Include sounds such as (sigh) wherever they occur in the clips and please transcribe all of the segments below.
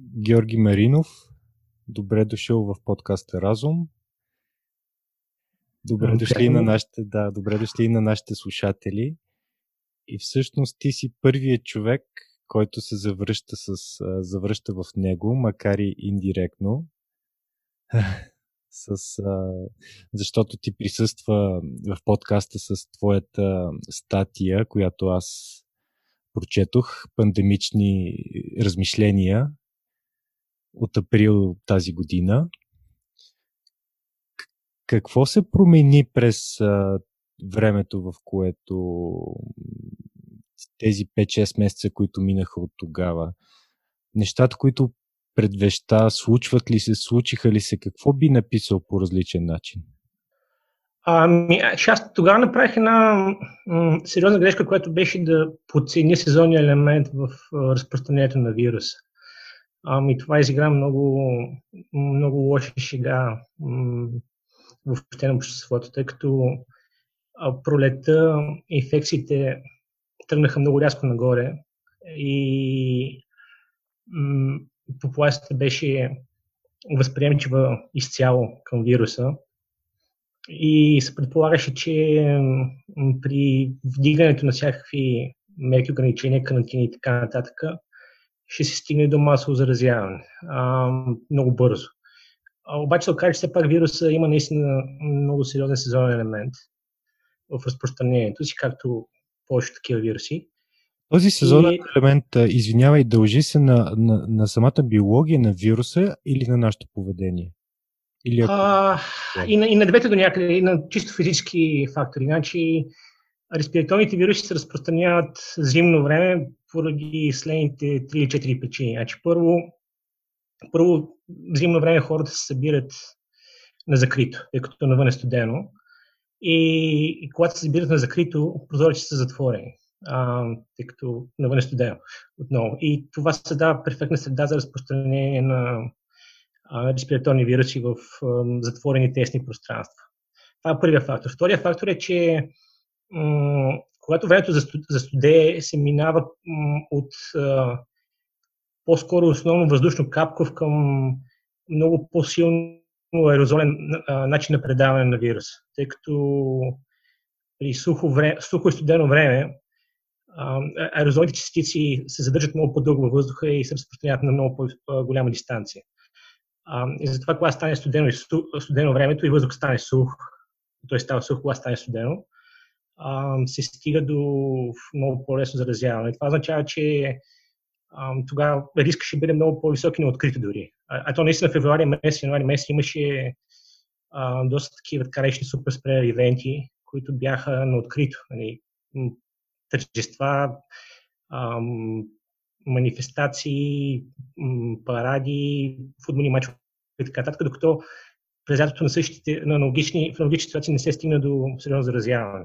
Георги Маринов. Добре дошъл в подкаста Разум. Добре дошли на нашите, да, добре дошли на нашите слушатели. И всъщност ти си първият човек, който се завръща, с, завръща в него, макар и индиректно. (laughs) с, а, защото ти присъства в подкаста с твоята статия, която аз прочетох, пандемични размишления от април тази година. Какво се промени през времето, в което тези 5-6 месеца, които минаха от тогава? Нещата, които предвеща, случват ли се, случиха ли се, какво би написал по различен начин? Ами, аз тогава направих една м- сериозна грешка, която беше да подцени сезонния елемент в а, разпространението на вируса. Ами, това изигра много, много лоша шега въобще на обществото, тъй като пролета инфекциите тръгнаха много рязко нагоре и м- популацията беше възприемчива изцяло към вируса. И се предполагаше, че при вдигането на всякакви мерки, ограничения, карантини и така нататък, ще се стигне до масово заразяване а, много бързо. А, обаче се окаже, че все пак вируса има наистина много сериозен сезонен елемент в разпространението си, както повечето такива вируси. Този сезонен и... елемент, извинявай, дължи се на, на, на самата биология на вируса или на нашето поведение? Или ако... а, и, на, и на двете до някъде, и на чисто физически фактори. Значи, респираторните вируси се разпространяват зимно време поради следните 3 или 4 причини. Значи, първо, първо, зимно време хората се събират на закрито, тъй като навън е студено. И, и когато се събират на закрито, прозорците са затворени, а, тъй като навън е студено отново. И това се дава перфектна среда за разпространение на респираторни вируси в затворени тесни пространства. Това е първият фактор. Втория фактор е, че когато времето за студе се минава от по-скоро основно въздушно-капков към много по-силно аерозолен начин на предаване на вируса. Тъй като при сухо, време, сухо и студено време аерозолните частици се задържат много по-дълго във въздуха и се разпространяват на много по-голяма дистанция. И затова, когато стане студено, и студено времето и въздух стане сух, т.е. става сух, когато стане студено, а, се стига до много по-лесно заразяване. Това означава, че тогава риска ще бъде много по-висок и на открито дори. А, а то наистина в февруари месец, януари месец имаше а, доста такива така речни супер спреер ивенти, които бяха на открито. Нали, тържества, манифестации, паради, футболни мачове и така нататък, докато през на същите, на аналогични, аналогични ситуации не се стигна до сериозно заразяване.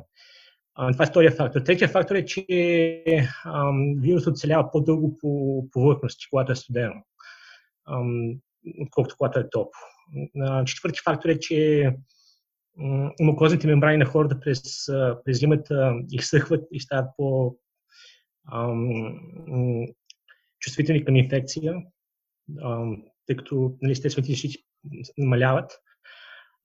Това е втория фактор. Третия фактор е, че ам, вирусът оцелява по-дълго по повърхности, когато е студено, ам, отколкото когато е топло. Четвърти фактор е, че мукозните мембрани на хората през, през зимата изсъхват и стават по ам, чувствителни към инфекция, тъй като нали, естествените защити намаляват.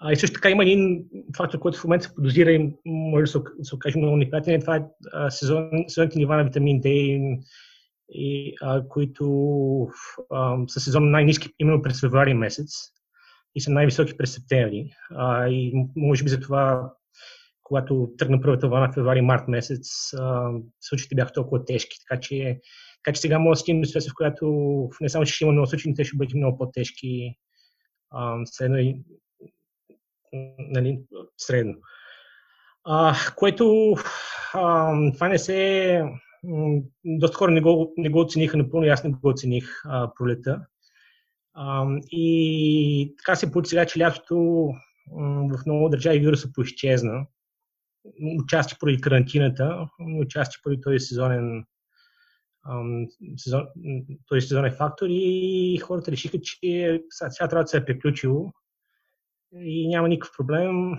А, и също така има един фактор, който в момента се подозира и може да се, окаже много неприятен. Това е сезон, сезонните нива на витамин D, и, а, които а, са сезон най-низки именно през февруари месец и са най-високи през септември. А, и може би за това, когато тръгна първата вълна в февруари-март месец, а, случаите бяха толкова тежки. Така че така че сега може да стигнем до ситуация, в която не само, че ще има много случаи, но те ще бъдат много по-тежки средно и нали, средно. А, което а, това не се... Доста хора не го, не го оцениха напълно, аз не го оцених а, пролета. А, и така се получи сега, че лятото в много държави вируса поизчезна. Участи поради карантината, участи поради този сезонен сезон, този сезонен фактор и хората решиха, че сега трябва да се е приключило и няма никакъв проблем.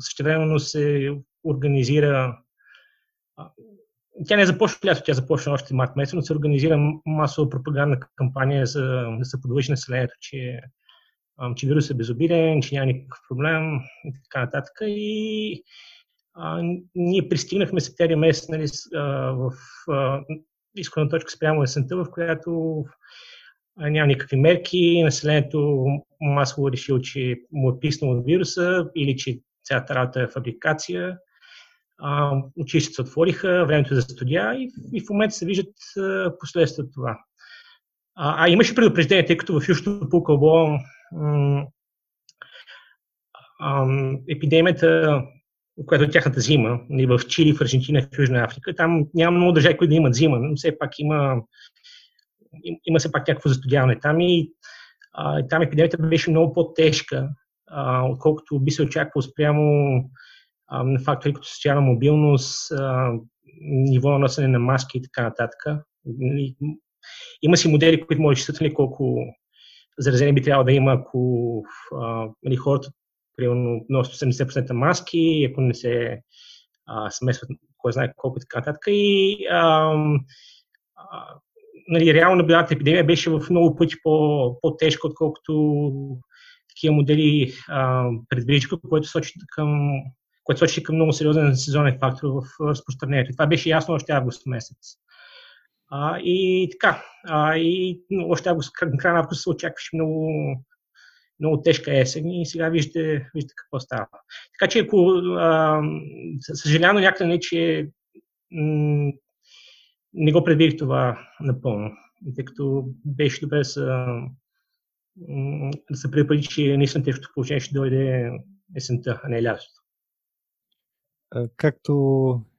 Същевременно се организира тя не започва лято, тя започна още март месец, но се организира масова пропагандна кампания за да се подвижи населението, че, че вирус е безобиден, че няма никакъв проблем и така нататък. И а, ние пристигнахме септември месец нали, в изходна точка спрямо есента, в която няма никакви мерки, населението масово решило, че му е писнало вируса или че цялата работа е фабрикация. Училищата се отвориха, времето е за студия и, и в момента се виждат последствия от това. А, а имаше предупреждение, тъй като в Южното полукълбо епидемията, която е тяхната зима, нали, в Чили, в Аржентина, в Южна Африка, там няма много държави, които да имат зима, но все пак има, има все пак някакво застудяване там и а, там епидемията беше много по-тежка, а, отколкото би се очаквало спрямо на фактори като социална мобилност, а, ниво на носене на маски и така нататък. Има си модели, които може да изчислят колко заразени би трябвало да има, ако а, нали, хората примерно носят 70% маски, ако не се а, смесват кой знае колко и така нататък. И а, а, нали, реално наблюдателната епидемия беше в много пъти по, по-тежка, отколкото такива модели предвиждаха, което сочи към което сочи към много сериозен сезонен фактор в разпространението. Това беше ясно още август месец. А, и така, а, и още август, края на август се очакваше много, много тежка есен и сега виждате, виждате какво става. Така че ако съжалявам някъде не, че не го предвидих това напълно, тъй като беше добре да се, да се предупреди, че наистина тежкото положение ще дойде есента, а не лятото. Както,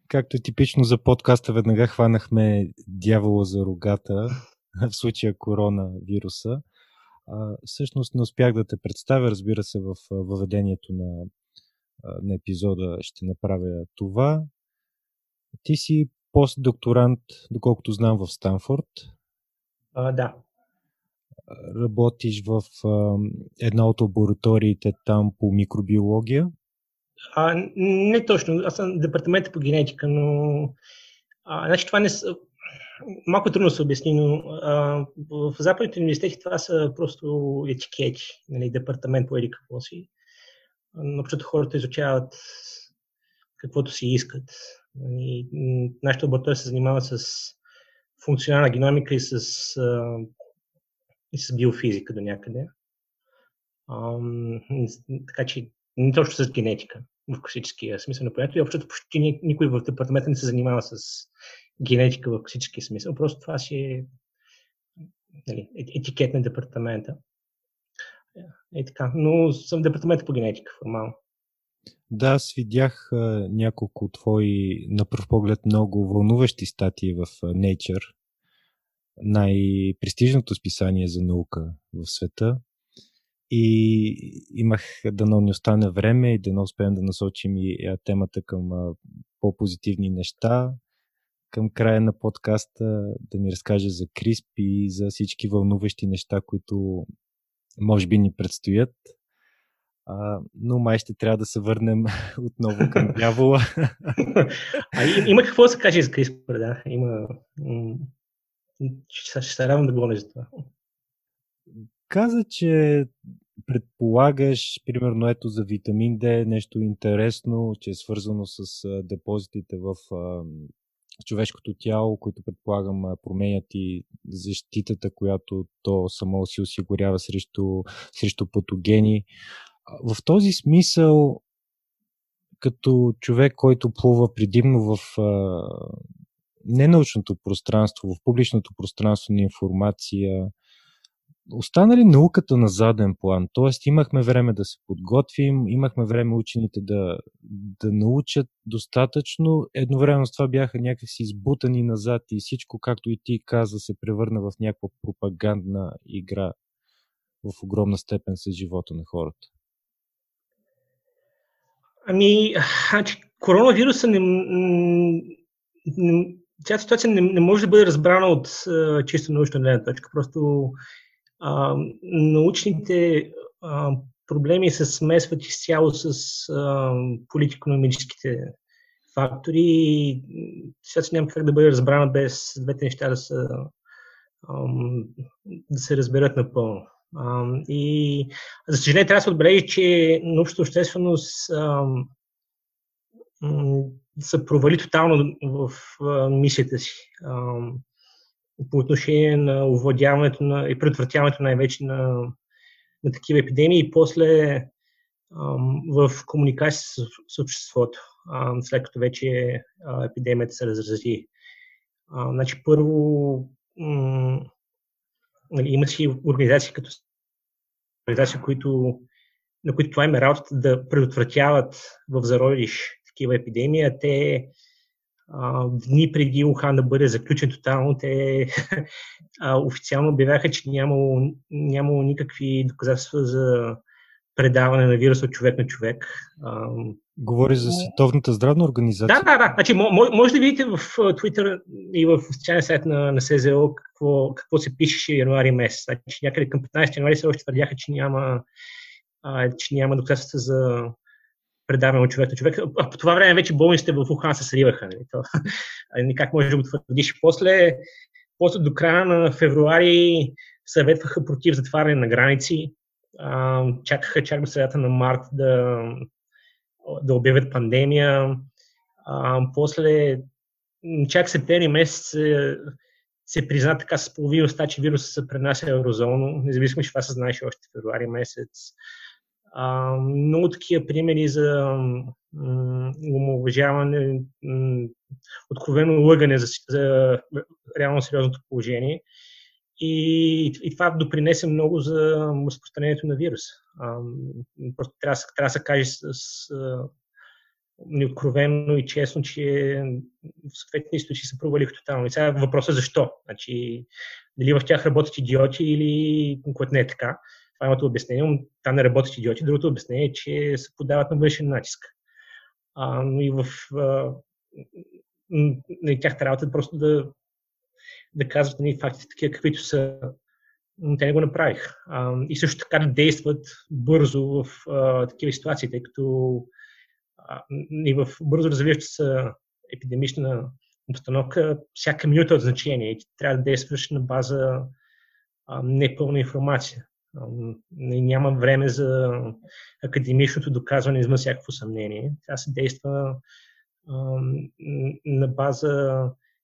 както е типично за подкаста, веднага хванахме дявола за рогата, (laughs) в случая коронавируса. А, всъщност не успях да те представя, разбира се, в въведението на, на епизода ще направя това. Ти си постдокторант, доколкото знам, в Станфорд. А, да. Работиш в а, една от лабораториите там по микробиология. А, не точно. Аз съм департамент по генетика, но а, значи това не са, малко трудно се обясни, но а, в западните университети това са просто етикети, нали, департамент по еди какво си. Но защото хората изучават каквото си искат. Нали, нашата лаборатория се занимава с функционална геномика и с, и с биофизика до някъде. Така че не точно с генетика в класическия смисъл на понятието. И общото почти никой в департамента не се занимава с генетика в класическия смисъл. Просто това си е нали, етикет на департамента. Е така. Но съм в департамента по генетика формално. Да, аз видях а, няколко твои, на пръв поглед, много вълнуващи статии в Nature, най-престижното списание за наука в света. И имах да не остане време и да не успеем да насочим и темата към по-позитивни неща. Към края на подкаста да ми разкаже за Крисп и за всички вълнуващи неща, които може би ни предстоят. А, но май ще трябва да се върнем (laughs) отново към дявола. (laughs) а, има какво да се каже за Криспър, да. Има... Ще, ще се радвам да говоря за това. Каза, че предполагаш, примерно ето за витамин D, нещо интересно, че е свързано с депозитите в човешкото тяло, които предполагам променят и защитата, която то само си осигурява срещу, срещу патогени. В този смисъл, като човек, който плува предимно в ненаучното пространство, в публичното пространство на информация, остана ли науката на заден план? Тоест имахме време да се подготвим, имахме време учените да, да научат достатъчно. Едновременно с това бяха някакси избутани назад и всичко, както и ти каза, се превърна в някаква пропагандна игра в огромна степен с живота на хората. Ами, значи, коронавируса не, не, цялата ситуация не, не може да бъде разбрана от а, чисто научна гледна точка. Просто а, научните проблеми се смесват изцяло с политико-економическите фактори. Сега няма как да бъде разбрана без двете неща да, са, да се разберат напълно. И за съжаление трябва да се отбележи, че научната общественост се провали тотално в мисията си по отношение на овладяването на, и предотвратяването най-вече на, на такива епидемии и после в комуникация с обществото, след като вече епидемията се разрази. Значи, първо, нали, има си организации като организации, които, на които това им е работата да предотвратяват в зародиш такива епидемии, а те а, дни преди Ухан да бъде заключен тотално, те (laughs) а, официално обявяха, че нямало, нямало никакви доказателства за предаване на вируса от човек на човек. Говори за Световната здравна организация. Да, да, да. Значи, може да видите в Twitter и в официалния сайт на, на СЗО какво, какво се пишеше януари месец. Значи, някъде към 15 януари се още твърдяха, че няма, а, че няма доказателства за предаване от човек на човек. А по това време вече болниците в Ухан се сливаха. Нали? То, (laughs) никак може да го твърдиш. После, после до края на февруари съветваха против затваряне на граници чакаха чак до средата на март да, да обявят пандемия. А, после, чак септември месец се, се призна така с половиността, че вирусът се пренася еврозоно, независимо, че това се знаеше още в февруари месец. А, много такива примери за омалуважаване, откровено лъгане за, за реално сериозното положение. И, и това допринесе много за разпространението на вируса. просто трябва, трябва да се каже с, с неоткровено и честно, че в съответни източници се провалиха тотално. И сега въпросът е защо. Значи, дали в тях работят идиоти или което не е така. Това е моето обяснение, но там не работят идиоти. Другото обяснение е, че се подават на външен натиск. А, но и в а, тяхната работа е просто да да казват ни фактите такива, каквито са. Те не го направих. и също така да действат бързо в а, такива ситуации, тъй като а, и в бързо развиваща се епидемична обстановка, всяка минута от значение и трябва да действаш на база а, непълна информация. А, няма време за академичното доказване извън всякакво съмнение. Трябва да се действа а, на база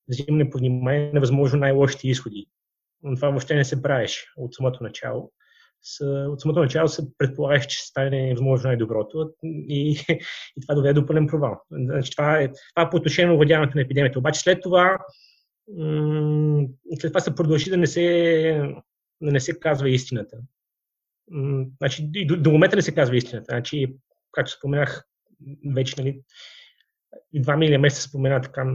взимане под внимание на възможно най-лошите изходи. Но това въобще не се правеше от самото начало. С, от самото начало се предполагаше, че стане възможно най-доброто и, (laughs) и това доведе до пълен провал. Значи, това, е, това е по отношение на овладяването на епидемията. Обаче след това, м- след това се продължи да не се, да не се казва истината. М- значи, до, до момента не се казва истината. Значи, както споменах, вече нали, и два мили месеца спомена така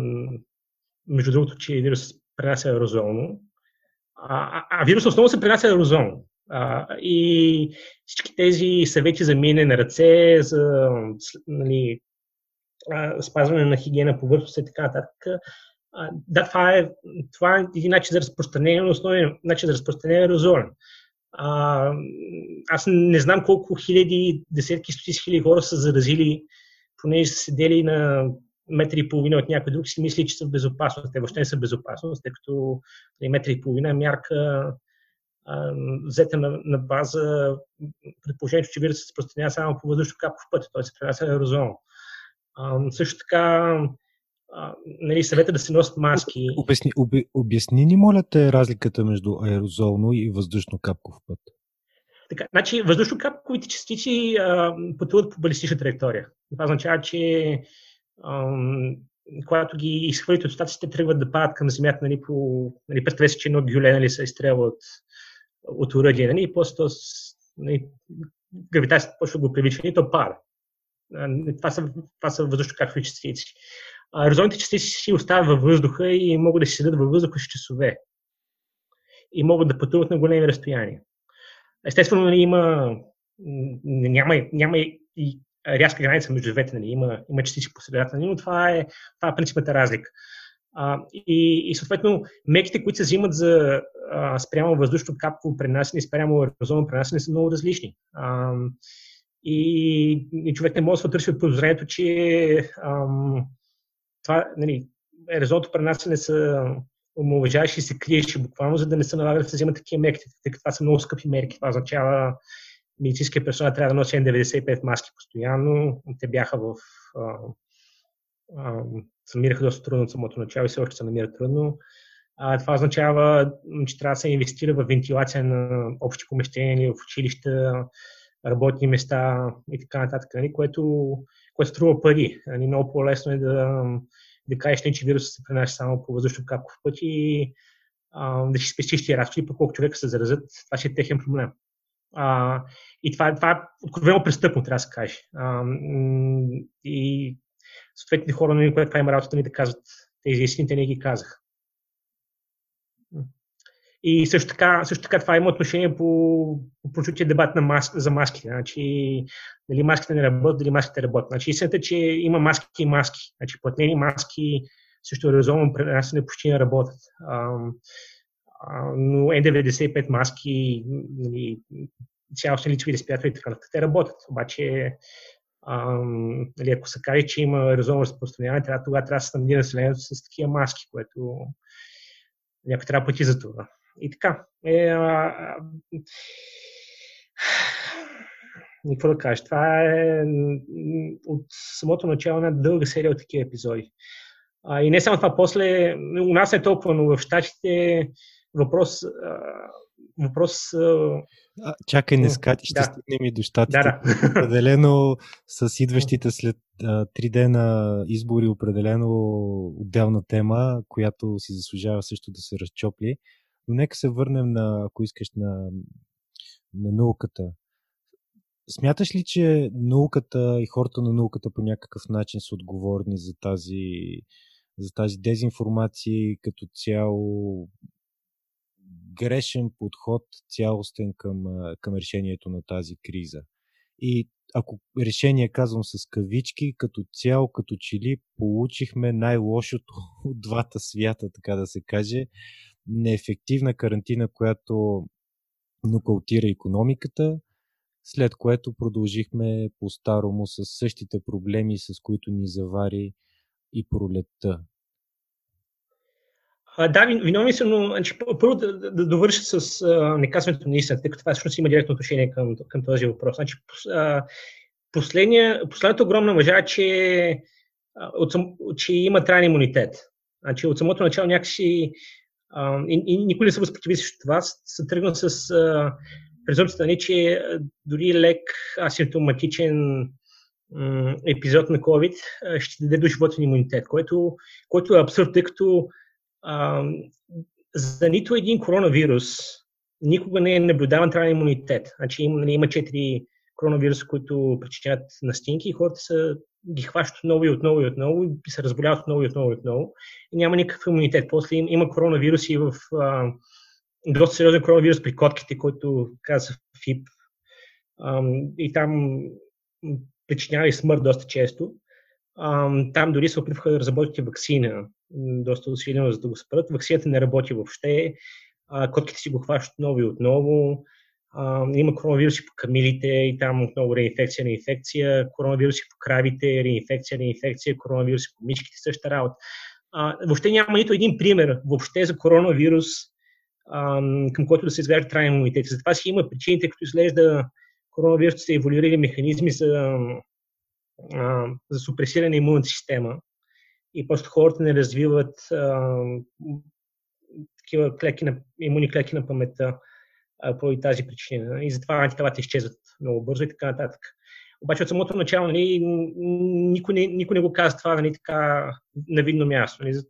между другото, че вирус пренася аерозолно. А, а, а вирус основно се пренася аерозолно. А, и всички тези съвети за мине на ръце, за нали, спазване на хигиена повърхност и така нататък. Да, това е, това е един начин за разпространение, но основен начин за разпространение е аерозолен. А, аз не знам колко хиляди, десетки, стотици хиляди хора са заразили, понеже са седели на метри и половина от някой друг си мисли, че са в безопасност. Те въобще не са в безопасност, тъй като нали, метри и половина е мярка а, взета на, на база предположението, че вирусът се разпространява само по въздушно капков път, т.е. се пренася аерозол. А, също така, а, нали, съвета да се носят маски. Обясни, об, обясни ни, моля те, разликата между аерозолно и въздушно капков път. Така, значи, въздушно-капковите частици а, пътуват по балистична траектория. Това означава, че когато ги изхвърлите от статите, тръгват да падат към земята, нали, по, нали, представете си, че едно гюле нали, се изстрелва от, от уръдие, нали, и после нали, гравитацията почва да го привлича и то пада. Това са, това са въздушно-капкови частици. Аерозолните частици си остават във въздуха и могат да си седат във въздуха с часове. И могат да пътуват на големи разстояния. Естествено, нали, има, няма, няма и рязка граница между двете, нали, има, има частици по средата, нали, но това е, това е принципната разлика. А, и, и съответно, меките, които се взимат за а, спрямо въздушно капково пренасене и спрямо аерозолно пренасене са много различни. А, и, и човек не може да търси от подозрението, че ам, това, нали, резонното пренасене са омалважаваш и се криеш буквално, за да не се налага да се вземат такива мерки, тъй като това са много скъпи мерки. Това означава медицинския персонал трябва да носи 95 маски постоянно. Те бяха в... А, а, се намираха доста трудно от самото начало и все още се намира трудно. А, това означава, че трябва да се инвестира в вентилация на общи помещения, в училища, работни места и така нататък, нали, което, което струва пари. Нали, много по-лесно е да, да кажеш, че вирусът се пренася само по въздушно капков път и а, да си спестиш тия разходи, по колко човека се заразят, това ще е техен проблем. А, и това, това е откровено престъпно, трябва да се каже. А, и съответните хора, на нали, които има работата ми да казват тези истините, не ги казах. И също така, също така това има отношение по, по прочутия дебат на мас, за маските. Значи, дали маските не работят, дали маските работят. Значи, истината е, че има маски и маски. Значи, платнени маски също аерозолно пренасене почти не работят. А, а, но N95 маски, нали, цялостни лицеви респиратори и така те работят. Обаче, а, нали, ако се каже, че има аерозолно разпространяване, трябва, тогава трябва да се снабди населението с такива маски, което някой трябва да плати за това. И така. Е, а, какво да кажа? Това е от самото начало на дълга серия от такива епизоди. А, и не само това, после, у нас е толкова, но в Штатите въпрос, а, въпрос а, чакай, не скати, ще да. стигнем и до щатите. Да, да. (laughs) Определено с идващите след а, три дена избори, определено отделна тема, която си заслужава също да се разчопли. Но нека се върнем на, ако искаш, на, на науката. Смяташ ли, че науката и хората на науката по някакъв начин са отговорни за тази, за тази дезинформация и като цяло грешен подход цялостен към, към решението на тази криза? И ако решение казвам с кавички, като цяло, като че ли получихме най-лошото (laughs) от двата свята, така да се каже неефективна карантина, която нокаутира економиката, след което продължихме по-старому с същите проблеми, с които ни завари и пролетта. А, да, виновни са, но значи, първо да, да, довърша с а, неказването на истината, тъй като това всъщност има директно отношение към, към този въпрос. Значи, а, последната огромна мъжа е, че, от, че има траен имунитет. Значи, от самото начало някакси и, и никой не се възпротиви срещу това. Се тръгна с презумпцията, не, че дори лек асимптоматичен епизод на COVID ще даде до животен имунитет, което, което е абсурд, тъй като а, за нито един коронавирус никога не е наблюдаван траен имунитет. Значи има, нали, има четири коронавируса, които причиняват настинки и хората са ги хващат отново и отново и отново и се разболяват отново и отново и отново и няма никакъв имунитет. После им, има коронавируси в а, доста сериозен коронавирус при котките, който казва ФИП. А, и там причинява и смърт доста често. Там дори се опитваха да разработят вакцина, доста усилено, за да го спрат. Вакцината не работи въобще. Котките си го хващат отново и отново. Има коронавируси по камилите и там отново реинфекция, реинфекция, коронавируси по кравите, реинфекция, реинфекция, коронавируси по мишките, същата работа. Въобще няма нито един пример въобще за коронавирус, към който да се изгражда траен имунитет. Затова си има причините, като изглежда коронавирусите са еволюирали механизми за, за супресиране на имунната система и просто хората не развиват а, такива клеки на, имуни клеки на паметта поради тази причина. И затова антителата изчезват много бързо и така нататък. Обаче от самото начало нали, никой, не, никой не го казва това нали, така на видно място. Нали,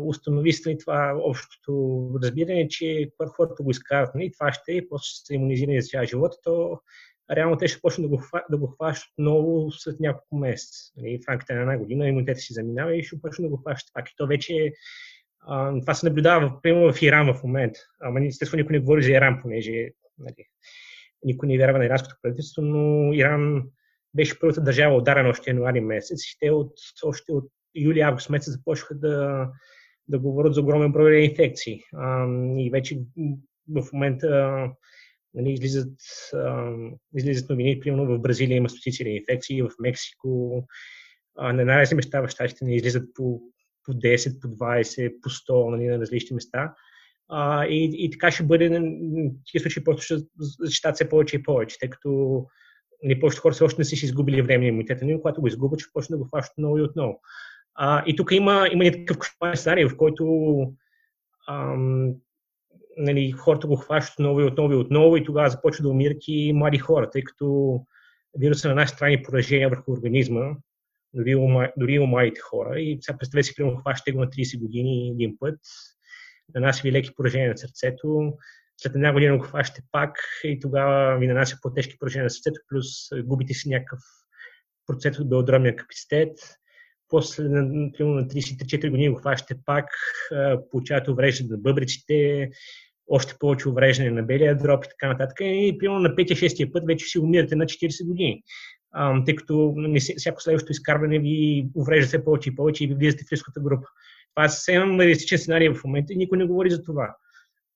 установи се нали, това общото разбиране, че когато хората го изкарат, нали, това ще е, после се иммунизирани за цял живот, то реално те ще почнат да го, да го хващат много след няколко месеца. Нали, в рамките на една година имунитета си заминава и ще почнат да го хващат пак. И то вече а, това се наблюдава, примерно, в Иран в момента. Ама естествено никой не говори за Иран, понеже нали, никой не вярва на иранското правителство, но Иран беше първата държава ударена още януари месец и те от, още от юли-август месец започнаха да, да говорят за огромен брой инфекции. А, и вече в момента нали, излизат, а, излизат новини, примерно в Бразилия има стотици инфекции, в Мексико, а, на най-различни места в щатите не излизат по, по 10, по 20, по 100 нали, на различни места. А, и, и така ще бъде, тези случаи просто ще защитат се повече и повече, тъй като не нали, повечето хора все още не си изгубили време имунитета, но когато го изгубят, ще почне да го хващат отново и отново. А, и тук има, има някакъв сценарий, в който ам, нали, хората го хващат отново и отново и отново и тогава започват да умират и млади хора, тъй като вируса на наши страни поражения върху организма, дори, дори и у младите хора. И сега представете си, примерно, хващате го на 30 години един път, нанася ви леки поражения на сърцето, след една година го хващате пак и тогава ви нанася по-тежки поражения на сърцето, плюс губите си някакъв процент от белодробния капацитет. После, примерно, на 34 години го хващате пак, получавате увреждане на бъбриците, още повече увреждане на белия дроб и така нататък. И примерно на 5-6 път вече си умирате на 40 години. Тъй като не, всяко следващо изкарване ви уврежда все повече и повече и ви влизате в риската група. Това е съвсем реалистичен сценарий в момента и никой не говори за това.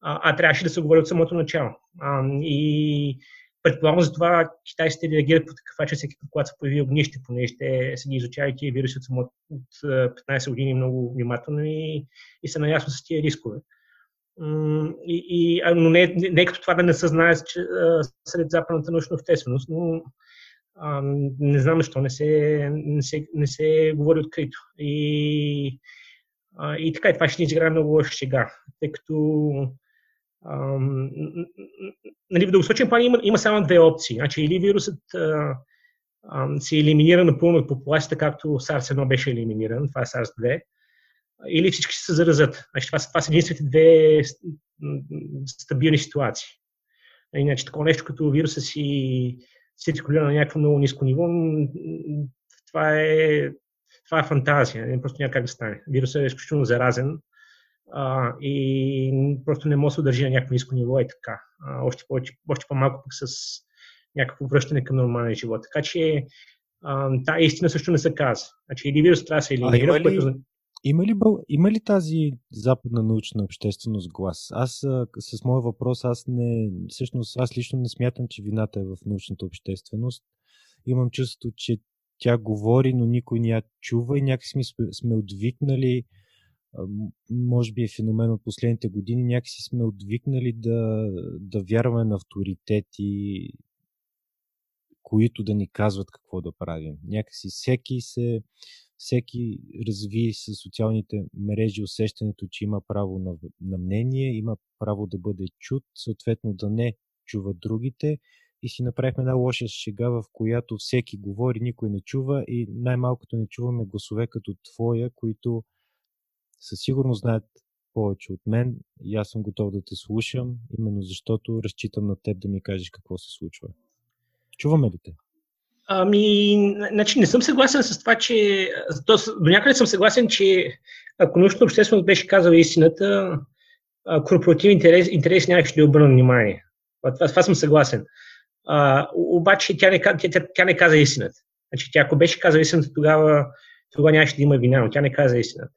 А, а трябваше да се говори от самото начало. А, и предполагам за това китайците реагират по такъв начин, всеки път, когато се появи огнище, понеже те са ги изучават тия вируси от, само, от 15 години много внимателно и, и са наясно с тия рискове. И, и, но не, не, не като това да не се знае сред западната научна общественост, но а, не знам защо не се, не се, не се говори открито. И, а, и така, и това ще ни изиграе много лоша шега, тъй като нали, в дългосрочен план има, има само две опции. Значи, или вирусът а, а, се елиминира напълно от популацията, както SARS-1 беше елиминиран, това е SARS-2, или всички се заразят. Значи, това, това са единствените две стабилни ситуации. Иначе такова нещо като вируса си циркулира на някакво много ниско ниво, това е, това е фантазия. Просто няма как да стане. Вирусът е изключително заразен а, и просто не може да се удържи на някакво ниско ниво и така. А, още, повече, още по-малко пък с някакво връщане към нормалния живот. Така че тази истина също не се казва. Значи или вирус трябва да се елиминира, има ли, което... Има ли, бъл... има ли тази западна научна общественост глас? Аз а, с моя въпрос, аз не, всъщност аз лично не смятам, че вината е в научната общественост. Имам чувството, че тя говори, но никой не я чува и някакси сме, сме отвикнали може би е феномен от последните години, някакси сме отвикнали да, да вярваме на авторитети, които да ни казват какво да правим. Някакси всеки се, всеки разви с социалните мрежи усещането, че има право на, на мнение, има право да бъде чут, съответно да не чува другите и си направихме една лоша шега, в която всеки говори, никой не чува и най-малкото не чуваме гласове като твоя, които със сигурност знаят повече от мен и аз съм готов да те слушам, именно защото разчитам на теб да ми кажеш какво се случва. Чуваме ли те? Ами, значи не съм съгласен с това, че... То, до някъде съм съгласен, че ако научно общественост беше казала истината, корпоративни интерес, интерес нямаше да обърна внимание. Това, това съм съгласен. А, обаче тя не, тя, тя не каза истината. Значи, тя ако беше казала истината, тогава, тогава нямаше да има вина, но тя не каза истината.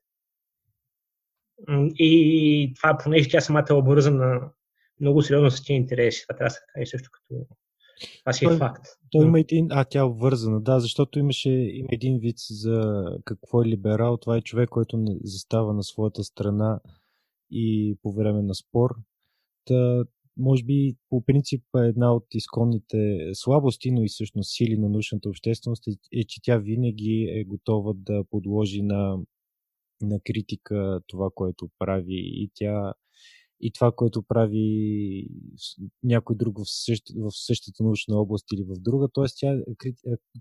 И това, понеже тя самата е обвързана много сериозно с тези интереси. Това трябва да се каже също като това си е факт. Той има един, а тя е обвързана, да, защото имаше има един вид за какво е либерал. Това е човек, който не застава на своята страна и по време на спор. Та, може би по принцип една от изконните слабости, но и всъщност сили на научната общественост е, е че тя винаги е готова да подложи на на критика това, което прави и тя и това, което прави някой друг в, същ, в същата научна област или в друга. Тоест, тя,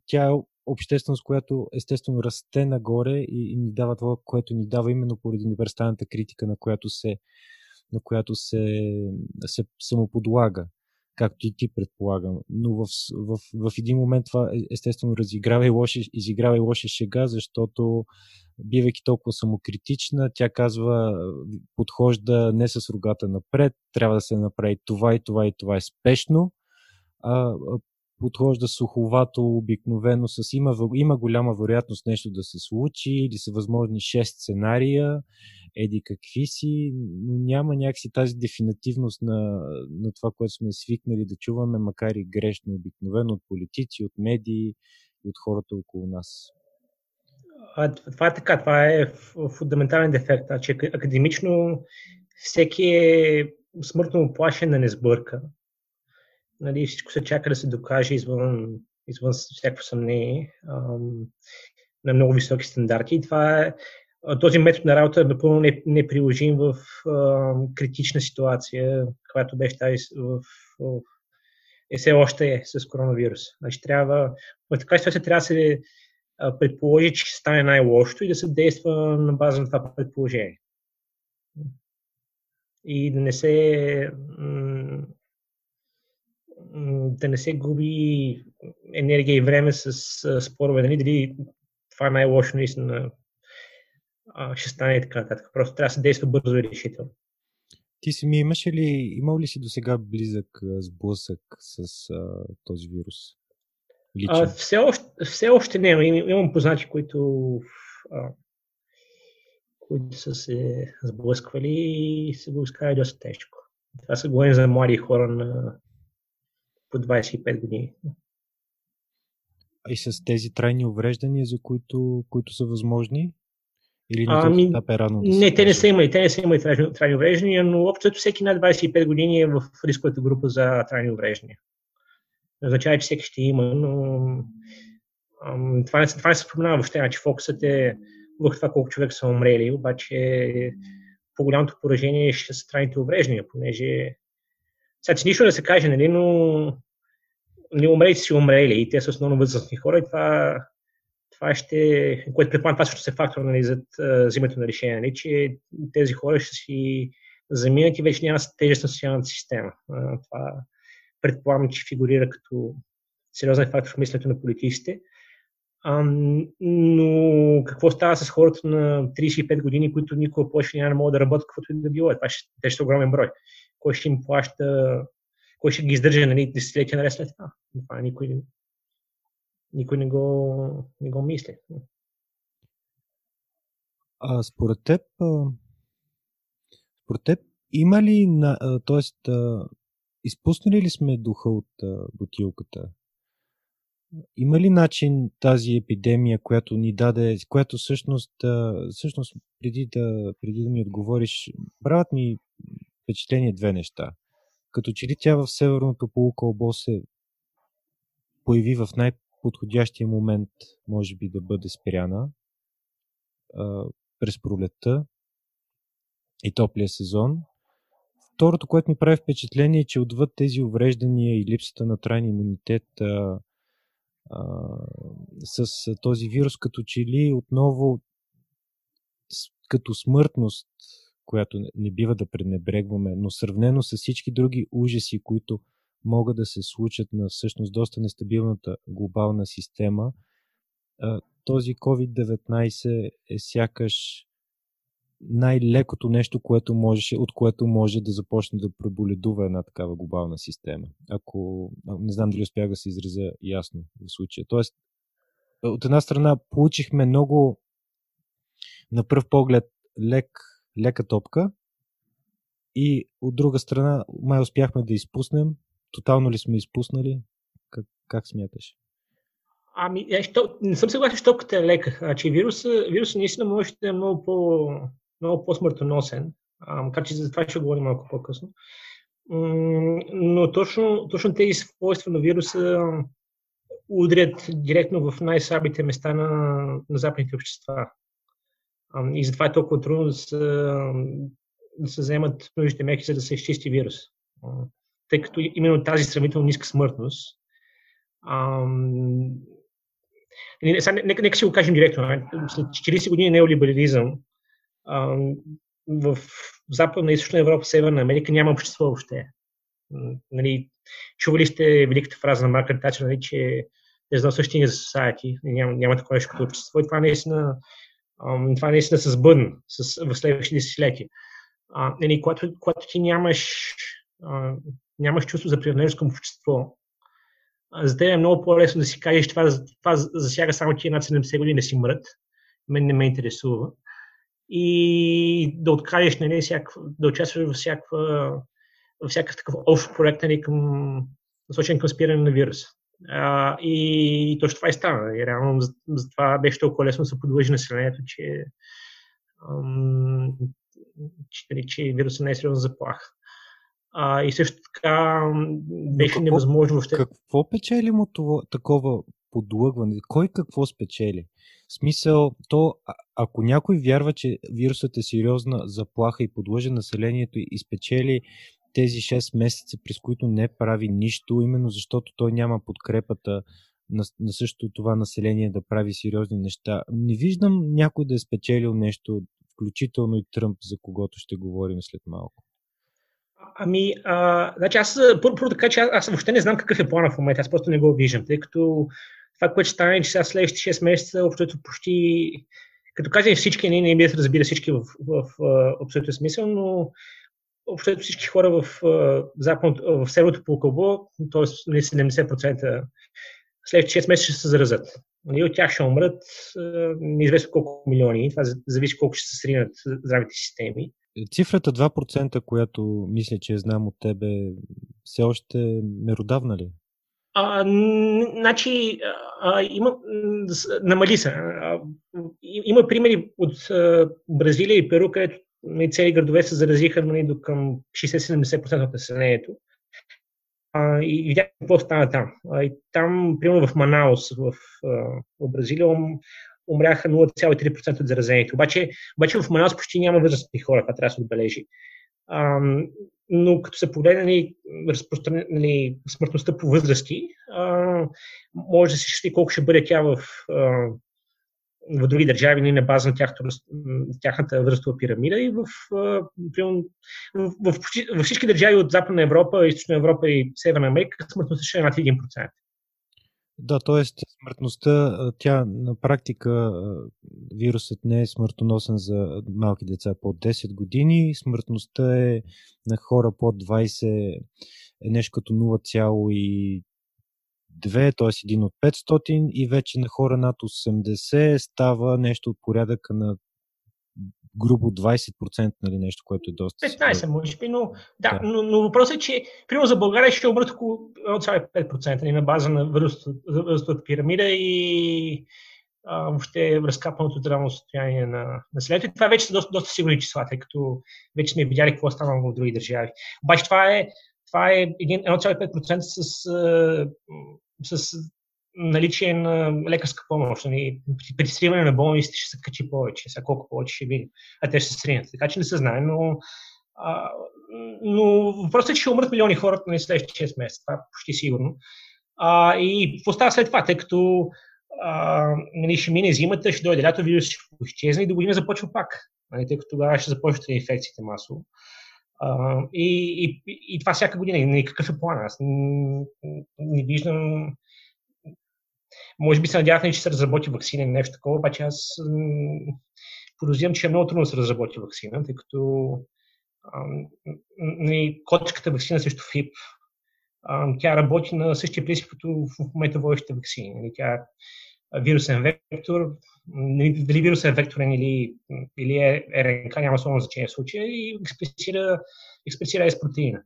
тя е общественост, която естествено расте нагоре и, и ни дава това, което ни дава именно поради универсалната критика, на която се, на която се, се самоподлага както и ти предполагам. Но в, в, в един момент това е, естествено разиграва и лоша, изиграва и лоша шега, защото бивайки толкова самокритична, тя казва, подхожда не с рогата напред, трябва да се направи това и това и това е спешно, а подхожда суховато, обикновено с има, има голяма вероятност нещо да се случи или са възможни 6 сценария, еди какви си, но няма някакси тази дефинитивност на, на това, което сме свикнали да чуваме, макар и грешно обикновено от политици, от медии и от хората около нас. А, това е така, това е фундаментален дефект. Значи, академично всеки е смъртно оплашен да не сбърка. Нали, всичко се чака да се докаже извън, извън всяко съмнение ам, на много високи стандарти. И това е, този метод на работа е напълно неприложим в ам, критична ситуация, която беше тази в, в е все още е с коронавирус. Значи трябва, в така ситуация трябва да се предположи, че ще стане най-лошото и да се действа на база на това предположение. И да не се да не се губи енергия и време с спорове, нали, дали това е най-лошо наистина ще стане и така нататък. Просто трябва да се действа бързо и решително. Ти си ми имаш ли, имал ли си до сега близък сблъсък с а, този вирус? А, все, още, все още не. Имам, имам познати, които, а, които са се сблъсквали и са го изкарали доста тежко. Това са говорим за млади хора на по 25 години. И с тези трайни увреждания, за които, които са възможни? Или на ами, етап е рано да Не, те не са имали, те не са имали трайни, трайни увреждания, но общо всеки над 25 години е в рисковата група за трайни увреждания. Означава, че всеки ще има, но ам, това, не, това не се споменава въобще, значи фокусът е върху това колко човек са умрели, обаче по-голямото поражение ще са трайните увреждания, понеже сега че нищо да се каже, нали, но не умрелите си умрели и те са основно възрастни хора и това това ще, което предполагам, това също се фактор нали, за взимането на решение, нали, че тези хора ще си заминат и вече няма тежест на социалната система. Това предполагам, че фигурира като сериозен фактор в мисленето на политиците. А, но какво става с хората на 35 години, които никога повече няма да могат да работят каквото и да било? Това ще, те ще огромен брой. Кой ще им плаща, кой ще ги издържа нали, десетилетия наред след това? Това никой, никой не го, не го мисли. А според теб, според теб има ли, т.е. изпуснали ли сме духа от бутилката? Има ли начин тази епидемия, която ни даде, която всъщност, всъщност преди, да, преди да ми отговориш, правят ми впечатление две неща. Като че ли тя в северното полукълбо се появи в най- подходящия момент може би да бъде спряна а, през пролетта и топлия сезон. Второто, което ми прави впечатление е, че отвъд тези увреждания и липсата на трайен имунитет а, а, с този вирус, като че ли отново като смъртност, която не бива да пренебрегваме, но сравнено с всички други ужаси, които могат да се случат на всъщност доста нестабилната глобална система, този COVID-19 е сякаш най-лекото нещо, което можеше, от което може да започне да преболедува една такава глобална система. Ако не знам дали успях да се изразя ясно в случая. Тоест, от една страна получихме много на пръв поглед лек, лека топка и от друга страна май успяхме да изпуснем Тотално ли сме изпуснали? Как, как смяташ? Ами, е, що, не съм съгласен, че топката е лека. Значи, вируса, вируса наистина може да е много, по, много по-смъртоносен, макар че за това ще говорим малко по-късно. Но точно, точно тези свойства на вируса удрят директно в най-слабите места на, на западните общества. И затова е толкова трудно да се, да се вземат нужните мерки, за да се изчисти вирус тъй като именно тази сравнително ниска смъртност. Ам... Сега, нека, нека си го кажем директно. След 40 години неолиберализъм в Западна и Източна Европа, Северна Америка няма общество въобще. Нали, чували сте великата фраза на Маркър Тачер, нали, че there's no such thing as society, няма, няма такова нещо като общество и това наистина, това наистина се сбъдна с, в следващите десетилетия. А, нали, когато, когато ти нямаш а, нямаш чувство за принадлежност към общество, за теб е много по-лесно да си кажеш, това, това засяга само ти над 70 години да си мрът, мен не ме интересува. И да откажеш, нали, всякаква, да участваш във във всякакъв такъв общ проект, нали, към, насочен към спиране на вируса. А, и, и точно това и стана. И реално за, за това беше толкова лесно да се подлъжи населението, че, ам, че, нали, че вирусът не е сериозна заплаха. А, и също така беше какво, невъзможно въобще. Какво печели му това, такова подлъгване? Кой какво спечели? В смисъл, то, а, ако някой вярва, че вирусът е сериозна заплаха и подлъжа населението и спечели тези 6 месеца, през които не прави нищо, именно защото той няма подкрепата на, на същото това население да прави сериозни неща. Не виждам някой да е спечелил нещо, включително и Тръмп, за когото ще говорим след малко. Ами, а, значи аз, първо така, че аз, аз въобще не знам какъв е плана в момента, аз просто не го виждам, тъй като това, което ще стане, че сега следващите 6 месеца, общото почти, като казвам всички, не, не разбира всички в, в, в абсолютно смисъл, но общото всички хора в, в, в северното полукълбо, т.е. 70% следващите 6 месеца ще се заразят. Нали, от тях ще умрат неизвестно колко милиони. Това зависи колко ще се сринат здравите системи. Цифрата 2%, която мисля, че знам от тебе, все още меродавна ли? А, значи, а, има, намали се. А, има примери от а, Бразилия и Перу, където нали, цели градове се заразиха нали, до към 60-70% от населението. А, и видях какво стана там. А, и там, примерно в Манаус, в, в Бразилия, умряха 0,3% от заразените. Обаче, обаче в Манаус почти няма възрастни хора, това трябва да се отбележи. А, но като се погледне нали, нали, смъртността по възрасти, а, може да се счита колко ще бъде тя в, в други държави, нали, на база на тяхната възрастова пирамида и в, в, в, в, всички държави от Западна Европа, Източна Европа и Северна Америка смъртността ще е над 1%. Да, т.е. смъртността, тя на практика вирусът не е смъртоносен за малки деца под 10 години. Смъртността е на хора под 20 е нещо като 0,2, т.е. един от 500 и вече на хора над 80 става нещо от порядъка на грубо 20%, нали, нещо, което е доста... 15, може би, но, да, да. Но, но въпросът е, че примерно за България ще умрат около 1,5% нали, на база на възрастовата пирамида и а, въобще разкапаното здравно състояние на населението. Това вече са доста, доста сигурни числа, тъй като вече сме видяли какво е станало в други държави. Обаче това е, това е 1,5% с, с наличие на лекарска помощ. Нали, при сриване на болниците ще се качи повече, сега колко повече ще видим, а те ще се сринат. Така че не се знае, но, а, но въпросът е, че ще умрат милиони хора на следващите 6 месеца, това е почти сигурно. А, и какво става след това, тъй като а, нали, ще мине зимата, ще дойде лято, вирус ще изчезне и до година започва пак, нали, тъй като тогава ще започват инфекциите масово. И, и, и това всяка година. И какъв е план? Аз не, не виждам може би се надявахме, че се разработи вакцина или нещо такова, обаче аз подозирам, че е много трудно да се разработи вакцина, тъй като котичката вакцина срещу ФИП, тя работи на същия принцип, като в момента водещите вакцини. Нали, тя вирусен вектор, нали, дали вирусен векторен или, или е РНК, няма особено значение в случая, и експресира, с протеина.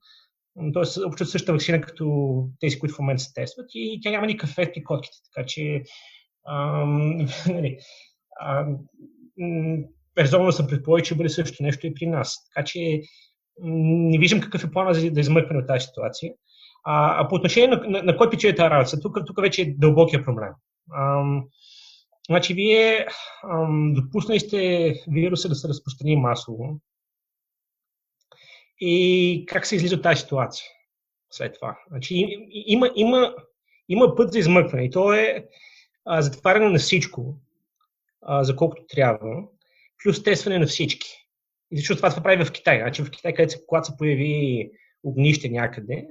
Тоест, общо същата вакцина, като тези, които в момента се тестват и тя няма никакъв ефект при котките. Така че ам, (laughs) нали, резонно съм предположил, че бъде също нещо и при нас. Така че не виждам какъв е плана за да измъкваме от тази ситуация. А, а по отношение на, на, на кой печели тази работа, тук, тук вече е дълбокия проблем. Значи, вие ам, допуснали сте вируса да се разпространи масово, и как се излиза тази ситуация след това. Значи, има, има, има път за измъкване и то е а, затваряне на всичко, а, за колкото трябва, плюс тестване на всички. И защото това, това прави в Китай. Значи в Китай, където се, когато се появи огнище някъде,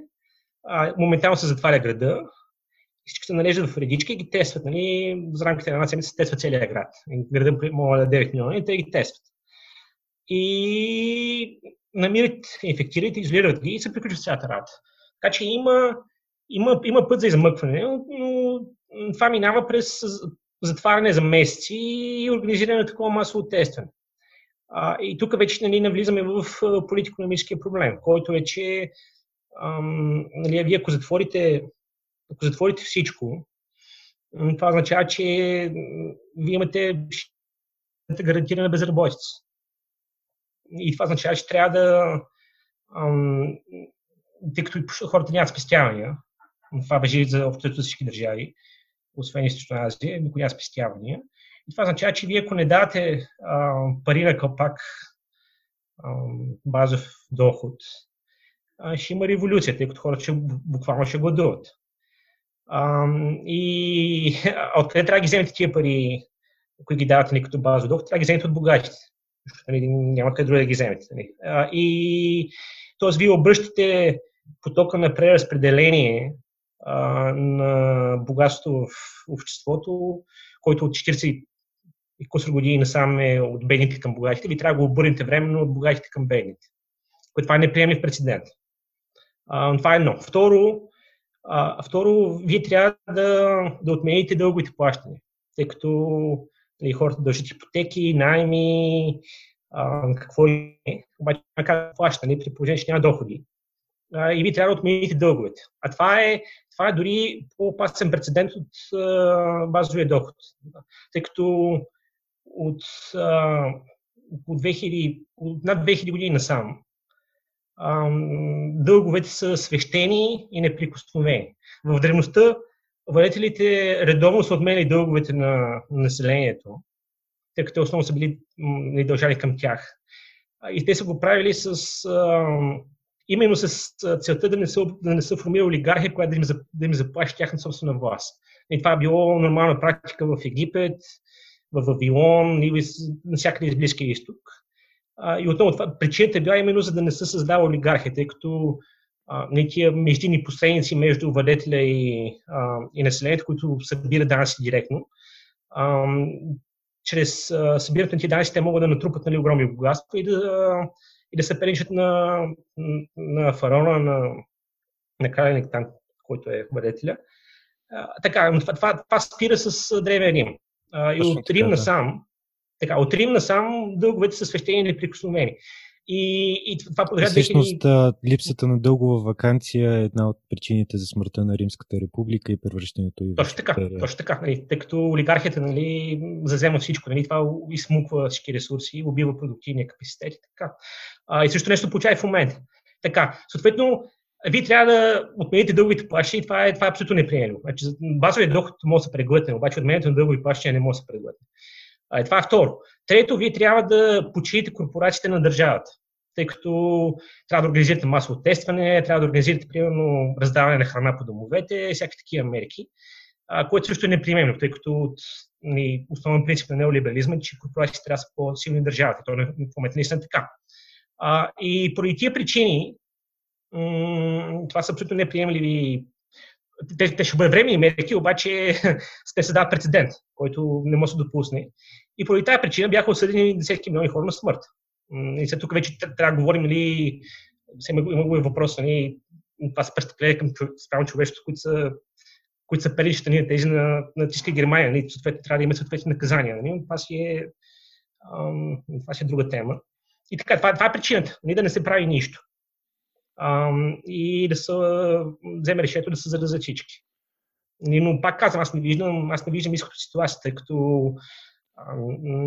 а, моментално се затваря града, всички се нареждат в редички и ги тестват. Нали, за рамките на една седмица се тества целият град. Града може да е 9 милиона и те ги тестват. И намират, инфектират, изолират ги и се приключва цялата работа. Така че има, има, има път за измъкване, но това минава през затваряне за месеци и организиране на такова масово тестване. А, и тук вече нали, навлизаме в политико-економическия проблем, който е, че ам, нали, вие ако затворите ако затворите всичко, това означава, че вие имате гарантирана безработица. И това означава, че трябва да. Тъй като хората нямат спестявания, това бежи за общо всички държави, освен Източна Азия, никой няма спестявания. И това означава, че вие ако не дадете пари на кълпак, а, базов доход, ще има революция, тъй като хората ще, буквално ще гладуват. А, и откъде трябва да ги вземете тия пари, които ги давате ни като базов доход, трябва да ги вземете от богатите. Защото нали, няма къде друго да ги вземете. Нали. А, и т.е. вие обръщате потока на преразпределение а, на богатство в обществото, който от 40 и кусор години насам е от бедните към богатите, ви трябва да го обърнете временно от богатите към бедните. Което това е неприемлив прецедент. А, това е едно. Второ, а, второ, вие трябва да, да отмените дълговите плащания, тъй като нали, хората дължат ипотеки, найми, а, какво е, обаче няма как плащане при положение, че няма доходи. А, и вие трябва да отмените дълговете. А това е, това е дори по-опасен прецедент от а, базовия доход. Тъй като от, а, от, 2000, от над 2000 години насам дълговете са свещени и неприкосновени. В древността владетелите редовно са отменили дълговете на населението, тъй като основно са били не дължали към тях. И те са го правили с, а, именно с целта да не са, да не са формирали олигархия, която да им, да им заплаща тяхна собствена власт. И това е било нормална практика в Египет, в Вавилон или навсякъде из Близкия изток. А, и отново това, причината е била именно за да не се създава олигархия, тъй като не тия междинни посредници между владетеля и, а, и населението, които събират данъци директно. А, чрез а, събирането на тези данъци те могат да натрупат нали, огромни богатства и да, и да се переничат на, на фараона, на, на краля там, който е владетеля. така, но това, това, това спира с Древен Рим. А, и от Рим насам, така, от Рим насам дълговете са свещени и неприкосновени. И, и това продължава. Всъщност, 2000... липсата на дългова вакансия е една от причините за смъртта на Римската република и превръщането и Точно така, точно така. Нали, тъй като олигархията нали, зазема всичко. Нали, това измуква всички ресурси, убива продуктивния капацитет и така. А, и също нещо получава и в момента. Така, съответно, вие трябва да отмените дълговите плащания и това е, това е абсолютно неприемливо. Значи, базовият доход може да се преглътне, обаче отменянето на дългови плащания не може да се преглътне. Това е второ. Трето, вие трябва да почините корпорациите на държавата, тъй като трябва да организирате масово тестване, трябва да организирате, примерно, раздаване на храна по домовете, всякакви такива мерки, а, което също е неприемливо, тъй като от ни, основен принцип на неолиберализма е, че корпорациите трябва да са по-силни държавата. То в момента наистина така. А, и поради тия причини, м- това са абсолютно неприемливи те, те ще бъдат времени мерки, обаче (laughs) те се дават прецедент, който не може да се допусне. И поради тази причина бяха осъдени десетки милиони хора на смърт. И след тук вече трябва да говорим, нали, има, има въпрос, нали, това са престъпления към спрямо човечеството, които са, които са перища нали, тези на, на тиска Германия. Нали, съответно, трябва да има съответни наказания. Нали, това, си е, ам, това си е друга тема. И така, това, това е причината, нали, да не се прави нищо и да се вземе решението да се заразят всички. Но пак казвам, аз не виждам, аз не виждам изход от ситуацията, тъй като...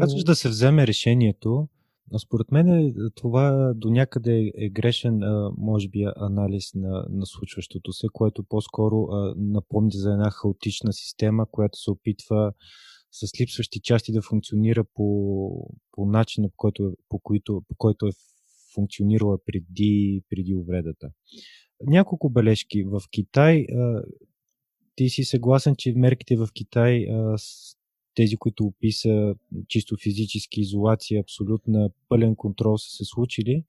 Казваш да се вземе решението, но според мен това до някъде е грешен, може би, анализ на, на случващото се, което по-скоро напомня за една хаотична система, която се опитва с липсващи части да функционира по, по начина, по който, по, който, по който е функционирала преди, преди увредата. Няколко бележки. В Китай ти си съгласен, че мерките в Китай, тези, които описа чисто физически изолация, абсолютна пълен контрол са се случили.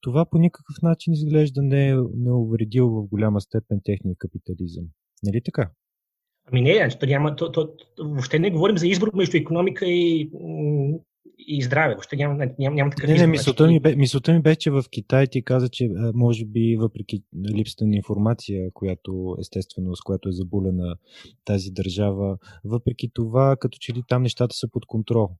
Това по никакъв начин изглежда не е, не увредил в голяма степен техния капитализъм. Нали така? Ами не, то няма, то, то, въобще не говорим за избор между економика и и здраве. Въобще няма, няма, няма такъв Не, не, мисълта ми, бе, мисълта ми бе, че в Китай ти каза, че може би въпреки липсата на информация, която естествено, с която е забулена тази държава, въпреки това, като че ли там нещата са под контрол.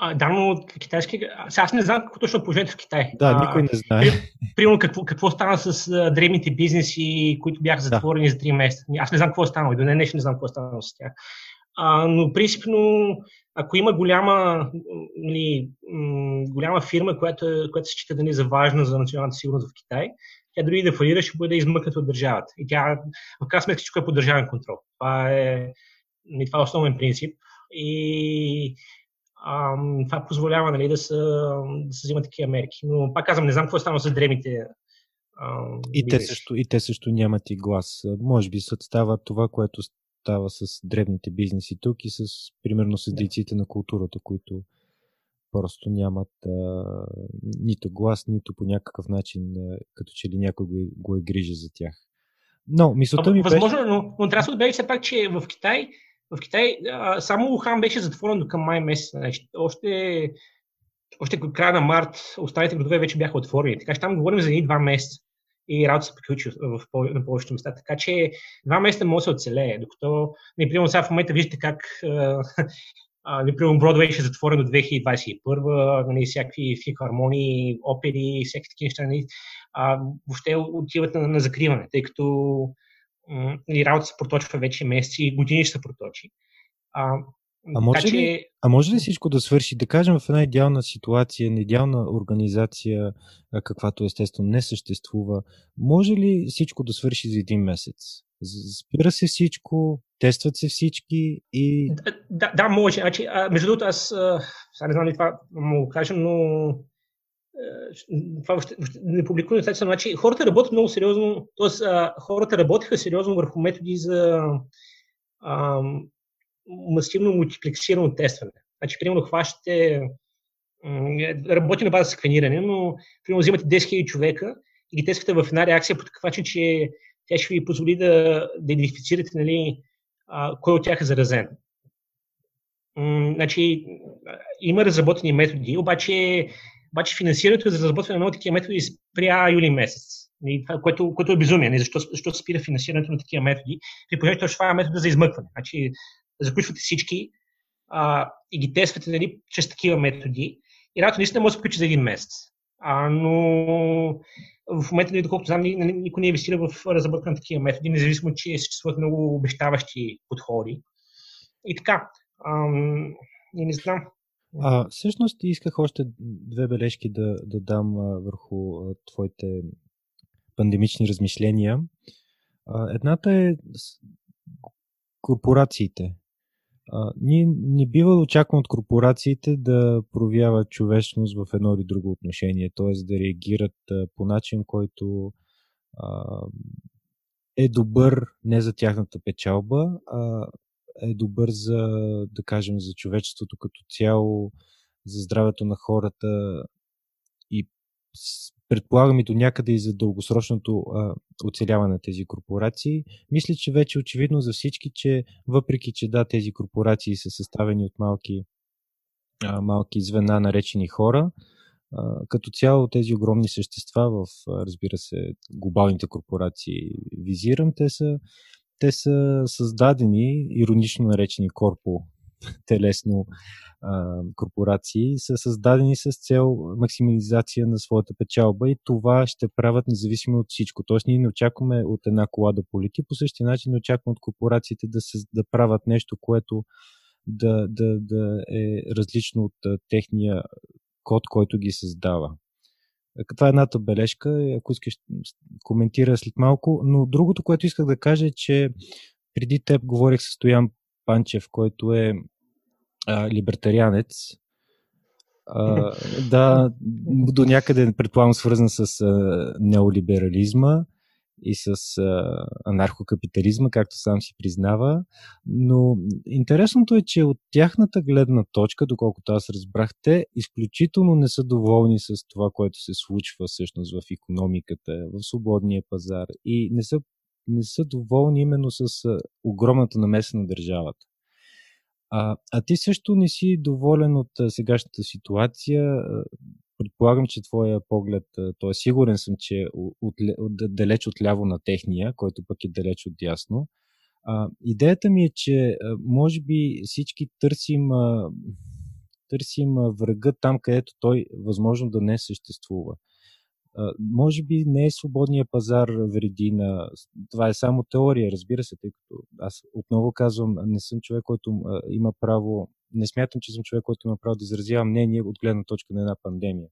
А, да, но китайски... Аз не знам какво точно е положението в Китай. Да, никой не знае. примерно какво, какво стана с а, древните бизнеси, които бяха затворени да. за 3 месеца. Аз не знам какво е станало и до днес не знам какво е станало с тях. А, но принципно, ако има голяма, нали, голяма фирма, която, която се счита да не е за важна за националната сигурност в Китай, тя дори да фалира, ще бъде измъкната от държавата. И тя, в крайна сметка, всичко е под държавен контрол. Това е, нали, това е основен принцип. И ам, това позволява нали, да, се, да се взимат такива мерки. Но пак казвам, не знам какво е станало с древните и те, също, и те също нямат и глас. Може би става това, което става с древните бизнеси тук и с, примерно, с дейците на културата, които просто нямат а, нито глас, нито по някакъв начин, а, като че ли някой го, го е грижа за тях. Но, мисълта ми Възможно, беше... но, но трябва да се отбележи все пак, че в Китай, в Китай а, само Ухан беше затворен до към май месец. Значи, още, още края на март останалите градове вече бяха отворени. Така че там говорим за едни два месеца и работа се приключи в, на повечето места. Така че два месеца може да се оцелее, докато, например, сега в момента виждате как (laughs) например, Бродвей ще е затворен до 2021, нали, всякакви филхармонии, опери, всякакви такива неща, нали, а, въобще отиват на, на закриване, тъй като нали, работа се проточва вече месеци, години ще се проточи. А, а може, така, ли, а може ли всичко да свърши, да кажем, в една идеална ситуация, на идеална организация, каквато естествено не съществува, може ли всичко да свърши за един месец? Спира се всичко, тестват се всички и... Да, да може. Значи, а, между другото, аз сега не знам ли това му кажа, но това въобще, въобще не публикувам. Значи, хората работят много сериозно, т.е. хората работиха сериозно върху методи за а, масивно мултиплексирано тестване. Значи, примерно, хващате, работи на база сканиране, но, примерно, взимате 10 000 човека и ги тествате в една реакция по такъв начин, че тя ще ви позволи да, да идентифицирате нали, кой от тях е заразен. Значи, има разработени методи, обаче, обаче финансирането за разработване на много такива методи спря юли месец. И което, което е безумие. Защо, защо спира финансирането на такива методи? При положението, че това е метода за измъкване. Значи, заключвате всички а, и ги тествате нали, чрез такива методи. И работа наистина може да се приключи за един месец. А, но в момента, нали, доколкото знам, никой не инвестира в разработка на такива методи, независимо, че съществуват много обещаващи подходи. И така. Ам, и не знам. А, всъщност исках още две бележки да, да дам а, върху а, твоите пандемични размишления. А, едната е корпорациите. Ние не бива да очакваме от корпорациите да проявяват човечност в едно или друго отношение, т.е. да реагират по начин, който е добър не за тяхната печалба, а е добър за, да кажем, за човечеството като цяло, за здравето на хората и предполагам и до някъде и за дългосрочното а, оцеляване на тези корпорации. Мисля, че вече е очевидно за всички, че въпреки, че да, тези корпорации са съставени от малки, а, малки звена, наречени хора, а, като цяло тези огромни същества в, разбира се, глобалните корпорации визирам, те са, те са създадени, иронично наречени корпо телесно а, корпорации са създадени с цел максимализация на своята печалба и това ще правят независимо от всичко. Тоест ние не очакваме от една кола да полети, по същия начин не очакваме от корпорациите да, се, да правят нещо, което да, да, да е различно от техния код, който ги създава. Това е едната бележка, ако искаш коментира след малко. Но другото, което исках да кажа е, че преди теб говорих с Стоян Панчев, който е а, либертарианец. А, (laughs) да, до някъде предполагам свързан с а, неолиберализма и с а, анархокапитализма, както сам си признава. Но интересното е, че от тяхната гледна точка, доколкото аз разбрах, те изключително не са доволни с това, което се случва всъщност в економиката, в свободния пазар и не са, не са доволни именно с огромната намеса на държавата. А, а ти също не си доволен от сегашната ситуация. Предполагам, че твоя поглед, т.е. сигурен съм, че от, от, от, далеч от ляво на техния, който пък е далеч от дясно. А, идеята ми е, че може би всички търсим Търсим врага там, където той възможно да не съществува. Може би не е свободния пазар вреди на... Това е само теория, разбира се, тъй като аз отново казвам, не съм човек, който има право... Не смятам, че съм човек, който има право да изразява мнение от гледна точка на една пандемия.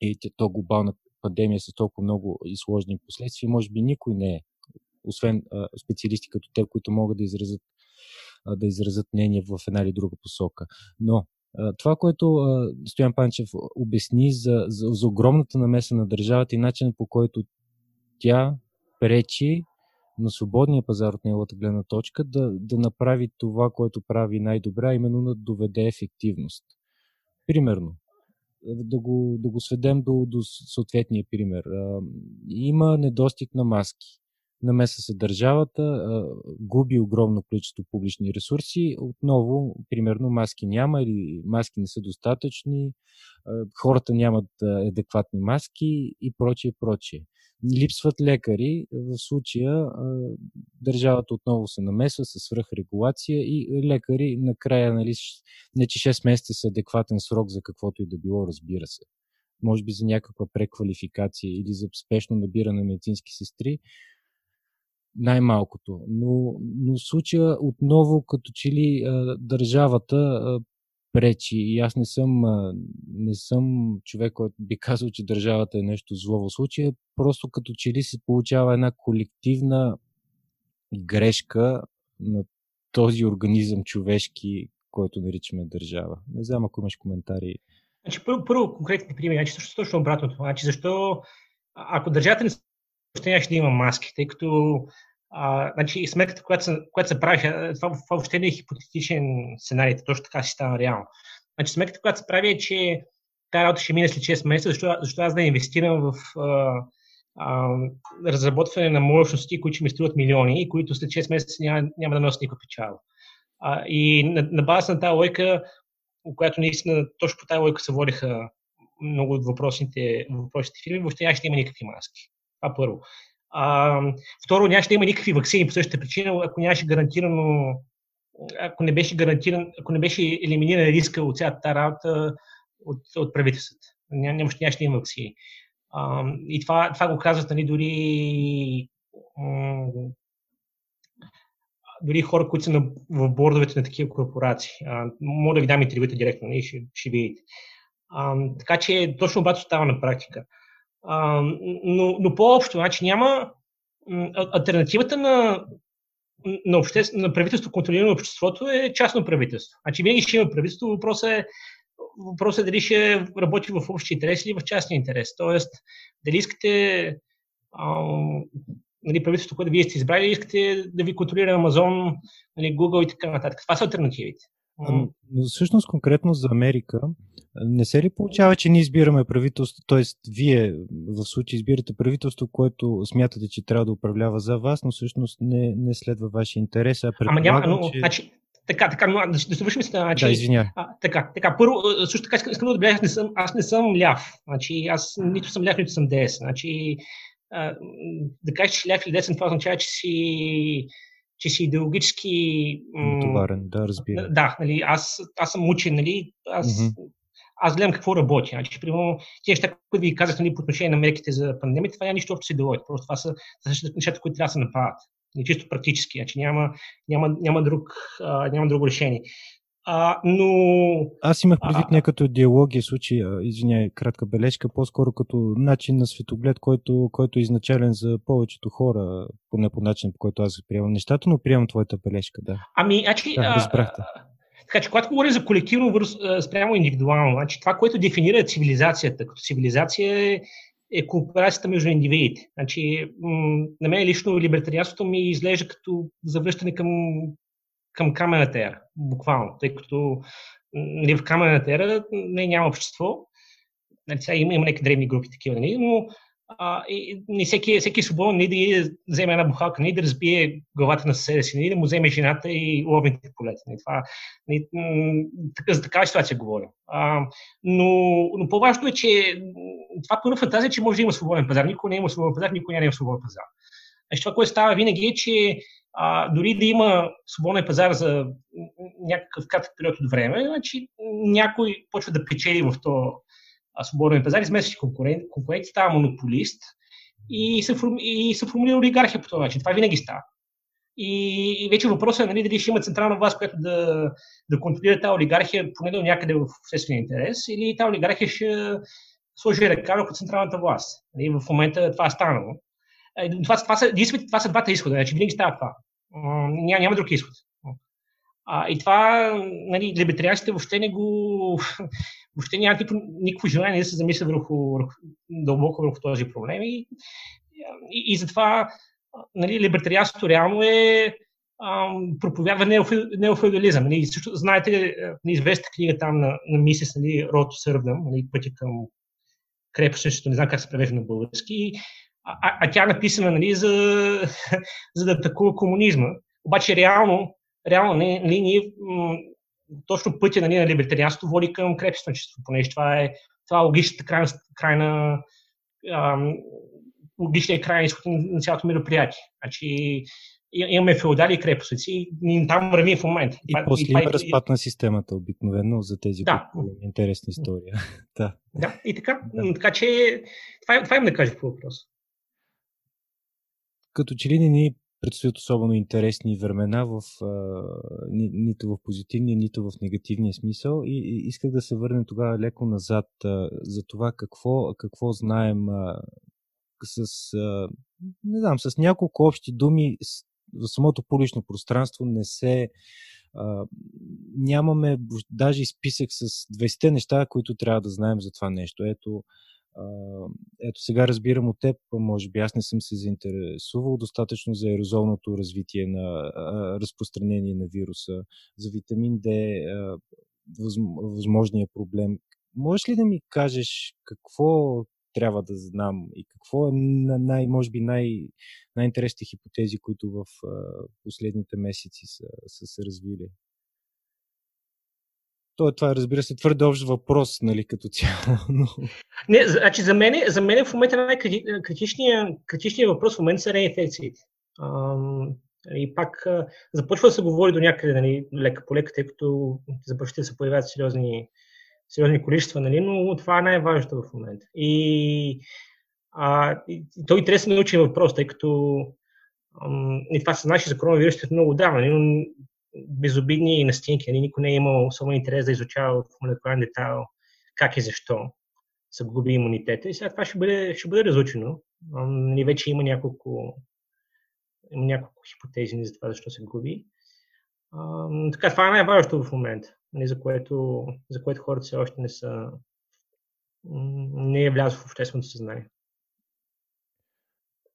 И то глобална пандемия с толкова много и сложни последствия, може би никой не е, освен специалисти като те, които могат да изразят да изразят мнение в една или друга посока. Но това, което Стоян Панчев обясни за, за, за огромната намеса на държавата и начинът по който тя пречи на свободния пазар от неговата гледна точка да, да направи това, което прави най-добре, именно да доведе ефективност. Примерно, да го, да го сведем до, до съответния пример. Има недостиг на маски намеса се държавата, губи огромно количество публични ресурси. Отново, примерно, маски няма или маски не са достатъчни, хората нямат адекватни маски и прочие, прочие. Липсват лекари. В случая държавата отново се намесва с свръхрегулация и лекари накрая, нали, не че 6 месеца са адекватен срок за каквото и да било, разбира се. Може би за някаква преквалификация или за спешно набиране на медицински сестри, най-малкото. Но, но случая отново като че ли държавата пречи и аз не съм, не съм човек, който би казал, че държавата е нещо зло в случая, просто като че ли се получава една колективна грешка на този организъм човешки, който наричаме държава. Не знам ако имаш коментари. Значи, първо, първо конкретни примери, значи също точно обратното. Значи, защо ако държавата не въобще нямаше да има маски, тъй като а, значи, сметката, която се, която се прави, това, това въобще не е хипотетичен сценарий, точно така си стана реално. Значи, сметката, която се прави е, че тази работа ще мине след 6 месеца, защо, защо аз да инвестирам в а, а, разработване на мощности, които ще ми струват милиони и които след 6 месеца няма, няма да носят никаква печала. А, и на, на база на тази лойка, която наистина точно по тази лойка се водиха много от въпросните, въпросните фирми, въобще няма ще има никакви маски. Това първо. А, второ, нямаше да има никакви вакцини по същата причина, ако нямаше гарантирано, ако не беше гарантиран, ако не беше елиминиран риска от цялата тази работа от, от правителството. Нямаше, нямаше да има вакцини. А, и това, това го казват нали, дори дори хора, които са на, в бордовете на такива корпорации. А, мога да ви дам интервюта директно, нали, ще, ще видите. А, така че точно обаче става на практика. А, но, но по-общо, значи няма альтернативата на, на, обще, на правителство, контролирано обществото е частно правителство. Значи винаги ще има правителство, въпросът е, въпросът е дали ще работи в общия интерес или в частния интерес. Тоест, дали искате а, нали, правителството, което вие сте избрали, искате да ви контролира Амазон, нали, Google и така нататък. Това са альтернативите. Но всъщност конкретно за Америка, не се ли получава, че ние избираме правителство, т.е. вие в случай избирате правителство, което смятате, че трябва да управлява за вас, но всъщност не, не следва вашия интерес, а Ама няма, но, че... значи, така, така, но да, да свършим с това. Значи, да, извиня. А, така, така, първо, също така искам да отбележа, аз не съм, аз не съм ляв. Значи, аз нито съм ляв, нито съм десен. Значи, а, да кажеш, че ляв или десен, това означава, че си че си идеологически... Натоварен, да, разбира. Да, нали, аз, аз съм учен, нали, аз, mm-hmm. аз гледам какво работи. Значи, примерно, тези неща, които ви казах нали, по отношение на мерките за пандемията, това няма нищо общо с идеологията. Просто това са, са нещата, които трябва да се направят. Не чисто практически. Значи, няма, няма, няма, друг, а, няма друго решение. А, но... Аз имах предвид не като диалоги, случай, извиняй, кратка бележка, по-скоро като начин на светоглед, който, който е изначален за повечето хора, поне по начин, по който аз приемам нещата, но приемам твоята бележка, да. Ами, значи, да, разбрахте. Така че, когато говорим за колективно върз, спрямо индивидуално, значи, това, което дефинира цивилизацията, като цивилизация е, е кооперацията между индивидите. Значи, м- на мен лично либертарианството ми изглежда като завръщане към към камената ера, буквално, тъй като нали, в камената ера не, няма общество. Нали, сега има, има някакви древни групи такива, нали, но а, и, не всеки, всеки е свободен не да вземе една бухалка, не да разбие главата на съседа си, не да му вземе жената и ловните полета. Не, това, не, така, за такава ситуация говорим. А, но, но по-важно е, че това първо фантазия, че може да има свободен пазар. Никой не има свободен пазар, никой да има свободен пазар. Значи това, което става винаги е, че а, дори да има свободен пазар за някакъв кратък период от време, значи някой почва да печели в този свободен пазар, измества си конкурент, конкурент става монополист и се, и се формулира олигархия по този начин. Това винаги става. И, и вече въпросът е нали, дали ще има централна власт, която да, да контролира тази олигархия поне до някъде в обществен интерес, или тази олигархия ще сложи ръка върху централната власт. Нали, в момента това е станало. Е, това, това, са, това са двата изхода, значи винаги става това. Няма, няма друг изход. А, и това, нали, либертарианците въобще не го... (laughs) въобще няма никакво, никакво желание да се замисля върху, върху, дълбоко върху този проблем. И, и, и затова нали, либертарианството реално е проповядва неофеодализъм. Нали, също, знаете, неизвестна книга там на, на мисис нали, Рото Сърбдъм, нали, пътя към крепостничеството, не знам как се превежда на български, а, а тя е написана нали, за, (laughs) за да атакува комунизма. Обаче реално, реално нали, ние, м- точно пътя нали, на либертарианството води към крепостничество, понеже това е, това е логичната крайна, крайна ам, логичният крайен изход на цялото мероприятие. Значи, имаме феодали и крепостници и там върви в момента. И, и после има разпад на системата обикновено за тези, да. които е интересна история. (laughs) да. да, и така, така че това, това им да кажа по въпрос. Като че ли не ни предстоят особено интересни времена в, а, ни, нито в позитивния, нито в негативния смисъл и, и исках да се върнем тогава леко назад а, за това какво, какво знаем а, с, а, не знам, с няколко общи думи в самото публично пространство не се а, нямаме даже списък с 20 неща, които трябва да знаем за това нещо. Ето, ето сега разбирам от теб, може би аз не съм се заинтересувал достатъчно за аерозолното развитие на разпространение на вируса, за витамин D, възможния проблем. Можеш ли да ми кажеш какво трябва да знам и какво е най, може би най, най-интересните хипотези, които в последните месеци са, са се развили? То, това е, разбира се, твърде общ въпрос, нали, като цяло. Но... Не, значи за мен, за мен в момента най-критичният критичният въпрос в момента са реинфекциите. И пак започва да се говори до някъде, нали, лека по лека, тъй като започват да се появяват сериозни сериозни количества, нали? но това е най-важното в момента. И, а, и той се научи въпрос, тъй като и това се наши за коронавирусите много давно, нали? но безобидни настинки. Нали? Никой не е имал особен интерес да изучава в молекулярен детайл как и защо се губи имунитета. И сега това ще бъде, ще бъде разучено. Нали, вече има няколко, има няколко хипотези за това защо се губи. Така, това е най-важното в момента нали, за, което, за което хората все още не са не е влязло в общественото съзнание.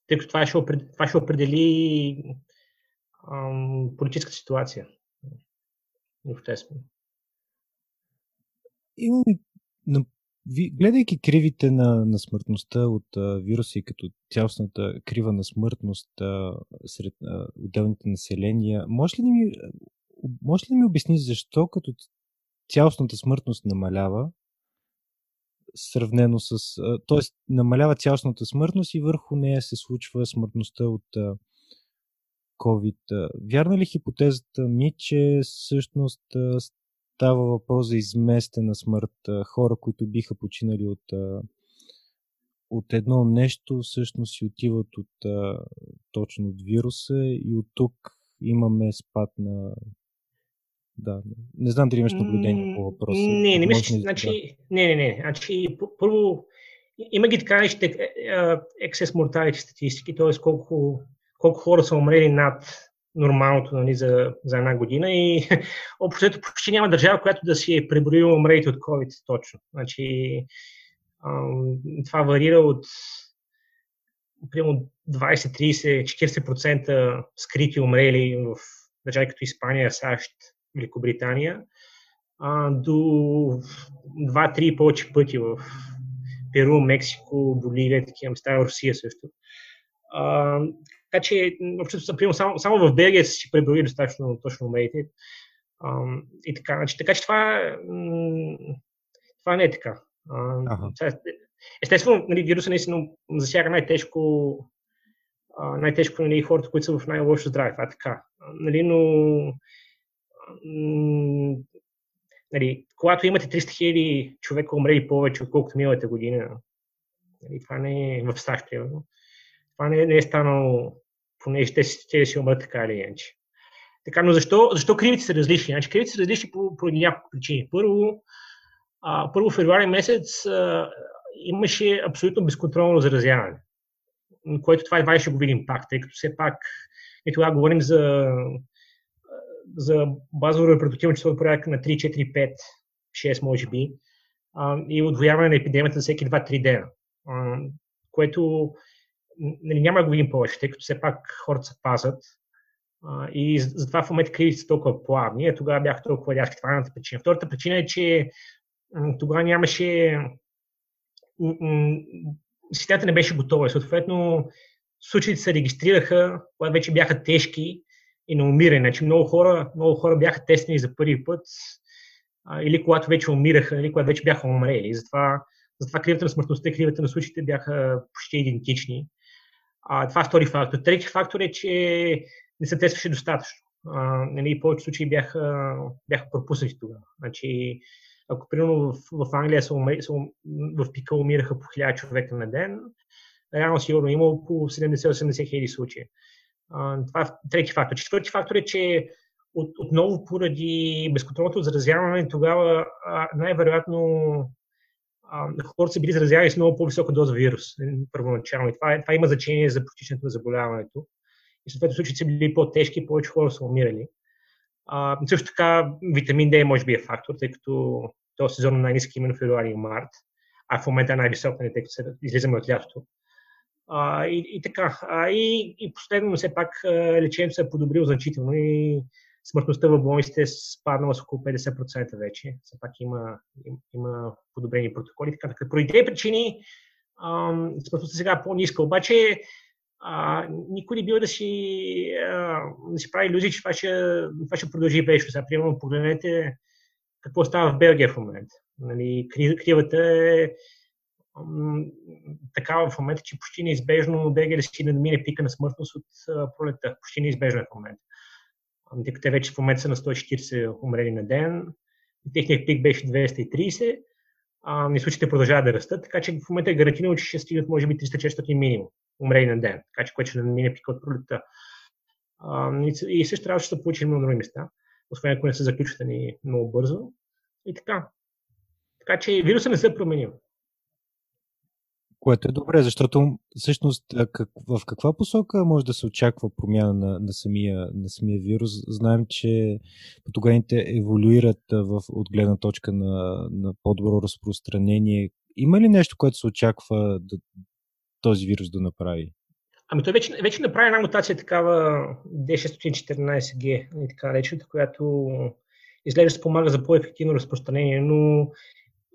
Тъй като това ще, определи, това ще определи ам, политическата ситуация обществено. Имам, гледайки кривите на, на смъртността от а, вируса и като цялостната крива на смъртност а, сред а, отделните населения, може ли ми може ли ми обясни защо като цялостната смъртност намалява, сравнено с... т.е. намалява цялостната смъртност и върху нея се случва смъртността от COVID. Вярна ли хипотезата ми, че всъщност става въпрос за изместена смърт? Хора, които биха починали от, от едно нещо, всъщност си отиват от, точно от вируса и от тук имаме спад на да. Не знам дали имаш наблюдение по въпроса. Не, не мисля, значи, не, не, не. Значи, първо, има ги така наречените excess mortality статистики, т.е. колко, колко хора са умрели над нормалното нали, за, за една година и (laughs) общо почти няма държава, която да си е преброила умрелите от COVID точно. Значи, това варира от примерно 20, 30, 40% скрити умрели в държави като Испания, САЩ, Великобритания, а, до 2-3 повече пъти в Перу, Мексико, Боливия, такива места, Русия също. А, така че, общо, примерно, само, само в Белгия си преброи достатъчно точно умерите. и така, значи, така че това, това не е така. ага. Естествено, нали, вируса наистина засяга най-тежко най-тежко нали, хората, които са в най-лошо здраве. Това е така. Нали, но нали, когато имате 300 хиляди човека умрели повече, отколкото миналата година, нали, това не е в САЩ, примерно. Това не, не е станало, понеже те, те си умрат така или иначе. Така, но защо, защо кривите са различни? Значи, кривите са различни по, поради няколко причини. Първо, а, първо февруари месец а, имаше абсолютно безконтролно заразяване, което това едва ще го видим пак, тъй като все пак и тогава говорим за, за базово репродуктивно число порядъка на 3, 4, 5, 6 може би а, и отвояване на епидемията за всеки 2-3 дена, а, което нали, няма да го видим повече, тъй като все пак хората се пазат а, и затова в момента кризите са толкова плавни, а тогава бяха толкова рязки. Това е едната причина. Втората причина е, че тогава нямаше системата не беше готова и съответно случаите се регистрираха, когато вече бяха тежки и на умиране. Значи много хора, много хора бяха тестени за първи път а, или когато вече умираха, или когато вече бяха умрели. Затова, затова кривата на смъртността и кривата на случаите бяха почти идентични. А, това е втори фактор. Трети фактор е, че не се тестваше достатъчно. А, нали, повече случаи бяха, бяха пропуснати тогава. Значи, ако примерно в, в Англия са, уми, са, в пика умираха по 1000 човека на ден, реално сигурно е имало по 70-80 хиляди случаи. Това е трети фактор. Четвърти фактор е, че от, отново поради безконтролното заразяване, тогава най-вероятно хората са били заразявани с много по-висока доза вирус първоначално. И това, е, това има значение за протичането на заболяването. И съответно случаите са били по-тежки, повече хора са умирали. А, също така витамин D може би е фактор, тъй като този сезон е най-низки именно февруари и март, а в момента е най-висок, тъй като излизаме от лятото. А, и, и така. А, и, и последно, все пак, лечението се е подобрило значително и смъртността в болниците е спаднала с около 50% вече. Все пак има, има, подобрени протоколи. Така, така. Поради тези причини смъртността сега е по-ниска. Обаче а, никой не бива да си, а, да си прави иллюзии, че това ще, това ще продължи вечно. Сега, примерно, погледнете какво става в Белгия в момента. Нали, кривата е такава в момента, че почти неизбежно Белгия да си надмине пика на смъртност от пролета. Почти неизбежно е в момента. Като те вече в момента са на 140 умрели на ден, техният пик беше 230, а, и случаите продължават да растат, така че в момента е гарантирано, че ще стигнат може би 300-400 минимум умрели на ден, така че което ще надмине пика от пролета. и, също трябва да се получи на други места, освен ако не са заключвани много бързо. И така. Така че вирусът не се е променил. Което е добре, защото всъщност как, в каква посока може да се очаква промяна на, на, самия, на самия вирус? Знаем, че патогените еволюират в, от гледна точка на, на по-добро разпространение. Има ли нещо, което се очаква да, този вирус да направи? Ами той вече, вече направи една мутация такава D614G, нали, така речената, която изглежда спомага за по-ефективно разпространение, но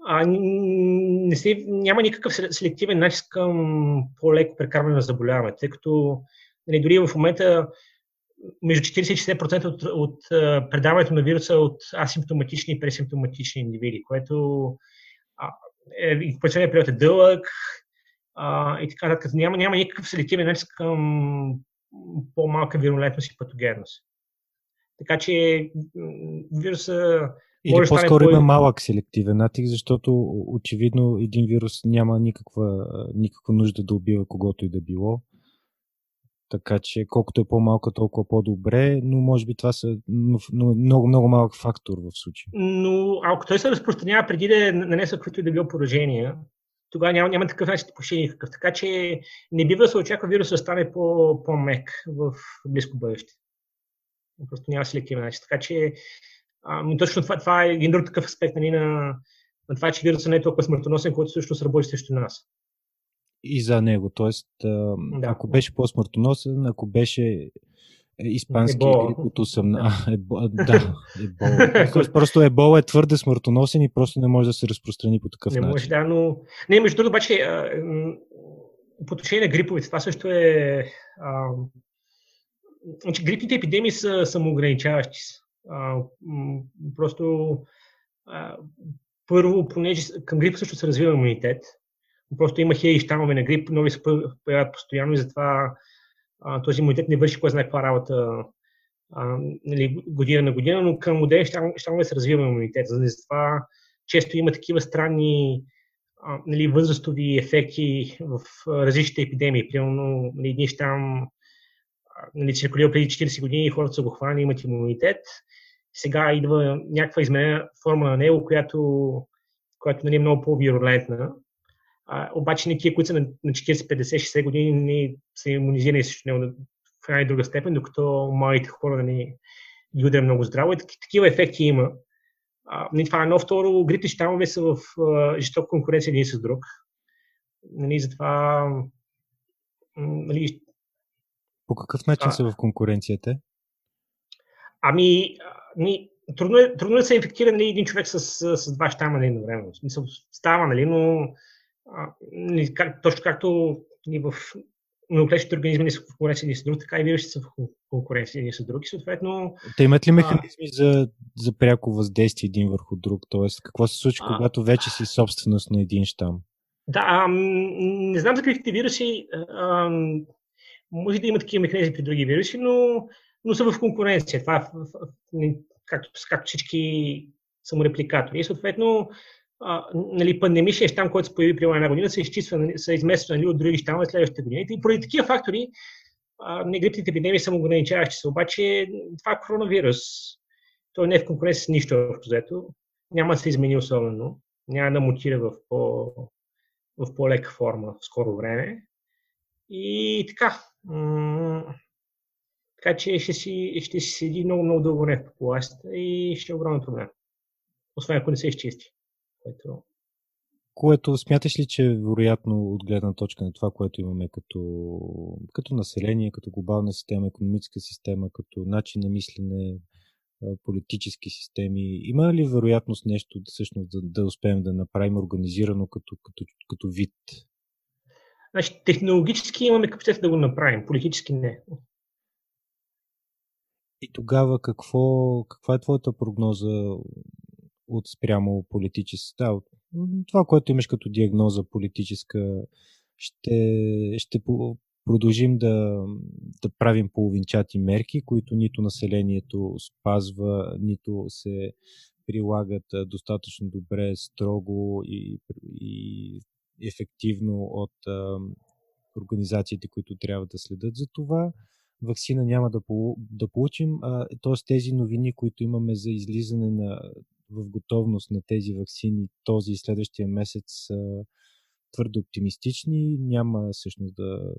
а, не се, няма никакъв селективен начин към по-леко прекарване на заболяване, тъй като нали, дори в момента между 40 и 60% от, от предаването на вируса от асимптоматични и пресимптоматични индивиди, което а, е, период е дълъг а, и така нататък. Няма, няма никакъв селективен начин към по-малка вирулентност и патогенност. Така че вируса или може по-скоро има малък селективен натиск, защото очевидно един вирус няма никаква, никаква нужда да убива когото и да било. Така че колкото е по-малко, толкова по-добре, но може би това са но, много, много малък фактор в случая. Но ако той се разпространява преди да е нанесъл каквито и да било поражения, тогава няма, няма такъв начин да никакъв. Така че не бива да се очаква вирусът да стане по, по-мек в близко бъдеще. Просто няма селективен начин. Така че а, но точно това, това е един друг такъв аспект нали, на, на това, че вирусът не е толкова смъртоносен, който също работи срещу нас. И за него. Тоест, да. ако беше по-смъртоносен, ако беше е, испански ебола. грип от 8. А, ебо, да, ебола. просто ебола е твърде смъртоносен и просто не може да се разпространи по такъв не начин. Не може, да, но... Не, между другото, обаче, по отношение на гриповите, това също е... А, значи, грипните епидемии са самоограничаващи се. Просто първо, понеже към грип също се развива имунитет, просто има хиляди щамове на грип, нови се появяват постоянно и затова този имунитет не върши кой знае каква работа нали, година на година, но към ще да се развива имунитет. За това често има такива странни нали, възрастови ефекти в различните епидемии. Примерно, нали, там нали, циркулира преди 40 години, хората са го хванали, имат имунитет. Сега идва някаква изменена форма на него, която, която нали, е много по-вирулентна. А, обаче не които са на, на 40, 50, 60 години, не са иммунизирани срещу него в една и друга степен, докато малите хора нали, ги удря много здраво. И такива ефекти има. А, нали, това е едно. Второ, грипни щамове са в жестока конкуренция един с друг. Нали, затова нали, по какъв начин а, са в конкуренцията? Ами, ни, трудно, е, трудно е да се инфектира нали, един човек с, с, с два щама нали, едновременно. В смисъл, става, нали, но а, нали, как, точно както ни в многоклетъчните организми не са в конкуренция един с друг, така и вирусите са в конкуренция един с друг. И съответно. Те имат ли механизми а... за, за пряко въздействие един върху друг? Тоест, какво се случва, а... когато вече си собственост на един щам? Да, а, не знам за какви вируси. А, може да има такива механизми при други вируси, но, но са в конкуренция. Това е както, както всички саморепликатори. И съответно, а, нали, пандемичният щам, който се появи при една година, се изчиства, нали, се измества нали, от други щамове следващите години. И поради такива фактори, негрипните епидемии са ограничаващи се. Обаче това е коронавирус. Той не е в конкуренция с нищо общо взето. Няма да се измени особено. Няма да мутира в, по, в по-лека форма в скоро време. И така. Така че ще си, ще си седи много, много дълго време в популацията и ще е огромен проблем. Освен ако не се изчисти. Което... Което смяташ ли, че е вероятно от гледна точка на това, което имаме като, като население, като глобална система, економическа система, като начин на мислене, политически системи, има ли вероятност нещо всъщност да, да успеем да направим организирано като, като, като вид Значи, технологически имаме капацитет да го направим, политически не. И тогава какво, каква е твоята прогноза от спрямо политическа? Това, което имаш като диагноза политическа, ще, ще продължим да, да правим половинчати мерки, които нито населението спазва, нито се прилагат достатъчно добре, строго и, и ефективно от а, организациите, които трябва да следят за това. Вакцина няма да, по, да получим, т.е. тези новини, които имаме за излизане на, в готовност на тези вакцини този и следващия месец са твърде оптимистични. Няма всъщност да,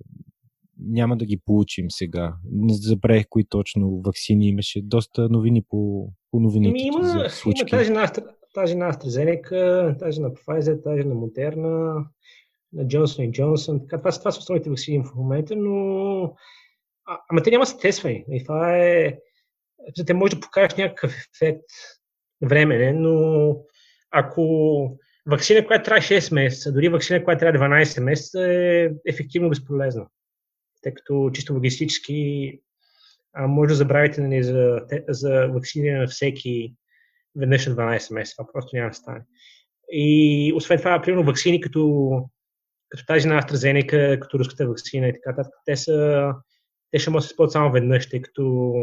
няма да ги получим сега. Не забравих кои точно вакцини имаше. Доста новини по, по новините. Ами има, за случки. има тази на, тази на AstraZeneca, тази на Pfizer, тази на Moderna, на Johnson Johnson. Така, това, това са основните вакцини в момента, но а, ама те няма се тествани. И това е... Те може да покажеш някакъв ефект временен, но ако вакцина, която трябва 6 месеца, дори вакцина, която трябва 12 месеца, е ефективно безполезна. Тъй като чисто логистически а, може да забравите нали, за, за вакциниране на всеки веднъж на 12 месеца. Това просто няма да стане. И освен това, примерно, вакцини като, като тази на AstraZeneca, като руската вакцина и така нататък, те, са, те ще могат да се използват само веднъж, тъй като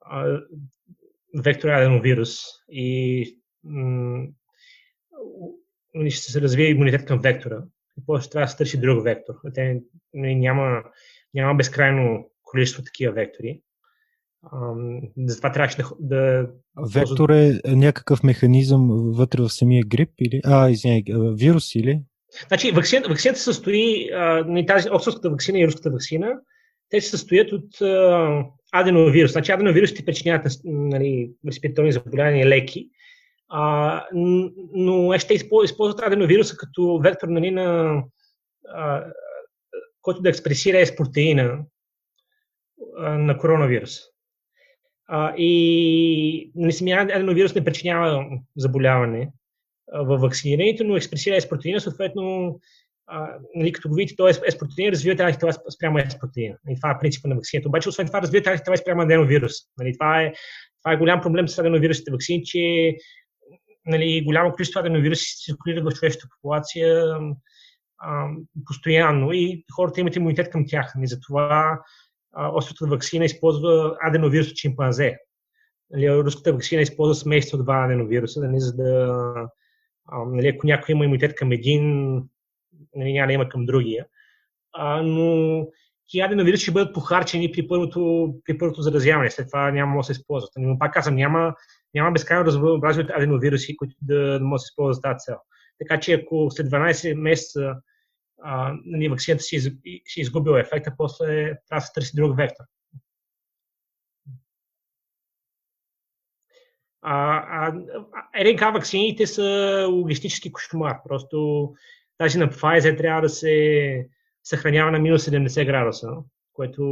а, вектор е аденовирус и м- ще се развие имунитет към вектора. И после трябва да се търси друг вектор. Те, няма, няма безкрайно количество такива вектори. Затова трябваше да, да... Вектор е някакъв механизъм вътре в самия грип или... А, извиняй, вирус или? Значи, вакцина, вакцината се състои, а, тази оксфордската вакцина и руската вакцина, те се състоят от а, аденовирус. Значи, аденовирусите причиняват нали, респираторни заболявания леки, а, но ще използват аденовируса като вектор нали, на а, който да експресира с протеина на коронавирус. А, и самия аденовирус не причинява заболяване във вакцинирането, но експресира с протеина, съответно, а, нали, като го видите, то протеин, развива антитела спрямо с протеина. И това е принципа на вакцината. Обаче, освен това, развива антитела спрямо аденовирус. Нали, това, е, това е голям проблем с аденовирусите вакцини, че нали, голямо количество аденовируси циркулират в човешката популация а, постоянно и хората имат имунитет към тях. Нали, затова острата вакцина използва аденовирус от чимпанзе. Нали, руската вакцина използва смесица от два аденовируса, нали, за да, нали, ако някой има имунитет към един, нали, няма да има към другия. А, но тия аденовируси ще бъдат похарчени при първото, при първото заразяване, след това няма да се използват. Но пак казвам, няма, няма безкрайно разнообразие от аденовируси, които да могат да се използват за тази цел. Така че ако след 12 месеца а, нали, вакцината си, си изгубила ефекта, после трябва да се търси друг вектор. А, а, РНК вакцините са логистически кошмар. Просто тази на Pfizer трябва да се съхранява на минус 70 градуса, което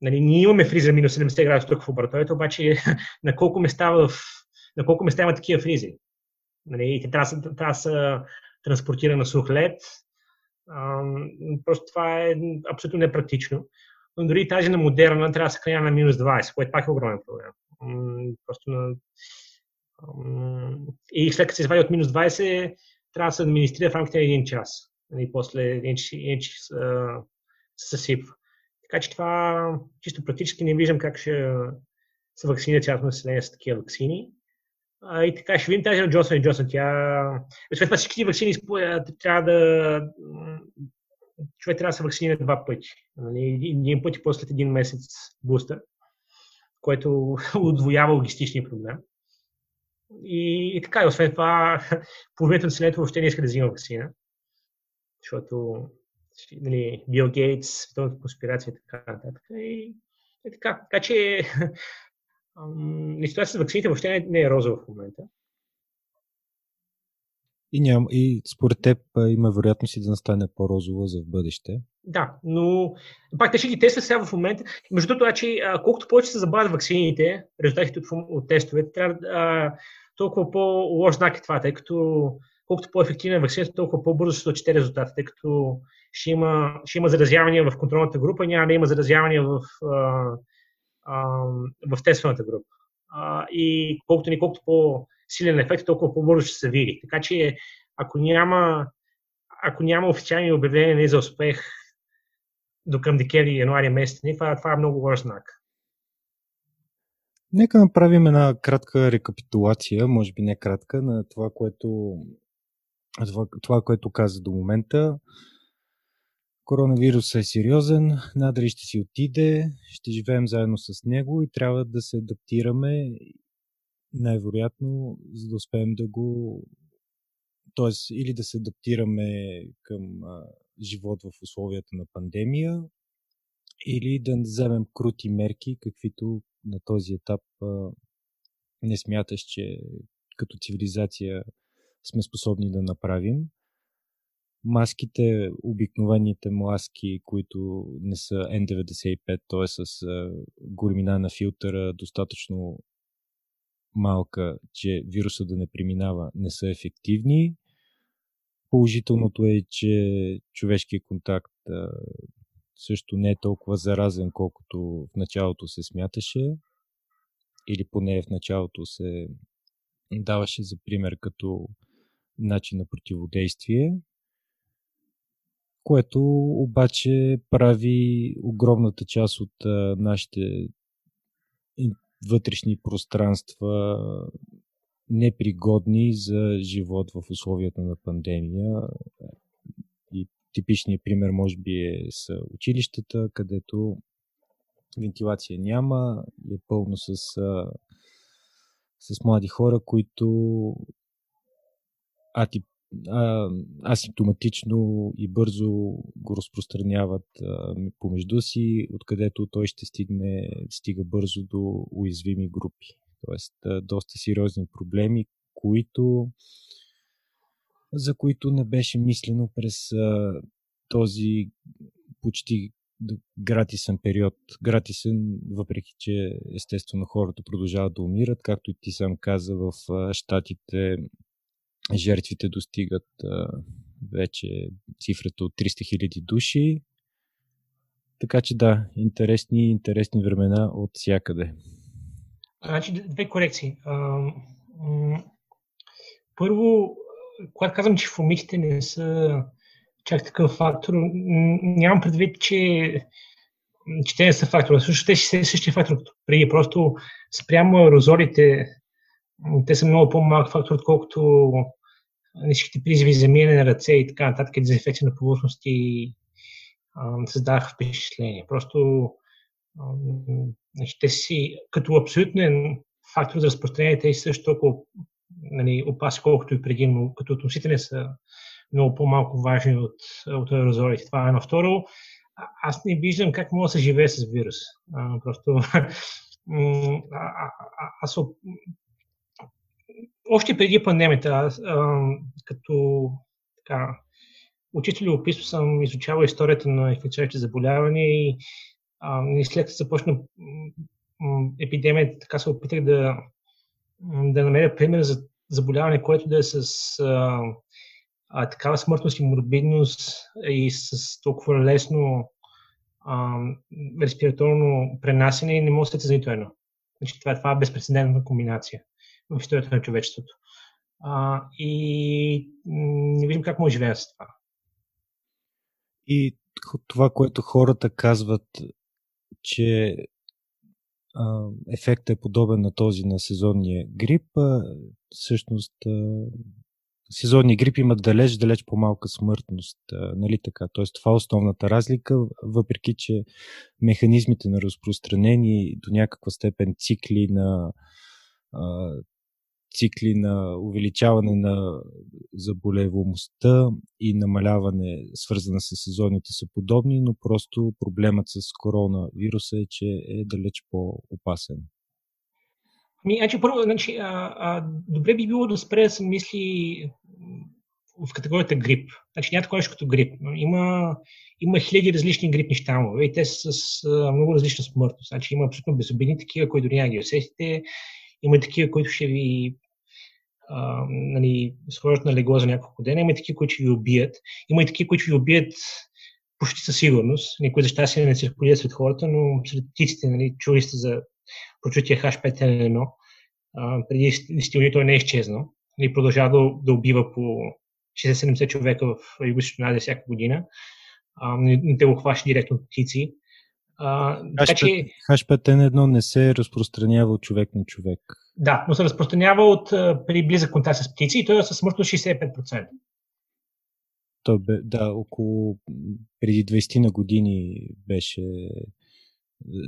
нали, ние имаме фризер минус 70 градуса тук в лабораторията, обаче (laughs) на колко места, в, на колко места има такива фризи? Нали, те трябва, трябва да са транспортира на сух лед. Просто това е абсолютно непрактично. Но дори тази на модерна трябва да се храня на минус 20, което пак е огромен проблем. Просто на... И след като се извади от минус 20, трябва да се администрира в рамките на един час. И нали, после един час се съсипва. Така че това чисто практически не виждам как ще се вакцинира цялото население с такива вакцини. А, и така, ще видим тази на Джонсон и Джонсон. Тя... Освен всички вакцини трябва да... Човек трябва да се вакцинира два пъти. Нали? Един път и после един месец бустер, което (laughs) отвоява логистичния проблем. И, и така, и освен това, (laughs) половината населението въобще не иска да взима вакцина, защото нали, Бил Гейтс, световната конспирация и така нататък. И, и така. Така че (laughs) ситуацията с вакцините въобще не, не е розова в момента. И, ням, и според теб има вероятност и да настане по-розова за в бъдеще. Да, но пак те ще ги тестват сега в момента. Между другото, значи, колкото повече се забавят вакцините, резултатите от, от тестовете, трябва а, толкова по-лош знак е това, тъй като колкото по-ефективна е вакцината, толкова по-бързо ще се отчете резултата, тъй като ще има, ще има заразявания в контролната група, няма да има заразявания в а, в тестваната група. И колкото ни колкото по-силен ефект, толкова по-бързо ще се види. Така че ако няма, ако няма официални обявления за успех до към декември и януари месец, това, това е много лош знак. Нека направим една кратка рекапитулация, може би не кратка, на това, което, това, което каза до момента. Коронавирусът е сериозен, надали ще си отиде, ще живеем заедно с него и трябва да се адаптираме най-вероятно, за да успеем да го. Тоест, или да се адаптираме към а, живот в условията на пандемия, или да вземем крути мерки, каквито на този етап а, не смяташ, че като цивилизация сме способни да направим маските, обикновените маски, които не са N95, т.е. с големина на филтъра достатъчно малка, че вируса да не преминава, не са ефективни. Положителното е, че човешкият контакт също не е толкова заразен, колкото в началото се смяташе. Или поне в началото се даваше за пример като начин на противодействие което обаче прави огромната част от нашите вътрешни пространства непригодни за живот в условията на пандемия. И типичният пример може би е с училищата, където вентилация няма е пълно с, с млади хора, които атип, асимптоматично и бързо го разпространяват помежду си, откъдето той ще стигне, стига бързо до уязвими групи. Тоест, доста сериозни проблеми, които, за които не беше мислено през този почти гратисен период. Гратисен, въпреки че естествено хората продължават да умират, както и ти сам каза, в Штатите жертвите достигат вече цифрата от 300 000 души. Така че да, интересни, интересни времена от всякъде. Значи, две корекции. Първо, когато казвам, че фомитите не са чак такъв фактор. Нямам предвид, че, че те не са фактор. Също те са същия фактор като преди. Просто спрямо аерозолите, те са много по-малък фактор, отколкото всичките призиви за миене на ръце и така нататък, дезинфекция на повърхности създаваха впечатление. Просто те си като абсолютен фактор за разпространение, те също толкова нали, опасни, колкото и преди, но като относителен са много по-малко важни от, от аерозолите. Това е едно. Второ, аз не виждам как мога да се живее с вирус. А, просто (laughs) аз още преди пандемията, аз, а, като така, учител любопитство съм изучавал историята на инфекционните заболявания и а, след като започна епидемията, така се опитах да, да намеря пример за заболяване, което да е с а, а, такава смъртност и морбидност и с толкова лесно а, респираторно пренасене и не може да се за нито едно. Значи, това, това е безпредседентна комбинация в историята на човечеството. А, и не виждам как може да живея с това. И това, което хората казват, че а, ефектът е подобен на този на сезонния грип, а, всъщност а, сезонния грип има далеч, далеч по-малка смъртност. А, нали така? Тоест, това е основната разлика, въпреки че механизмите на разпространение до някаква степен цикли на цикли на увеличаване на заболеваемостта и намаляване, свързана с сезоните, са подобни, но просто проблемът с коронавируса е, че е далеч по-опасен. Ами, значи, първо, значи, а, а, добре би било да спре да се мисли в категорията грип. Значи няма такова като грип. Има, има хиляди различни грипни щамове и те са с а, много различна смъртност. Значи има абсолютно безобидни такива, които няма ги усетите. Има такива, които ще ви а, нали, сложат на легло за няколко дена. Има такива, които ще ви убият. Има и такива, които ви убият почти със сигурност. Никой за щастие не циркулира сред хората, но сред птиците, нали, чули сте за прочутия H5N1. А, преди 10 години той не е изчезнал. И нали, продължава да, да убива по 60-70 човека в юго Азия всяка година. А, не, не те го хваща директно птици. Така, че... H5N1 не се разпространява от човек на човек. Да, но се разпространява от, при близък контакт с птици и той е със смъртност 65%. Той бе, да, около преди 20 на години беше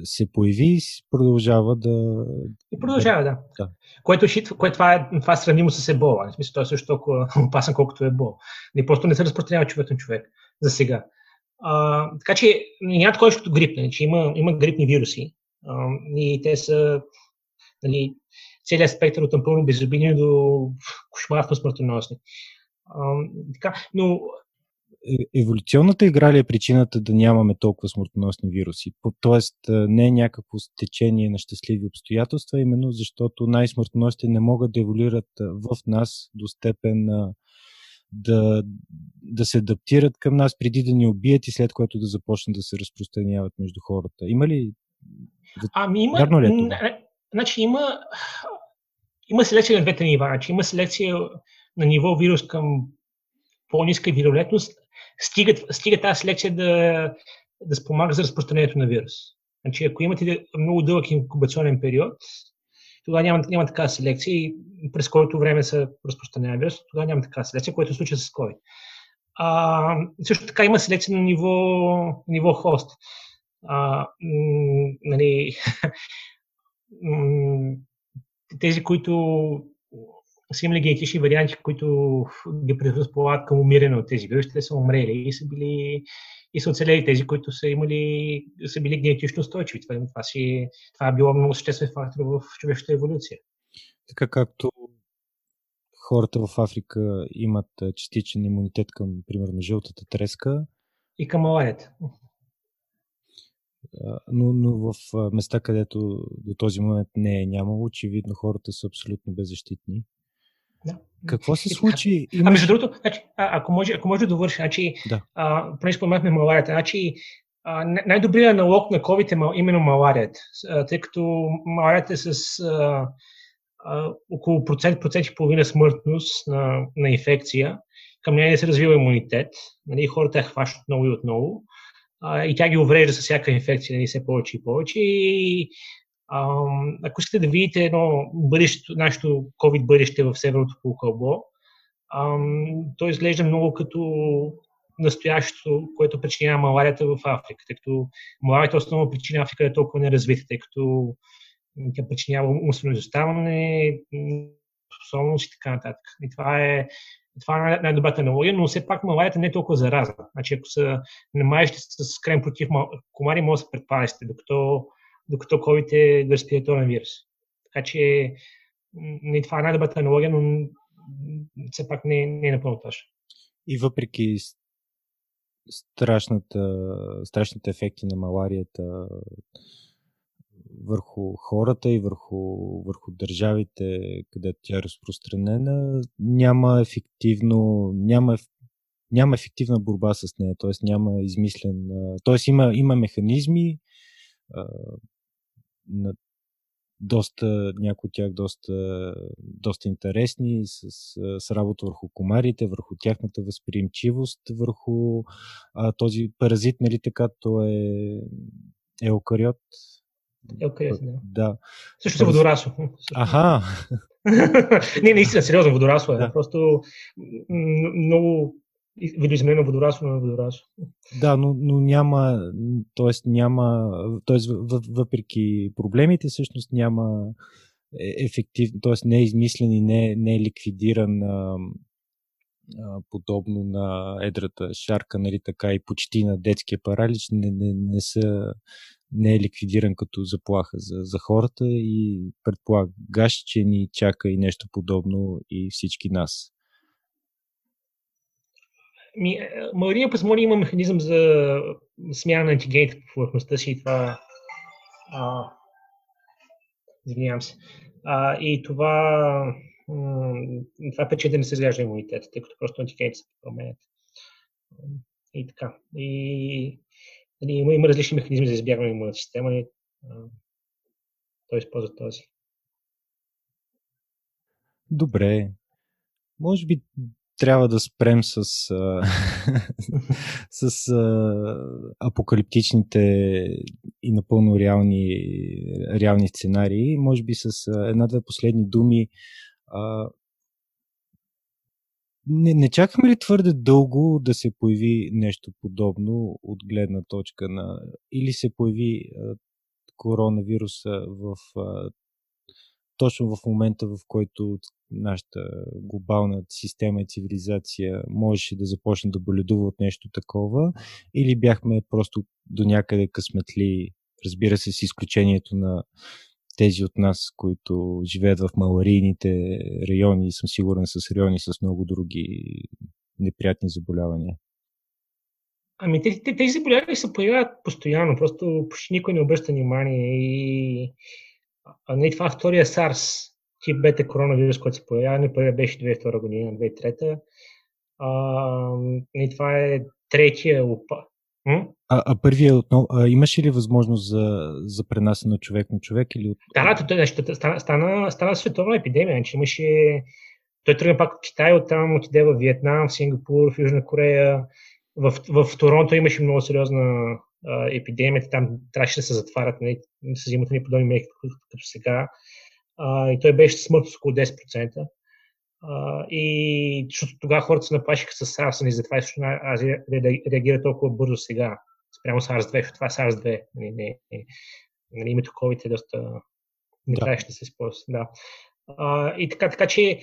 се появи и продължава да... И продължава, да. да. Което, което това, е, това е сравнимо с ебола. В смисъл, той е също толкова (laughs) опасен, колкото е ебола. Не просто не се разпространява човек на човек за сега. А, така че няма такова като грип, нали, че има, има грипни вируси а, и те са нали, целият спектър от напълно безобидни до кошмарно смъртоносни. Така, но е, еволюционната игра ли е причината да нямаме толкова смъртоносни вируси? Тоест не е някакво стечение на щастливи обстоятелства, именно защото най-смъртоносните не могат да еволюират в нас до степен на да, да се адаптират към нас преди да ни убият и след което да започнат да се разпространяват между хората. Има ли? Ами има. Вярно ли е това? Значи има, има селекция на двете нива. Значи има селекция на ниво вирус към по-ниска вирулентност. Стига, стига тази селекция да, да спомага за разпространението на вирус. Значи, ако имате много дълъг инкубационен период, тогава няма, няма такава селекция и през който време се разпространява вирус, тогава няма такава селекция, което е случва с COVID. А, също така има селекция на ниво, ниво хост. А, м, нали, (laughs) тези, които са имали генетични варианти, които ги предразполагат към умиране от тези вируси, те са умрели и са били и са оцелели тези, които са имали, са били генетично устойчиви. Това, това, си, това е било много съществен фактор в човешката еволюция. Така както хората в Африка имат частичен имунитет към, примерно, жълтата треска. И към маларията. Но, но в места, където до този момент не е нямало, очевидно хората са абсолютно беззащитни. Да. Какво се случи? А, а между другото, значи, а, ако, може, ако може да довърши, значи, да. а, понеже споменахме маларията, значи, най-добрият налог на COVID е именно маларията, тъй като маларията е с а, около процент, процент и половина смъртност на, на инфекция към нея не се развива имунитет. Нали, хората я хващат много и отново. И тя ги уврежда с всяка инфекция, нали, все повече и повече. И, ако искате да видите едно бъдеще, нашето COVID бъдеще в северното полукълбо, то изглежда много като настоящето, което причинява маларията в Африка, тъй като маларията основна причина Африка е толкова неразвита, тъй като тя причинява умствено изоставане, способност и така нататък. И това е, това е най-добрата аналогия, но все пак маларията не е толкова заразна. Значи, ако се намаеште с крем против комари, може да се предпазите, докато, докато COVID е респираторен вирус. Така че не, това е най-добрата аналогия, но все пак не, не е напълно точно. И въпреки страшната, страшните ефекти на маларията върху хората и върху, върху държавите, където тя е разпространена, няма ефективно, няма, няма ефективна борба с нея, т.е. няма измислен, т.е. Има, има механизми, на доста, някои от тях доста, доста интересни, с, с работа върху комарите, върху тяхната възприемчивост, върху а, този паразит, нали така, то е еукариот. Еукариот, да. да. Също се водорасло. Аха! (laughs) не, наистина, сериозно водорасло е. Да. Просто много видоизменено водорасло на водорасло. Да, но, но няма, т.е. няма, т.е. въпреки проблемите, всъщност няма е, ефективно, т.е. не е измислен и не, не е ликвидиран а, а, подобно на едрата шарка, нали, така и почти на детския паралич, не, не, не, са, не е ликвидиран като заплаха за, за хората и предполагаш, че ни чака и нещо подобно и всички нас. Ми, е, Мария Пасмони има механизъм за смяна на антигените по повърхността си и това... А, извинявам се. А, и това, това пече да не се изгражда имунитет, тъй като просто антигените се променят. И така. И, нали, има, има различни механизми за избягване на имунната система и той използва този. Добре. Може би трябва да спрем с, (laughs) с а, апокалиптичните и напълно реални, реални сценарии. Може би с една-две последни думи. А, не, не чакаме ли твърде дълго да се появи нещо подобно от гледна точка на. Или се появи а, коронавируса в а, точно в момента, в който нашата глобална система и цивилизация можеше да започне да боледува от нещо такова, или бяхме просто до някъде късметли, разбира се, с изключението на тези от нас, които живеят в маларийните райони и съм сигурен с райони с много други неприятни заболявания. Ами тези, заболявания се появяват постоянно, просто почти никой не обръща внимание и а, не, това е втория SARS, тип бета коронавирус, който се появява. Не първият беше 2002 година, 2003. А, и това е третия опа. А, а първия отново, а, имаше ли възможност за, за пренасене от човек на човек? Или от... Да, да, стана, стана, стана световна епидемия. Че значи имаше... Той тръгна пак от Китай, оттам отиде в Виетнам, в Сингапур, в Южна Корея. В, в, в Торонто имаше много сериозна епидемията, там трябваше да се затварят, нали, да се взимат ни подобни мерки като сега. А, и той беше смъртност около 10%. А, и защото тогава хората се наплашиха с SARS, и затова също Азия реагира толкова бързо сега, спрямо SARS-2, защото това е SARS-2. Нали, не, не, нали, името COVID е доста не да. трябваше да се използва. Да. А, и така, така че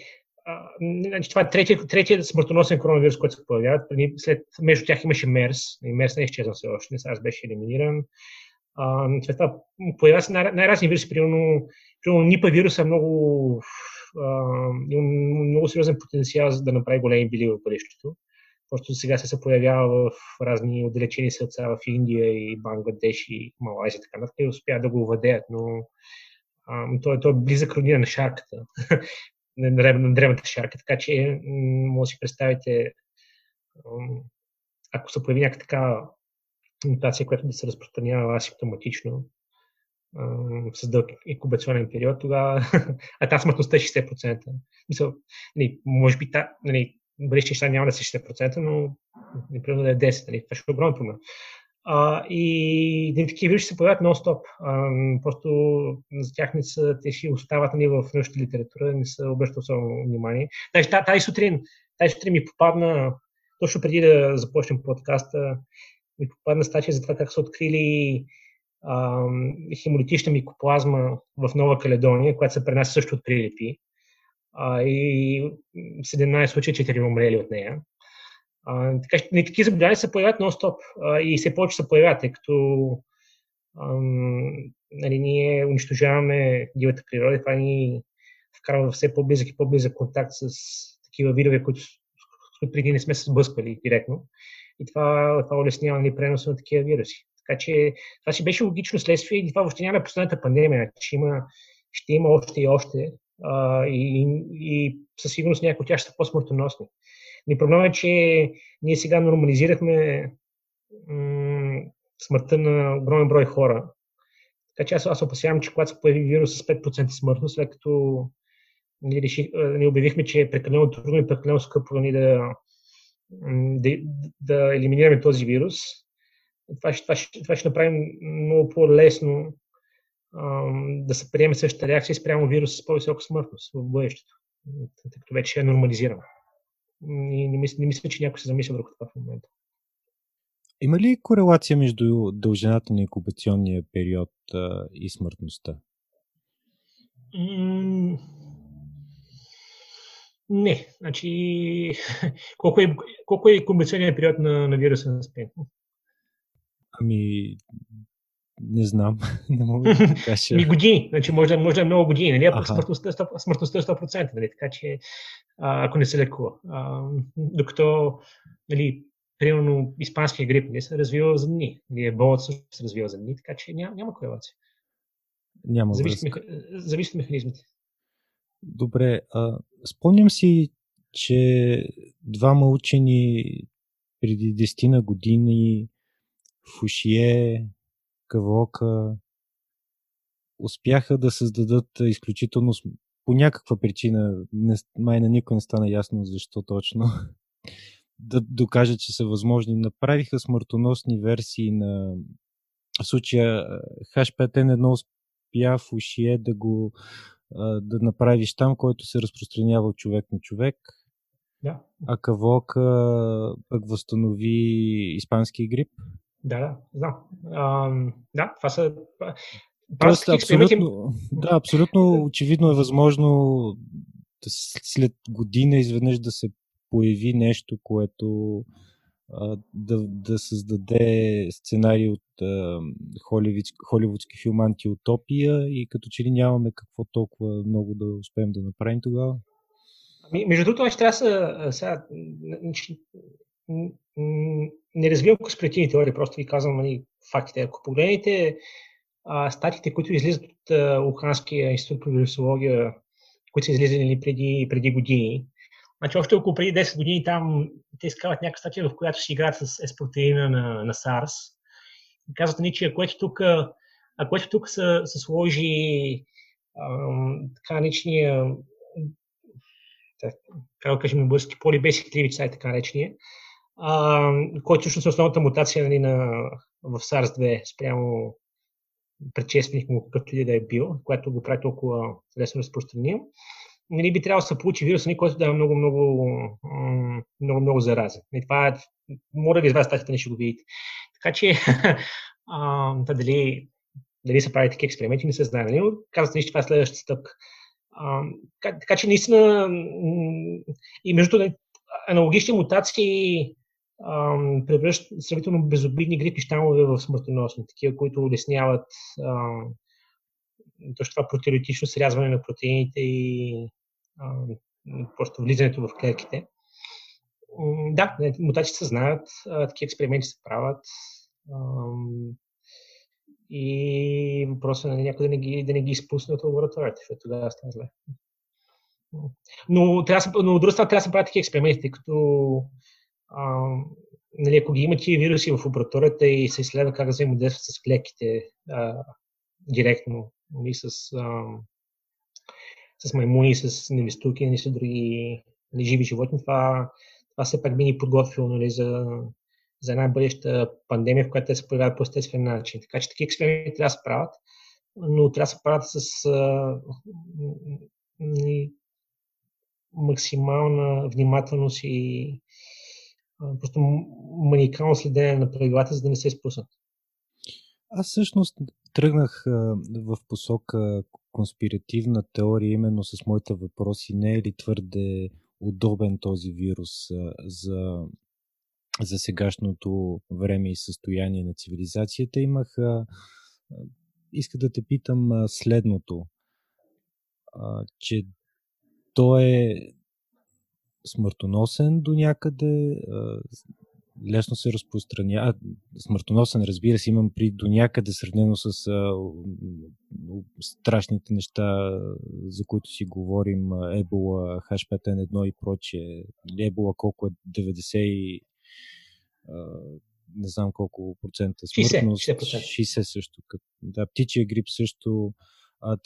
значи, това е третия, третия смъртоносен коронавирус, който се появява. След, между тях имаше МЕРС. И МЕРС не е изчезнал все още. аз беше елиминиран. След това появява се най- най-разни вируси. Примерно, примерно Нипа вирус е много, а, много сериозен потенциал за да направи големи били в бъдещето. Просто сега се, появява в разни отдалечени сърца в Индия и Бангладеш и Малайзия, така нататък, и успя да го владеят, но а, той, той е близък родина на шарката. (laughs) на древната шарка, така че може да си представите, ако се появи някаква такава мутация, която да се разпространява асимптоматично, с дълъг инкубационен период, тогава (laughs) а тази смъртността е 60%. Мисъл, нали, може би та, нали, бъдещи неща няма да са 60%, но примерно да е 10%. Нали? Това ще е огромен проблем. А, и нали, такива вируси се появяват нон-стоп. А, просто за тях не са, те си остават нали, в научната литература, не са обръщат особено внимание. Тази, тази сутрин, тази сутрин ми попадна, точно преди да започнем подкаста, попадна статия за това как са открили а, хемолитична микоплазма в Нова Каледония, която се пренася също от прилипи. А, и 17 случаи 4 умрели от нея. А, така че такива заболявания се появяват нон-стоп а, и все повече се появяват, тъй като нали, ние унищожаваме дивата природа това ни вкарва все по-близък и по-близък контакт с такива видове, които, с които преди не сме се сблъсквали директно. И това, това улеснява ни преноса на такива вируси. Така че това си беше логично следствие и това въобще няма последната пандемия, че има, ще има още и още а, и, и със сигурност някои от тях ще са по-смъртоносни. И проблемът е, че ние сега нормализирахме м- смъртта на огромен брой хора. Така че аз, аз опасявам, че когато се появи вирус с 5% смъртност, след като ние, реших, ние обявихме, че е прекалено трудно и прекалено скъпо ни да, да, да елиминираме този вирус, това ще, това, ще, това ще направим много по-лесно да се приеме същата реакция спрямо вирус с по-висока смъртност в бъдещето, тъй като вече е нормализирано. И не мисля, не мисля, че някой се замисля върху това в момента. Има ли корелация между дължината на инкубационния период а, и смъртността? Не. Значи, колко е, колко е инкубационният период на, на вируса на спин? Ами, не знам. (laughs) не мога да (laughs) кажа. Ми години. Значи, може, може да е много години. Нали? А смъртността, е смъртността е 100%. Нали? Така че, а, ако не се лекува. А, докато, нали, примерно, испанския грип не нали, се развива за дни. Нали, еболът също се развива за дни, така че няма, няма корелация. Няма зависи, зависи от механизмите. Добре. А, спомням си, че двама учени преди 10 на години Фушие, Кавока успяха да създадат изключително по някаква причина, не, май на никой не стана ясно защо точно, (laughs) да докажат, че са възможни. Направиха смъртоносни версии на в случая H5N1 успя в ушие да го да направиш там, който се разпространява от човек на човек. Да. А Кавока пък възстанови испански грип. Да, да, знам. А, да, това са. Тоест, абсолютно, да, абсолютно (laughs) очевидно е възможно след година изведнъж да се появи нещо, което да, да създаде сценарий от а, холивудски, холивудски филм Антиутопия и като че ли нямаме какво толкова много да успеем да направим тогава? Ами, между другото, ще трябва да не развивам конспиративни теории, просто ви казвам нали, фактите. Ако погледнете статите, които излизат от а, Уханския институт по вирусология, които са излизали нали, преди, преди години, значи още около преди 10 години там те изкарват някаква статия, в която си играят с S-протеина на, на SARS. И казват ни, че ако ето тук, ако ето тук се, се сложи а, така наречения как да кажем български, полибесик тривица е така наречения, който всъщност е основната мутация нали, на, в SARS-2 спрямо предшественик му, какъвто и да е бил, което го прави толкова лесно разпространим. Нали, би трябвало да се получи вирус, нали, който да е много, много, много, много заразен. Нали, това е, може да ви извадя статията, не ще го видите. Така че, (laughs) а, дали, дали се прави такива експерименти, не се знае. Нали? Казвате, че това е следващата стъпка. Така, така че наистина и между аналогични мутации превръщат сравнително безобидни грипи щамове в смъртоносни, такива, които улесняват а, точно това протеолитично срязване на протеините и просто влизането в клетките. Да, мутациите се знаят, такива експерименти се правят. И въпросът е нали, някой да не ги, да не ги изпусне от лабораторията, защото тогава стане зле. Но, но от друга страна трябва да се правят такива експерименти, тъй като а, нали, ако ги има тия вируси в лабораторията и се изследва как взаимодействат с клетките а, директно, нали, с, с маймуни, с невестуки и с други нали, живи животни, това, това все пак би ни подготвило нали, за, за една бъдеща пандемия, в която те се появяват по естествен начин. Така че такива експерименти трябва да се правят, но трябва да се правят с а, максимална внимателност и а, просто маникално следение на правилата, за да не се изпуснат. Аз всъщност тръгнах а, в посока конспиративна теория именно с моите въпроси. Не е ли твърде удобен този вирус за за сегашното време и състояние на цивилизацията, имах. Иска да те питам следното. Че той е смъртоносен до някъде, лесно се разпространява. Смъртоносен, разбира се, имам при до някъде сравнено с а, страшните неща, за които си говорим, Ебола, H5N1 и прочее. Ебола колко е 90 не знам колко процента смъртност. 60%, 60 също. Да, птичия грип също. А,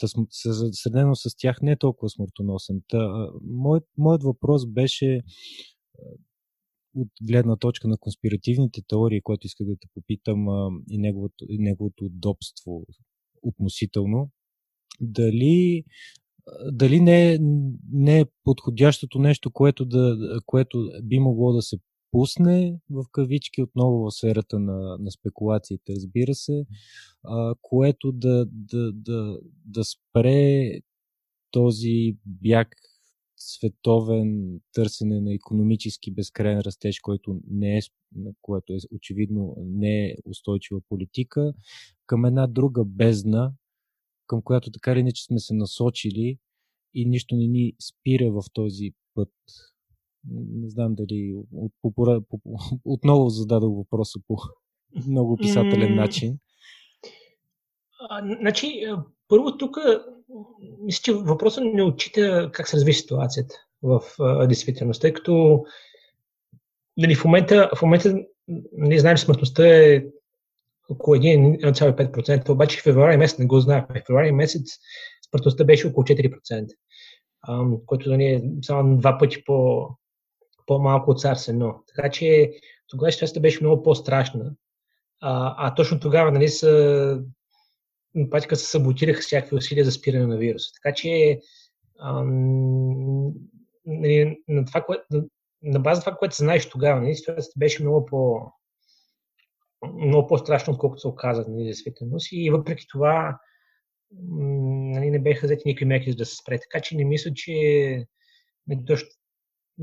с тях не е толкова смъртоносен. Та, а, моят, моят въпрос беше от гледна точка на конспиративните теории, което исках да те попитам и, неговото, и неговото удобство относително. Дали дали не не е подходящото нещо, което, да, което би могло да се пусне в кавички отново в сферата на, на спекулациите, разбира се, а, което да, да, да, да спре този бяг световен търсене на економически безкрайен растеж, който не е, което е очевидно не е устойчива политика, към една друга бездна, към която така или иначе сме се насочили и нищо не ни спира в този път не знам дали от, по, по, (laughs) отново зададох въпроса по (laughs) много писателен начин. А, значи, първо тук, мисля, че въпросът не отчита как се разви ситуацията в а, действителност, тъй като нали, в момента, в момента не знаем, смъртността е около 1,5%, обаче в февруари месец не го знаехме. В февруари месец смъртността беше около 4%, което нали, е само два пъти по, по-малко от SARS 1. Така че тогава ситуацията беше много по-страшна. А, а точно тогава нали, са, практика се саботираха всякакви усилия за спиране на вируса. Така че ам, нали, на, това, кое, на, на това, което знаеш тогава, нали, беше много по много по-страшно, отколкото се оказа нали, действителност. И въпреки това нали, не беха взети никакви мерки за да се спре. Така че не мисля, че нали,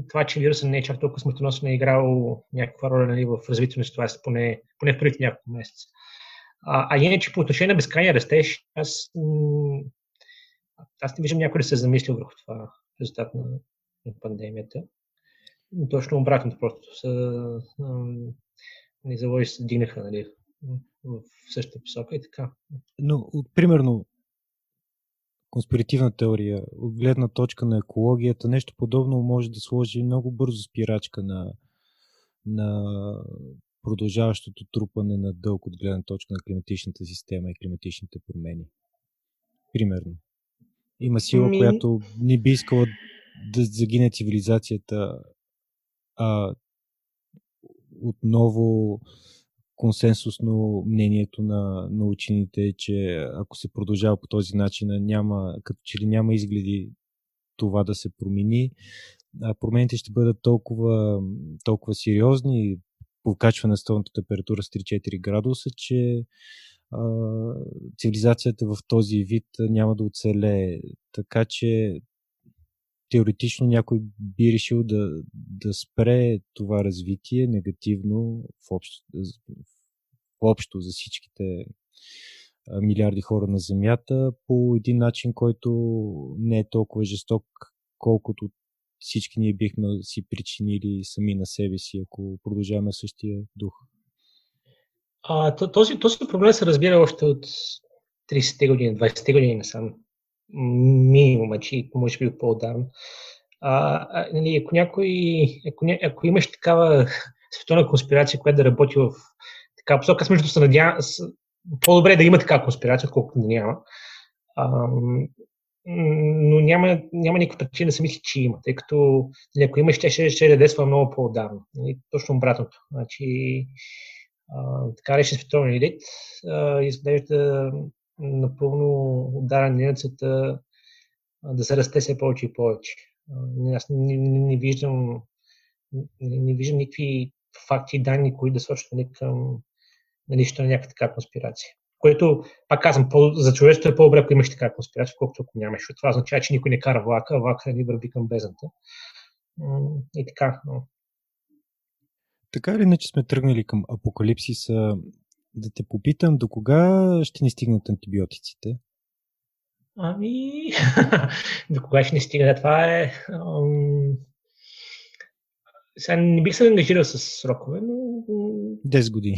това, че вирусът не е чак толкова смъртоносен, е играл някаква роля нали, в развитието на ситуацията, поне, поне в първите няколко месеца. А, иначе по отношение на безкрайния растеж, аз, аз не виждам някой да се замислил върху това в резултат на, на пандемията. Точно обратното, просто са, ни заводи се дигнаха нали, в същата посока и така. Но, примерно, конспиративна теория, от гледна точка на екологията, нещо подобно може да сложи много бързо спирачка на, на продължаващото трупане на дълг от гледна точка на климатичната система и климатичните промени. Примерно. Има сила, Ми... която не би искала да загине цивилизацията, а отново консенсусно мнението на, на учените е, че ако се продължава по този начин, няма, като че ли няма изгледи това да се промени. А промените ще бъдат толкова, толкова сериозни, покачване на стълната температура с 3-4 градуса, че а, цивилизацията в този вид няма да оцелее. Така че теоретично някой би решил да, да спре това развитие негативно в общо, в общо за всичките милиарди хора на Земята по един начин, който не е толкова жесток, колкото всички ние бихме си причинили сами на себе си, ако продължаваме същия дух. А, този, този проблем се разбира още от 30-те години, 20-те години насам минимум, че може би по-отдавна. А, нали, ако, някой, ако, ако имаш такава световна конспирация, която да работи в така посока, между се надявам, по-добре да има такава конспирация, отколкото да няма. А, но няма, няма никаква причина да се мисли, че има, тъй като нали, ако има, ще, ще, ще да действа много по-отдавна. Нали, точно обратното. Значи, а, така рече световен елит изглежда напълно ударен ненецата да се расте все повече и повече. Аз не, не, не, виждам, не, не виждам никакви факти и данни, които да сочат нали, към на някаква така конспирация. Което, пак казвам, за човечеството е по-добре, ако имаш така конспирация, колкото ако нямаш. Това означава, че никой не кара влака, а влака ни върви към бездната. И така. Но... Така или иначе сме тръгнали към апокалипсиса. Да те попитам, до кога ще ни стигнат антибиотиците? Ами, (laughs) до кога ще ни стигне? Това е... Ам... Сега не бих се ангажирал с срокове, но... 10 години.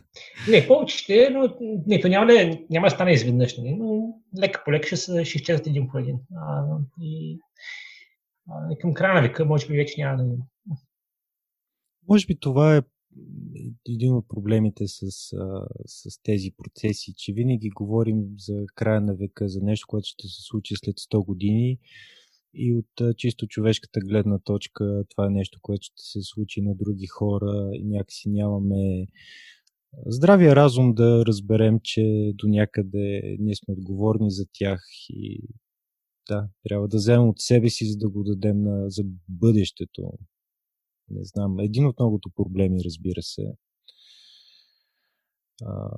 (laughs) не, повече ще, но не, то няма да, няма да стане изведнъж, не, нали, но лека по лека ще, ще изчезват един по един. А, и, а, към края на века, може би вече няма да има. Може би това е един от проблемите с, с тези процеси, че винаги говорим за края на века, за нещо, което ще се случи след 100 години и от чисто човешката гледна точка това е нещо, което ще се случи на други хора и някакси нямаме здравия разум да разберем, че до някъде ние сме отговорни за тях и да, трябва да вземем от себе си, за да го дадем на, за бъдещето не знам, един от многото проблеми, разбира се. А,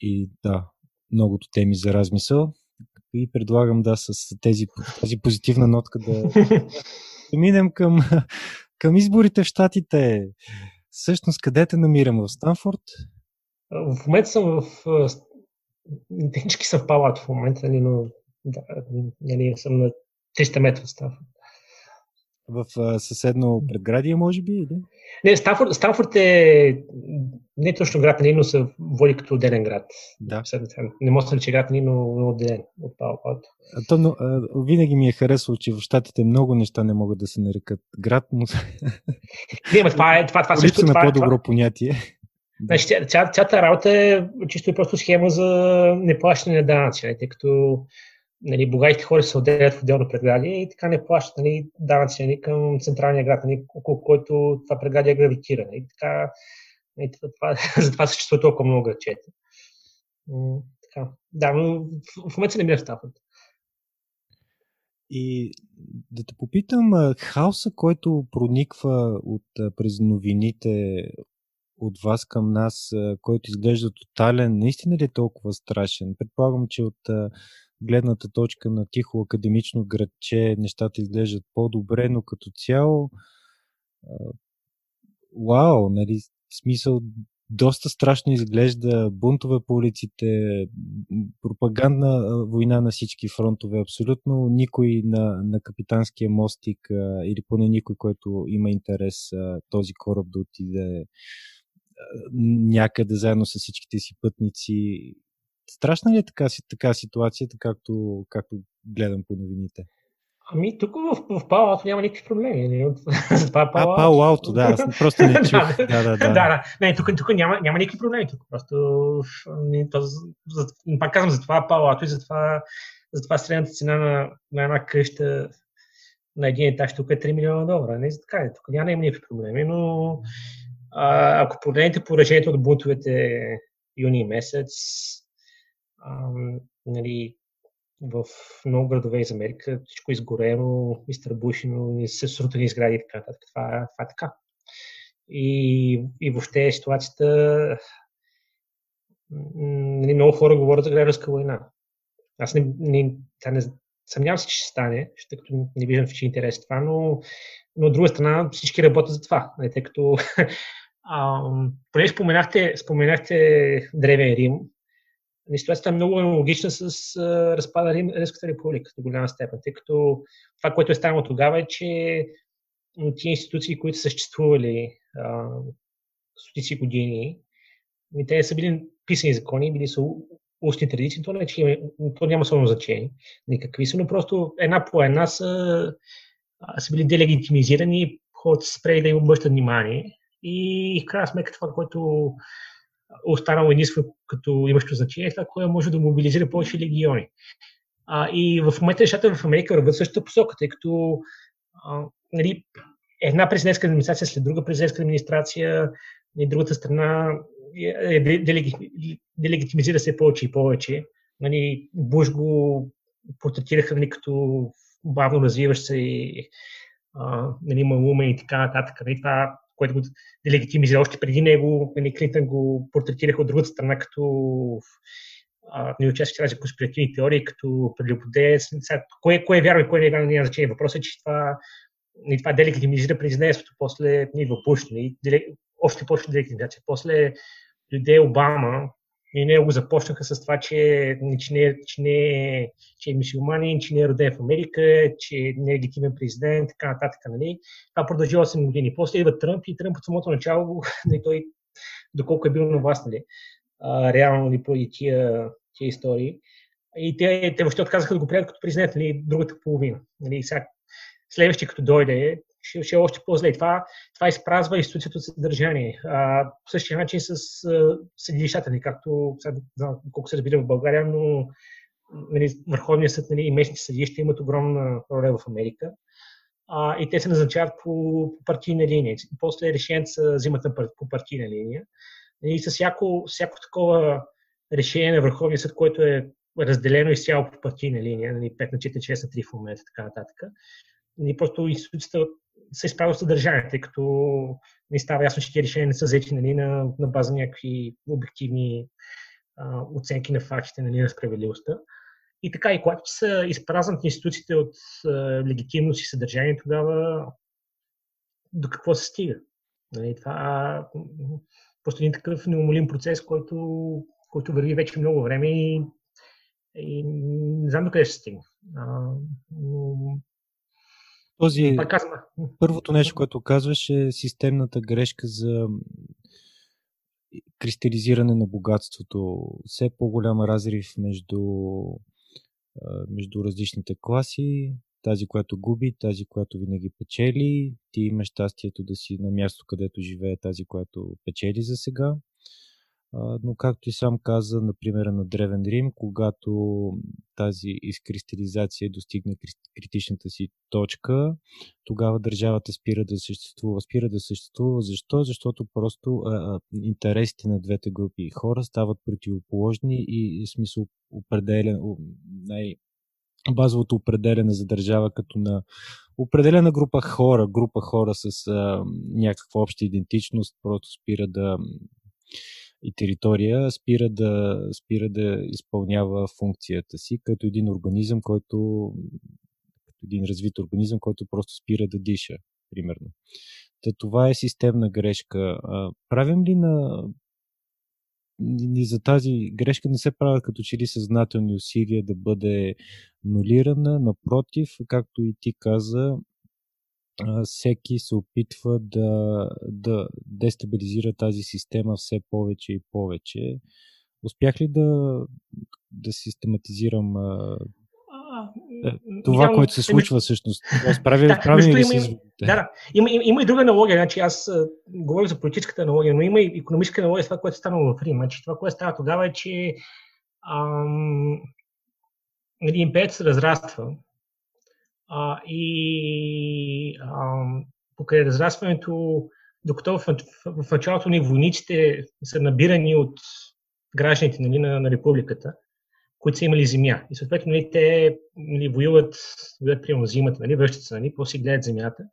и да, многото теми за размисъл. И предлагам да с тези, тази позитивна нотка да, (laughs) да минем към, към изборите в Штатите. Всъщност, къде те намирам? В Станфорд? В момента съм в... В палата в момента, нали, но да, нали, съм на 300 метра в Станфорд. В съседно предградие, може би? Или? Не, Станфорд, Станфорд е не точно град, но се води като отделен град. Да. Не може да рече град, но, но отделен от Палпалто. То, но, а, винаги ми е харесало, че в Штатите много неща не могат да се нарекат град, но... (laughs) Не, но това е това, това също... на по-добро това... понятие. (laughs) Значи, ця, цялата работа е чисто и просто схема за неплащане на данъци, нали, тъй като нали, богатите хора се отделят в отделно предградие и така не плащат нали, данъци нали, към централния град, нали, около който това предградие гравитира. Нали, така, нали, това, затова (laughs) съществува толкова много градчета. Да, но в, в момента се не бия в Стафорд. И да те попитам, хаоса, който прониква от, през новините от вас към нас, който изглежда тотален, наистина ли е толкова страшен? Предполагам, че от гледната точка на тихо академично градче нещата изглеждат по-добре, но като цяло вау, нали, смисъл доста страшно изглежда бунтове по улиците, пропагандна война на всички фронтове. Абсолютно никой на, на капитанския мостик или поне никой, който има интерес този кораб да отиде някъде заедно с всичките си пътници Страшна ли е така, така ситуацията, както, както гледам по новините? Ами тук в, в Пало няма никакви проблеми. Нали? (laughs) Това Пало... А, Пало Алто, да, аз просто не (laughs) чух. да, да, да. да, да. Не, тук, тук няма, няма никакви проблеми. Тук просто, не, то, за, пак казвам, за това Пало Алто и за това, за това средната цена на, на една къща на един етаж тук е 3 милиона долара. Не, за така е. Тук няма никакви проблеми, но а, ако погледнете поражението от бунтовете юни месец, нали, в много градове из Америка всичко е изгорено, изтърбушено, се срутани сгради и така нататък. Това, това е така. И, и въобще ситуацията нали, много хора говорят за гражданска война. Аз не, не, не съмнявам се, че ще стане, тъй като не виждам в че интерес това, но, но от друга страна всички работят за това, нали, тъй като (laughs) понеже споменахте, споменахте Древен Рим, ситуацията е много аналогична с а, разпада Рим, Римската република до голяма степен, тъй като това, което е станало тогава е, че тези институции, които са съществували а, стотици години, те не са били писани закони, били са устни традиции, то, не, че то няма особено значение никакви са, но просто една по една са, са били делегитимизирани, хората са спрели да им обръщат внимание и в крайна сметка това, което останало единствено като имащо значение, това, което може да мобилизира повече легиони. А, и в момента нещата в Америка върват същата посока, тъй като а, нали, една президентска администрация след друга президентска администрация и другата страна е, е, делеги, делегитимизира се повече и повече. Нали, Буш го портретираха нали, като бавно развиващ се и нали, и така нататък. Нали, това, което го делегитимизира още преди него, нали, Клинтън го портретираха от другата страна като нали, участие в конспиративни теории, като прелюбодец. Кое, кое е вярно и кое не е вярно, няма значение. Въпросът е, че това, нали, това делегитимизира президентството. После идва Буш, нали, още почва делегитимизация. После дойде Обама, и не го започнаха с това, че, че, не, че, не, че е мисиоманин, че не е роден в Америка, че не е легитимен президент, така нататък. Нали? Това продължи 8 години. После идва Тръмп и Тръмп от самото начало, (laughs) нали, той доколко е бил на власт, нали? а, реално ли нали, поради тия, тия истории. И те, те въобще отказаха да го приемат като президент, нали, другата половина. Нали, сега, следващия като дойде, ще, е още по-зле. Това, това изпразва институцията от съдържание. А, по същия начин с съдилищата ни, както сега, знам колко се разбира в България, но нали, Върховният съд нали, и местните съдилища имат огромна роля в Америка. А, и те се назначават по, по партийна линия. После решението се взимат по партийна линия. И с всяко, всяко такова решение на Върховния съд, което е разделено изцяло по партийна линия, нали, 5 на 4, 6 на 3 в момента, така нататък. И просто институцията се изправя съдържание, тъй като не става ясно, че тези решения не са взети нали, на, на база някакви обективни а, оценки на фактите нали, на справедливостта. И така, и когато са изпразнат институциите от а, легитимност и съдържание, тогава до какво се стига? Нали, това просто един такъв неумолим процес, който, който върви вече много време и, и не знам до къде ще се стигне. А, този, първото нещо, което казваш е системната грешка за кристализиране на богатството. Все по-голям разрив между, между различните класи, тази, която губи, тази, която винаги печели. Ти имаш щастието да си на място, където живее тази, която печели за сега но както и сам каза, например, на Древен Рим, когато тази изкристализация достигне критичната си точка, тогава държавата спира да съществува. Спира да съществува. Защо? Защото просто а, интересите на двете групи хора стават противоположни и, и смисъл определен, най- базовото определене за държава като на определена група хора, група хора с а, някаква обща идентичност, просто спира да и територия спира да, спира да изпълнява функцията си като един организъм, който като един развит организъм, който просто спира да диша, примерно. Та това е системна грешка. Правим ли на ни за тази грешка не се правят като че ли съзнателни усилия да бъде нулирана. Напротив, както и ти каза, всеки се опитва да, да дестабилизира тази система все повече и повече. Успях ли да, да систематизирам а, е, това, няма, което се случва ами, всъщност? (laughs) Прави, да, прави ли има, има, да, да. Има, има, има и друга аналогия. Значи аз а, говоря за политическата аналогия, но има и економическа аналогия с това, което е станало в Рим. Значи, това, което става тогава е, че ам, империята се разраства а, и а, покрай разрастването, докато в, в, в началото ни войниците са набирани от гражданите нали, на, на републиката, които са имали земя. И съответно нали, те нали, воюват, воюват примерно зимата, нали, връщат се, нали, после гледат земята.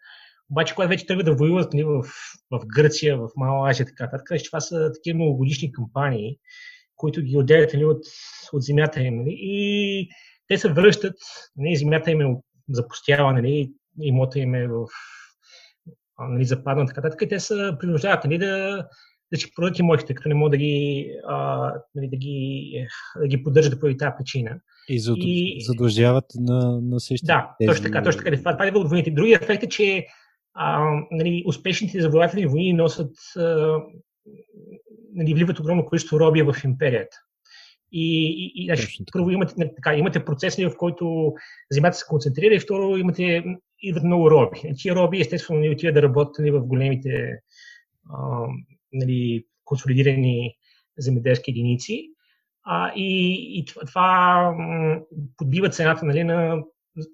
Обаче, когато вече тръгват да воюват нали, в, в Гърция, в Мала Азия, така нататък, това са такива многогодишни кампании, които ги отделят нали, от, от земята им. Нали, и те се връщат, нали, земята им е запустява, нали, имота им е в нали, западна, така нататък. те се принуждават нали, да, да си продадат имотите, като не могат да ги, а, нали, да ги, да ги поддържат по тази причина. И, зад... и задължават на, на същите. Да, тези... точно така. Точно така. Това, това е от войните. Другият ефект е, че а, нали, успешните завоевателни войни носят, а, нали, вливат огромно количество роби в империята. И, и, и значи, първо имате, нали, така, имате процес, в който земята се концентрира и второ имате, идват много роби. Тия роби естествено не отиват да работят нали, в големите а, нали, консолидирани земеделски единици, а, и, и това подбива цената нали, на,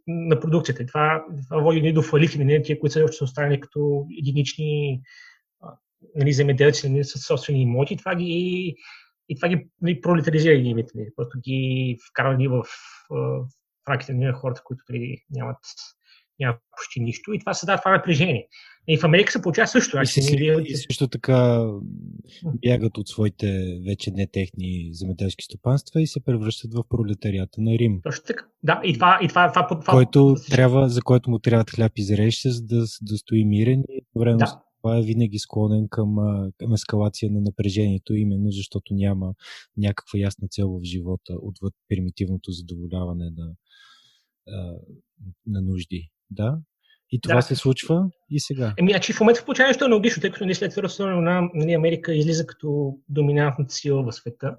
на продукцията. Това, това води до фалити на нали, тия, които са още са останали като единични нали, земеделци нали, с собствени имоти. Това ги, и това ги нали, пролетаризира ги нали, просто ги вкарва ги в, в, рамките на хората, които нали, нямат, нямат почти нищо. И това създава това напрежение. И в Америка се получава също. И, си, и също така бягат от своите вече не техни земеделски стопанства и се превръщат в пролетарията на Рим. Точно така. Да, и това, и това, това, това, който това... Трябва, за който му трябват хляб и зрелище, за да, да стои мирен и време да. Това е винаги склонен към, към ескалация на напрежението, именно защото няма някаква ясна цел в живота отвъд примитивното задоволяване на, на нужди. Да, и това да. се случва и сега. Еми, значи в момента получава нещо аналогично, тъй като не след Втората на нали, Америка излиза като доминантната сила в света.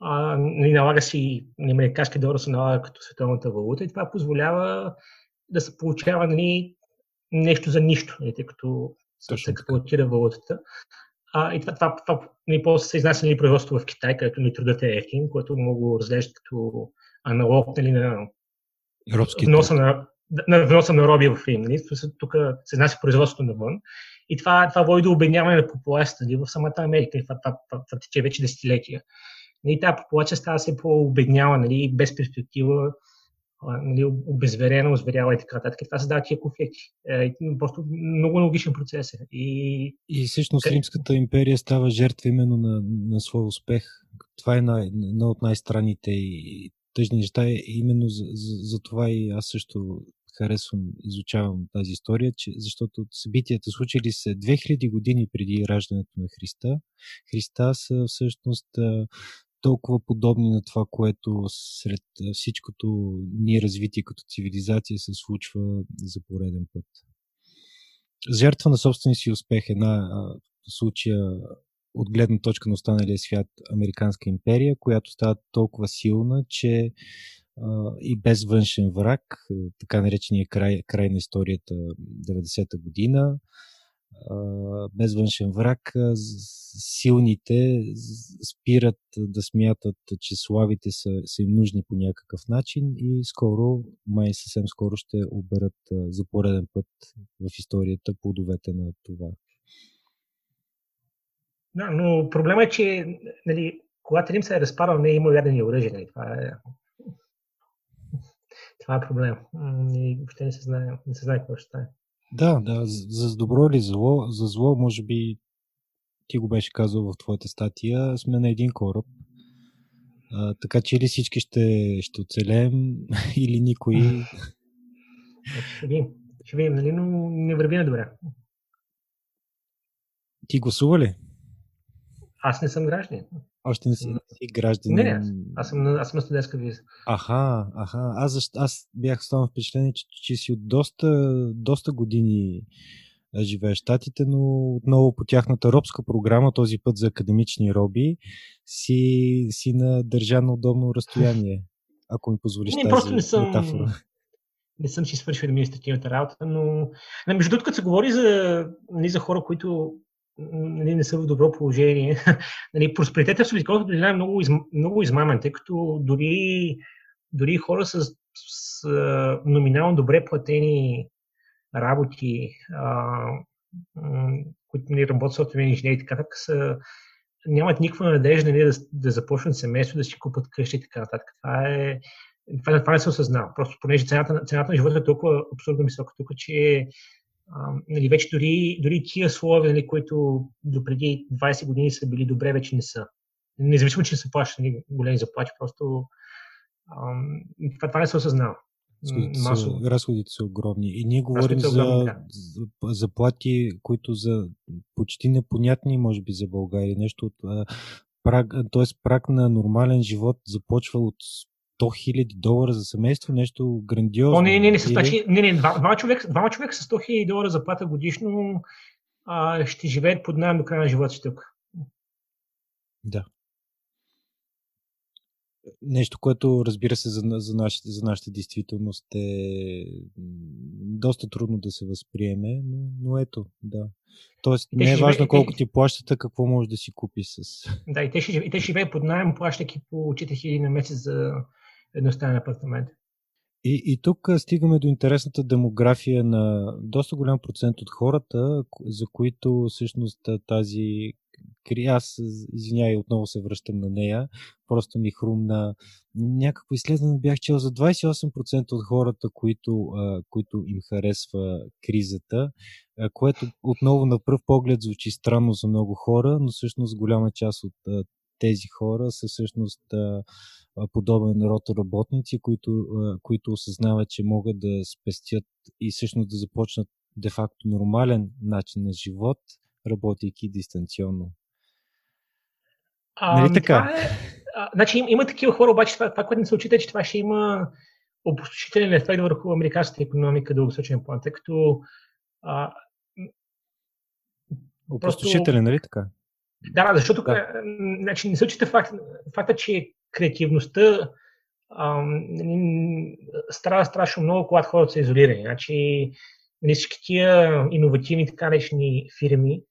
А, нали, налага си, нали, американски долар се налага като световната валута и това позволява да се получава нали, нещо за нищо, нали, тъй като се експлуатира валутата. А, и това, това, това нали, после се изнася нали, производство в Китай, където ни трудът е ефтин, което много разглеждат като аналог нали, на вноса на на вноса на роби в Рим. Нали? Тук се изнася производството навън. И това, това води до обедняване на популацията нали? в самата Америка. И това, това, това, това тече вече десетилетия. Нали? Тази популация става все по-обеднява, нали? без перспектива, нали? обезверена, озверява и така нататък. Това създава тия конфликти. Е, просто много логичен процес е. И, и всъщност Римската империя става жертва именно на, на своя успех. Това е една, една от най-странните и тъжни неща. Именно за, за, за това и аз също харесвам, изучавам тази история, че, защото събитията случили се 2000 години преди раждането на Христа. Христа са всъщност толкова подобни на това, което сред всичкото ни развитие като цивилизация се случва за пореден път. Жертва на собствения си успех една случая от гледна точка на останалия свят Американска империя, която става толкова силна, че и без външен враг, така наречения край, край на историята 90-та година, без външен враг, силните спират да смятат, че славите са, са им нужни по някакъв начин и скоро, май съвсем скоро ще оберат за пореден път в историята плодовете на това. Да, но проблема е, че нали, когато Рим се е разпарал, не е имал ядени оръжия. Нали, това е това е проблем. И въобще не се знае, не се знае какво ще стане. Да, да, за добро или зло, за зло, може би ти го беше казал в твоята статия, сме на един кораб. А, така че или всички ще, ще оцелеем, (laughs) или никой. Ще видим, ще видим, нали, но не върви на добре. Ти гласува ли? Аз не съм гражданин. Още не си, не си гражданин. Не, не, аз съм, аз съм на студентска виза. Аха, аха. Аз, защ... аз бях станал впечатление, че, че си от доста, доста години живееш в Штатите, но отново по тяхната робска програма, този път за академични роби, си, си на държано удобно разстояние, ако ми позволиш не, тази просто не съм, метафора. Не съм си свършил административната работа, но между другото, като се говори за, нали, за хора, които нали, не са в добро положение. (laughs) нали, просперитета в Светикалната долина е много, много измамен, тъй като дори, дори хора с, с номинално добре платени работи, а, които нали, работят софтуерни инженери, така така са, нямат никаква надежда нали, да, да започнат семейство, да си купат къщи и така нататък. Това е, това, това не се осъзнава. Просто понеже цената, цената на живота е толкова абсурдно висока тук, че а, нали, вече дори, дори тия слове, нали, които до преди 20 години са били добре, вече не са. Независимо, че се плащат нали, големи заплати, просто а, това, това не се осъзнава. Разходите, разходите са огромни. И ние говорим за, за заплати, които за почти непонятни, може би, за България. Нещо от праг, т.е. праг на нормален живот започва от 100 хиляди долара за семейство, нещо грандиозно. О, не, не, не, с, значи, не, не два, двама, човек, двама човека с 100 хиляди долара заплата годишно а, ще живеят под найем до края на живота си тук. Да. Нещо, което разбира се за, за, нашата, за нашата действителност е доста трудно да се възприеме, но, но ето, да. Тоест, не е важно живее, колко ти плащат, а какво можеш да си купи с. Да, и те ще, и те ще живеят под найем, плащайки по 4000 на месец за едностранен апартамент. И, и тук стигаме до интересната демография на доста голям процент от хората, за които всъщност тази аз, извинявай, отново се връщам на нея, просто ми хрумна. Някакво изследване бях чел за 28% от хората, които, които им харесва кризата, което отново на пръв поглед звучи странно за много хора, но всъщност голяма част от тези хора са всъщност подобен род работници, които, които осъзнават, че могат да спестят и всъщност да започнат де-факто нормален начин на живот, работейки дистанционно. А, нали така? е, а, значи има, има такива хора, обаче това, това, което не се очита, е, че това ще има опустошителен ефект върху американската економика дългосрочен план, тъй като а, Опустошителен, нали така? Да, защото да. Значи, не се очита факт, факта, че креативността страда страшно много, когато хората са изолирани. Значи, нали, всички тия иновативни така наречени фирми,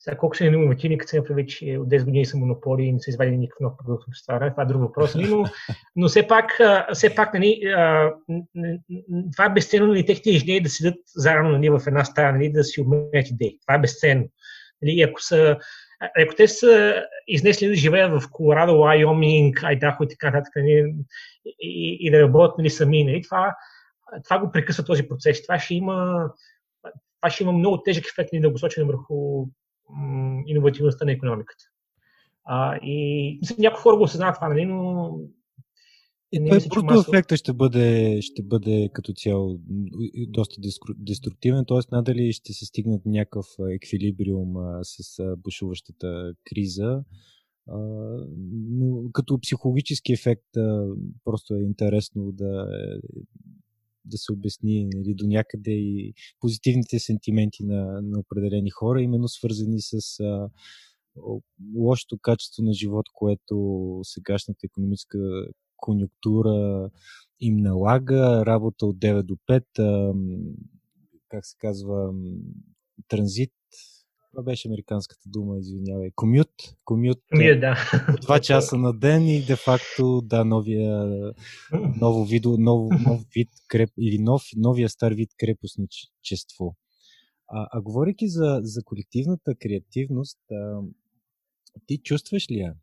сега колко са иновативни, като се направи, че от 10 години са монополи и не са извадили никакъв нов продукт от това, това е друг въпрос, но, но все пак, все пак нали, това е безценно нали, техните инженери да седят заедно нали, в една стая, нали, да си обменят идеи. Това е безценно. Нали, ако са ако те са изнесли да живеят в Колорадо, Лайоминг, Айдахо и така нататък, нали, и, и, да работят нали, сами, нали, това, това го прекъсва този процес. Това ще има, това ще има много тежък ефект на дългосрочен върху м- иновативността на економиката. А, и мисля, някои хора го осъзнават това, нали, но и не той брутно ефекта ще бъде, ще бъде като цяло доста деструктивен, т.е. надали ще се стигнат някакъв еквилибриум а, с а, бушуващата криза. А, но като психологически ефект а, просто е интересно да, да се обясни нали, до някъде и позитивните сентименти на, на определени хора, именно свързани с а, лошото качество на живот, което сегашната економическа конюнктура им налага, работа от 9 до 5, как се казва, транзит, това беше американската дума, извинявай. Комют. Комют. Комют, да. Два часа на ден и де-факто, да, новия, ново видо, нов, нов вид креп, или нов, новия стар вид крепостничество. А, а говорейки за, за колективната креативност, а, ти чувстваш ли я?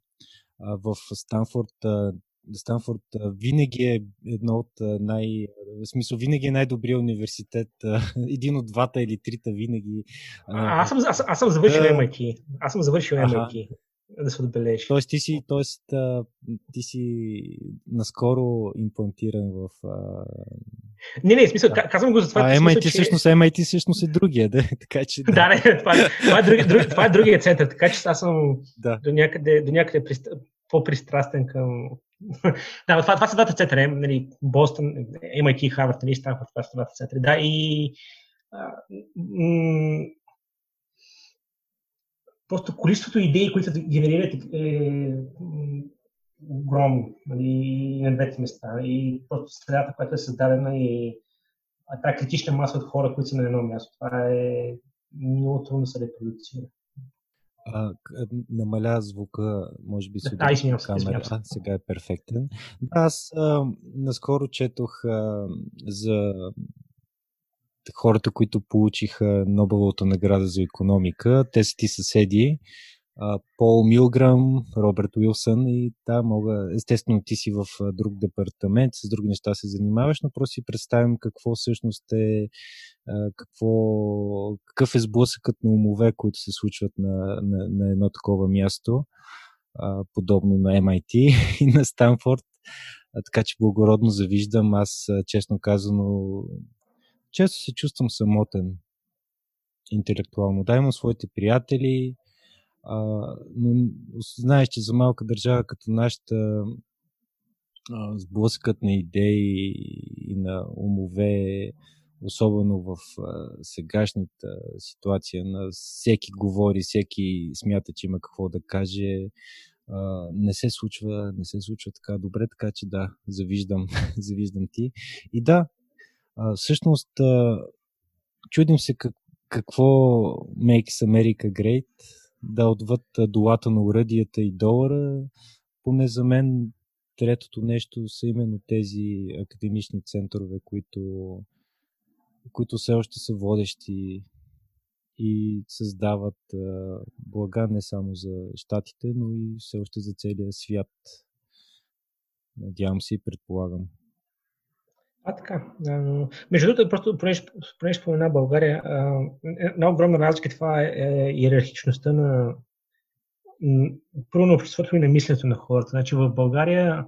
А, в Станфорд а, Станфорд винаги е едно от най... В смисъл, винаги е най-добрият университет. (laughs) Един от двата или трита винаги. А, аз, съм, аз, аз съм завършил MIT. Аз съм завършил ага. MIT. Да се отбележи. Тоест ти си, тоест, ти си наскоро имплантиран в... Не, не, смисъл, да. казвам го за това. А MIT че... всъщност, MIT всъщност е другия, да? (laughs) така че... Да, да не, това, това, е други, друг, това е другия център, така че аз съм да. до някъде, до някъде по-пристрастен към, (laughs) да, това, това са двата центъра, нали, Бостън, MIT, Харвард, нали, Станфорд, това са двата центъра. Да, и а, м- просто количеството идеи, които се генерират е огромно нали, на двете места. И просто средата, която е създадена и тази критична маса от хора, които са на едно място. Това е много трудно се репродуцира. А, намаля звука, може би се да, камера. А, сега е перфектен. Да, аз а, наскоро четох а, за хората, които получиха Нобеловата награда за економика. Те са ти съседи. Пол Милграм, Роберт Уилсън и да, мога, естествено ти си в друг департамент, с други неща се занимаваш, но просто си представим какво всъщност е, какво, какъв е сблъсъкът на умове, които се случват на, на, на едно такова място, подобно на MIT (laughs) и на Станфорд. Така че благородно завиждам. Аз, честно казано, често се чувствам самотен интелектуално. Да, имам своите приятели, а, но знаеш, че за малка държава като нашата сблъскът на идеи и на умове, особено в а, сегашната ситуация на всеки говори, всеки смята, че има какво да каже. а, не се случва, не се случва така добре, така че да, завиждам, (laughs) завиждам ти. И да, а, всъщност а, чудим се как, какво Makes America Great, да отвъд долата на уръдията и долара, поне за мен третото нещо са именно тези академични центрове, които, които все още са водещи и създават блага не само за щатите, но и все още за целия свят. Надявам се и предполагам. А, така. Между другото, просто понеже, понеже спомена България, а, една огромна разлика това е, е иерархичността на първо на обществото и на мисленето на хората. Значи в България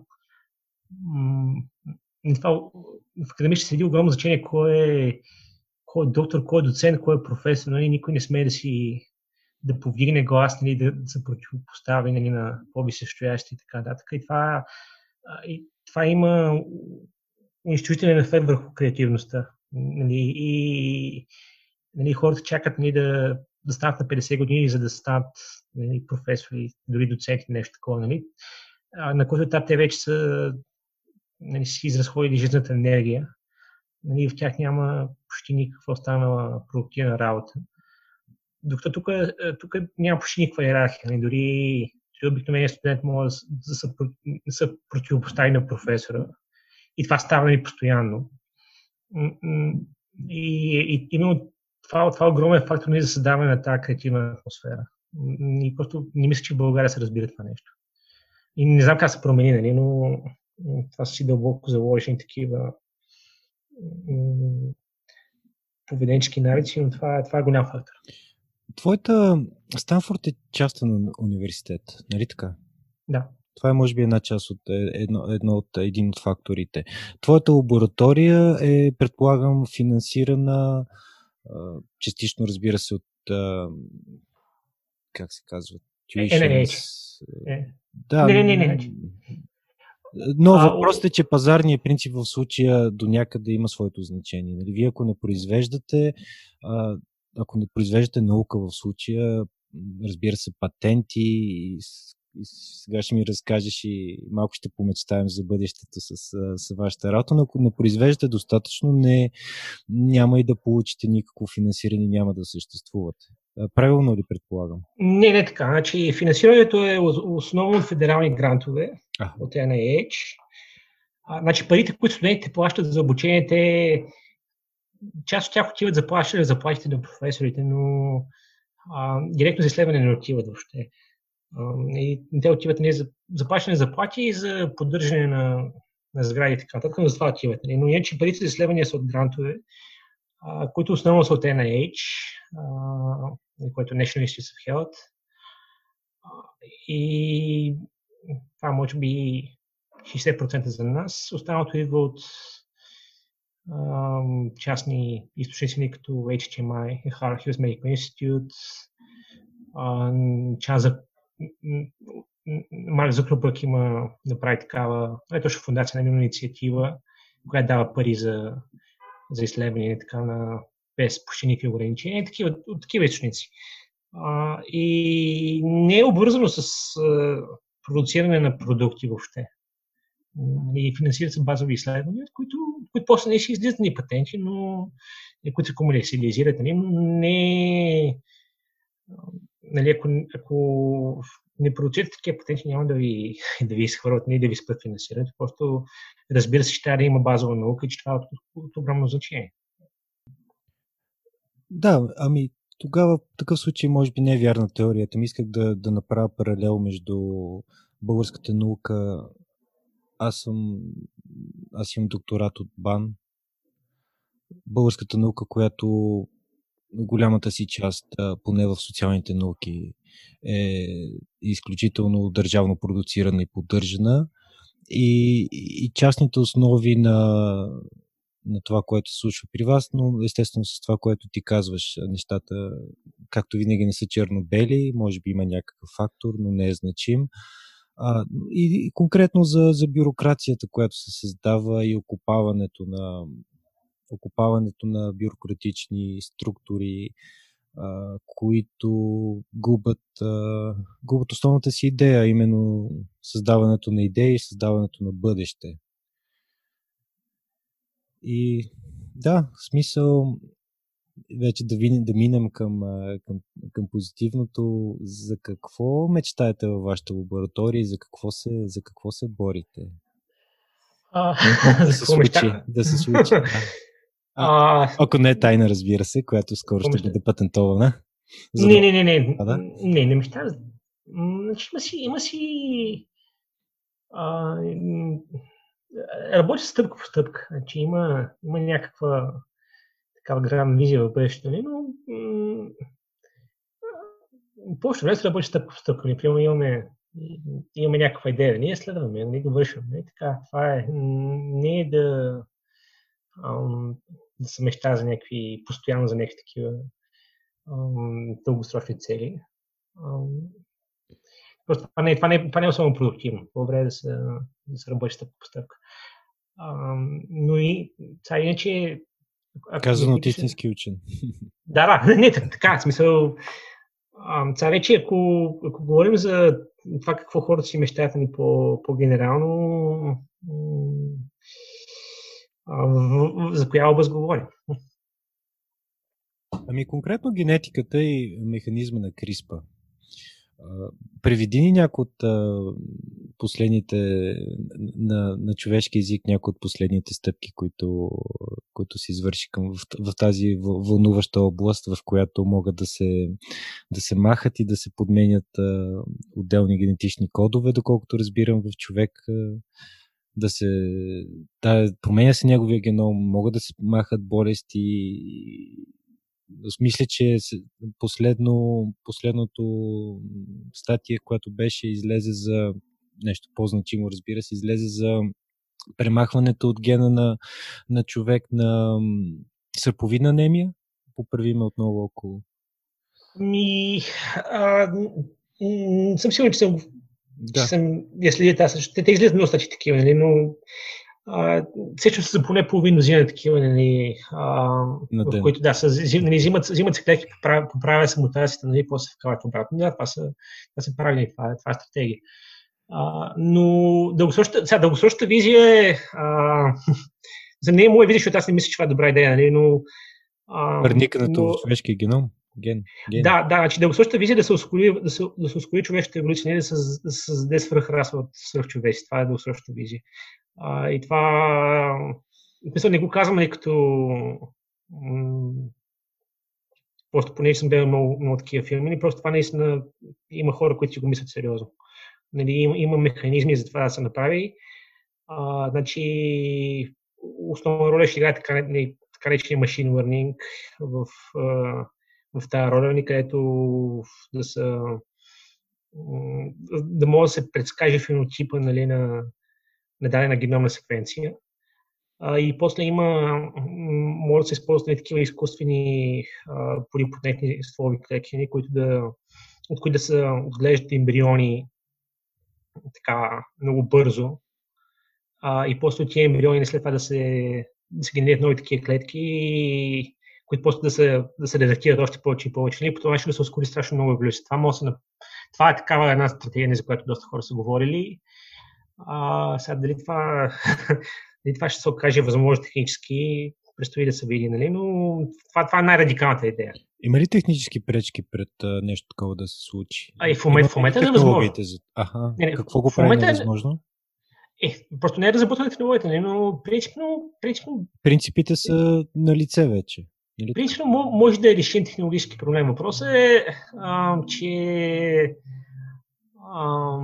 това, в академични седи огромно значение кой е кой е доктор, кой е доцент, кой е професор, нали, никой не смее да си да повдигне глас, нали, да, да се противопостави нали, на по-висещоящи и така нататък. И това, и това има унищожителен ефект върху креативността. Нали, и нали, хората чакат нали, да, да станат на 50 години, за да станат нали, професори, дори доценти, нещо такова. Нали. А, на който етап те вече са нали, си изразходили жизнената енергия нали, в тях няма почти никаква останала продуктивна работа. Докато тук, е, тук няма почти никаква иерархия. Нали, дори, дори обикновеният студент може да се, да се противопостави на професора. И това става нали, постоянно. И, и именно това, това е огромен фактор нали, за създаване на тази креативна атмосфера. И просто не мисля, че в България се разбира това нещо. И не знам как се промени, нали, но това са си дълбоко заложени такива поведенчески навици, но това, това е голям фактор. Твоята Станфорд е частен университет, нали така? Да. Това е, може би, една част от е, едно, едно от, един от факторите. Твоята лаборатория е, предполагам, финансирана частично, разбира се, от как се казва? Е. Да, не, не, не, не. Но въпросът е, че пазарният принцип в случая до някъде има своето значение. Нали? Вие ако не произвеждате, ако не произвеждате наука в случая, разбира се, патенти и, и сега ще ми разкажеш и малко ще помечтаем за бъдещето с, с вашата работа, но ако не произвеждате достатъчно, не, няма и да получите никакво финансиране, няма да съществувате. Правилно ли предполагам? Не, не така. Значи, финансирането е основно федерални грантове а. от NIH. А, значи, парите, които студентите плащат за обучение, те част от тях отиват за плащане за заплатите на професорите, но а, директно за изследване не отиват въобще. И те отиват не за заплащане за заплати и за поддържане на, на сгради и така нататък, но за това отиват. Нали. Но иначе парите за изследвания са от грантове, които основно са от NIH. А, което е National Institutes of Health. И това може би 60% за нас. Останалото идва от частни източници, като HTMI, Harvard Hughes Medical Institute, част за Марк Зукърбърг има да прави такава, е точно фундация на инициатива, която дава пари за, за изследвания и така на без почти никакви ограничения, такива, от такива източници. И не е обвързано с а, продуциране на продукти въобще. И финансират се базови изследвания, които, които после не ще излизат ни патенти, но които се комерциализират, нали, но не нали, ако, ако не продуцирате такива патенти, няма да ви, (laughs) да ви изхвърлят, не да ви спрат финансирането. Просто, разбира се, че трябва да има базова наука и че това е от, от огромно значение. Да, ами тогава в такъв случай може би не е вярна теорията. Ми исках да, да направя паралел между българската наука. Аз съм аз имам докторат от БАН. Българската наука, която голямата си част, поне в социалните науки, е изключително държавно продуцирана и поддържана. И, и частните основи на на това, което се случва при вас, но естествено с това, което ти казваш, нещата, както винаги, не са черно-бели, може би има някакъв фактор, но не е значим. А, и, и конкретно за, за бюрокрацията, която се създава и окупаването на, окупаването на бюрократични структури, а, които губят, а, губят основната си идея, именно създаването на идеи, създаването на бъдеще. И да, в смисъл, вече да, вин, да минем към, към, към позитивното. За какво мечтаете във вашата лаборатория и за какво се, за какво се борите? А, (laughs) да, се случи, да се случи. А, ако не е тайна, разбира се, която скоро ще бъде патентована. Не, не, не, не. А, да? Не, не мечтая. Значи има си, има си а, работи стъпка по стъпка. Значи има, има някаква такава грам визия в бъдещето, нали? но м- повечето време се работи стъпка по стъпка. Например, имаме, имаме някаква идея, ние следваме, ние го вършим. Не, нали? така, това е не е да, ам, да се мечта за някакви, постоянно за някакви такива ам, дългосрочни цели. Ам, просто това не, това не, това не е особено продуктивно. По-добре е да се, да се работи стъпка по стъпка. Ам, но и, сега иначе Казано от истински учен. (laughs) Да, да, не, така, в смисъл. Сега вече, ако, ако говорим за това какво хората си мечтаят ни по, по-генерално, за коя област говорим? Ами конкретно генетиката и механизма на Криспа. Преведи ни някои от последните на, на човешки език, някои от последните стъпки, които, които се извърши към, в, в тази вълнуваща област, в която могат да се, да се махат и да се подменят а, отделни генетични кодове, доколкото разбирам в човек. А, да се. Да, променя се неговия геном, могат да се махат болести мисля, че последно, последното статия, която беше излезе за нещо по-значимо, разбира се, излезе за премахването от гена на, на човек на сърповидна анемия. Поправи ме отново около. Ми, а, м- съм сигурен, че съм, да. че съм я следите аз. Те, те излизат много статии такива, нали, но сещам се за поне половин мнозина такива, нали, а, в които да, са, нали, взимат, взимат се клетки, поправя се мутацията, нали, после се вкарват обратно. Да, това са, това са правилни, това, това е стратегия. А, но дългосрочната, сега, дългосрочната визия е... А, (laughs) за нея моя визия, защото аз не мисля, че това е добра идея, нали, но... Проникането но... в човешкия геном? Ген, ген. Да, да, значи дългосрочната визия е да се ускори, да се, да се ускори човешката еволюция, не да се да създаде свръхраса от свръхчовеци. Това е дългосрочната визия. А, и това, мисля, не го казвам като м- просто понеже съм гледал много, много такива филми, просто това наистина има хора, които си го мислят сериозно. Нали, има, има механизми за това да се направи. А, значи, основна роля ще играе така, нали, така речения learning в, в тази роля, нали, където да са да може да се предскаже фенотипа нали, на, на дадена геномна секвенция. А, и после има, може да се използват и такива изкуствени полипотентни стволови клетки, които да, от които да се отглеждат ембриони така много бързо. А, и после от тези ембриони след това да се, да се генерират нови такива клетки, които после да се, да се редактират още повече и повече. И нали, по това ще да се ускори страшно много еволюция. Това, може да се, това е такава една стратегия, за която доста хора са говорили. А, сега дали това, (laughs) дали това ще се окаже възможно технически, предстои да се види, нали? но това, това е най-радикалната идея. Има ли технически пречки пред а, нещо такова да се случи? А и в момента, в момента е невъзможно. За... Аха, не, не, какво го прави невъзможно? Е, просто не е разработване технологията, нали? но принципно, принципно... Принципите са на лице вече. Нали? Принципно може да е решен технологически проблем. Въпросът е, а, че а,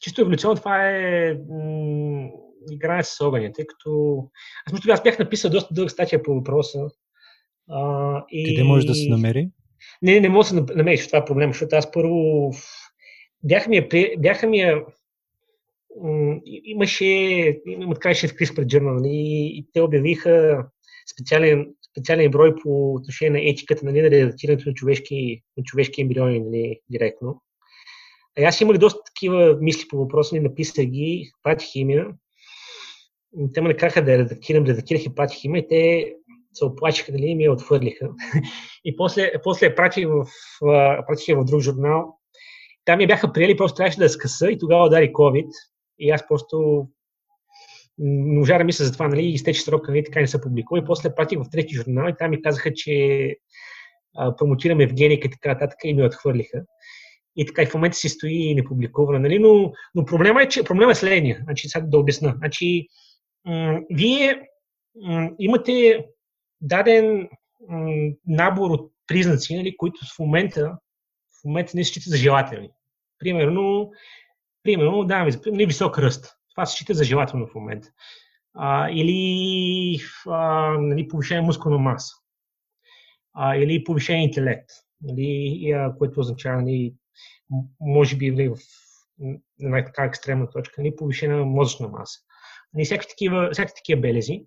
чисто еволюционно това е м- играе с огъня, тъй като аз между аз бях написал доста дълга статия по въпроса. А, и... Къде може да се намери? Не, не може да се намери, това е проблем, защото аз първо бяха ми я, бяха ми я имаше, има така ще в CRISPR Journal нали, и те обявиха специален, специален брой по отношение на етиката нали, на редактирането на човешки, на човешки ембриони нали, директно. А аз имах доста такива мисли по въпроса, не написах ги, пратих им я. Те ме накараха да редактирам, редактирах и пратих им и те се оплачиха, нали, и ми я отхвърлиха. (laughs) и после, после пратих в, пратих в друг журнал. Там я бяха приели, просто трябваше да скъса и тогава удари COVID. И аз просто не можа да мисля за това, нали, изтече срока, нали, така не се публикува. И после пратих в трети журнал и там ми казаха, че а, промотираме Евгеника и така нататък и ми отхвърлиха. И така и в момента си стои непубликувана. Нали? Но, но проблема е, че проблема е следния. Значи, сега да обясна. Значи, м- вие м- имате даден м- набор от признаци, нали, които в момента, в момента не считат за желателни. Примерно, примерно даваме за нали, висок ръст. Това се счита за желателно в момента. Или нали, повишение мускулна маса. А, или повишение интелект. Нали, което означава нали, може би нали, в една така екстремна точка, нали, повишена мозъчна маса. Нали, всякакви, такива, всякакви такива белези.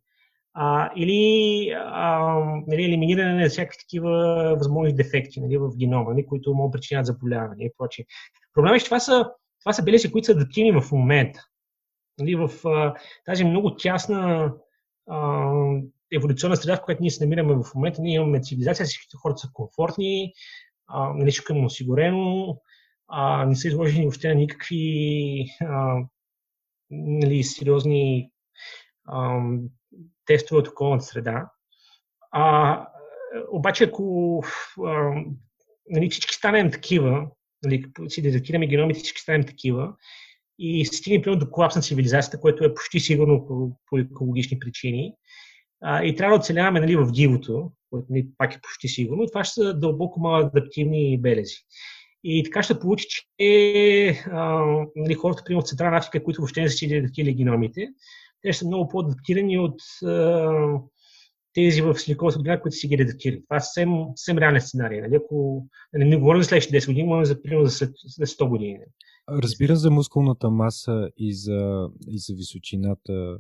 А, или а, нали, елиминиране на всякакви такива възможни дефекти нали, в генома, нали, които могат причинят заболяване и прочее. Проблемът е, че това са, това са белези, които са адаптивни в момента. Нали, в а, тази много тясна а, еволюционна среда, в която ние се намираме в момента, ние имаме цивилизация, всички хората са комфортни, а, нали, всичко е осигурено, а, не са изложени въобще на никакви а, нали, сериозни а, тестове от околната среда. А, обаче, ако а, нали, всички станем такива, нали, си детектираме геномите, всички станем такива, и се стигне примерно до колапс на цивилизацията, което е почти сигурно по, по екологични причини, а, и трябва да оцеляваме нали, в дивото, което нали, пак е почти сигурно, това ще са дълбоко малко адаптивни белези. И така ще получи, че а, нали, хората, примерно в Централна Африка, които въобще не са си детектирали геномите, те са много по-адаптирани от а, тези в Силиконовата долина, които си ги редактирали. Това е съвсем, съвсем реален сценарий. Нали? Ако не, не говорим за следващите 10 години, говорим за, примерно, за след, след 100 години. Разбира за мускулната маса и за, и за височината.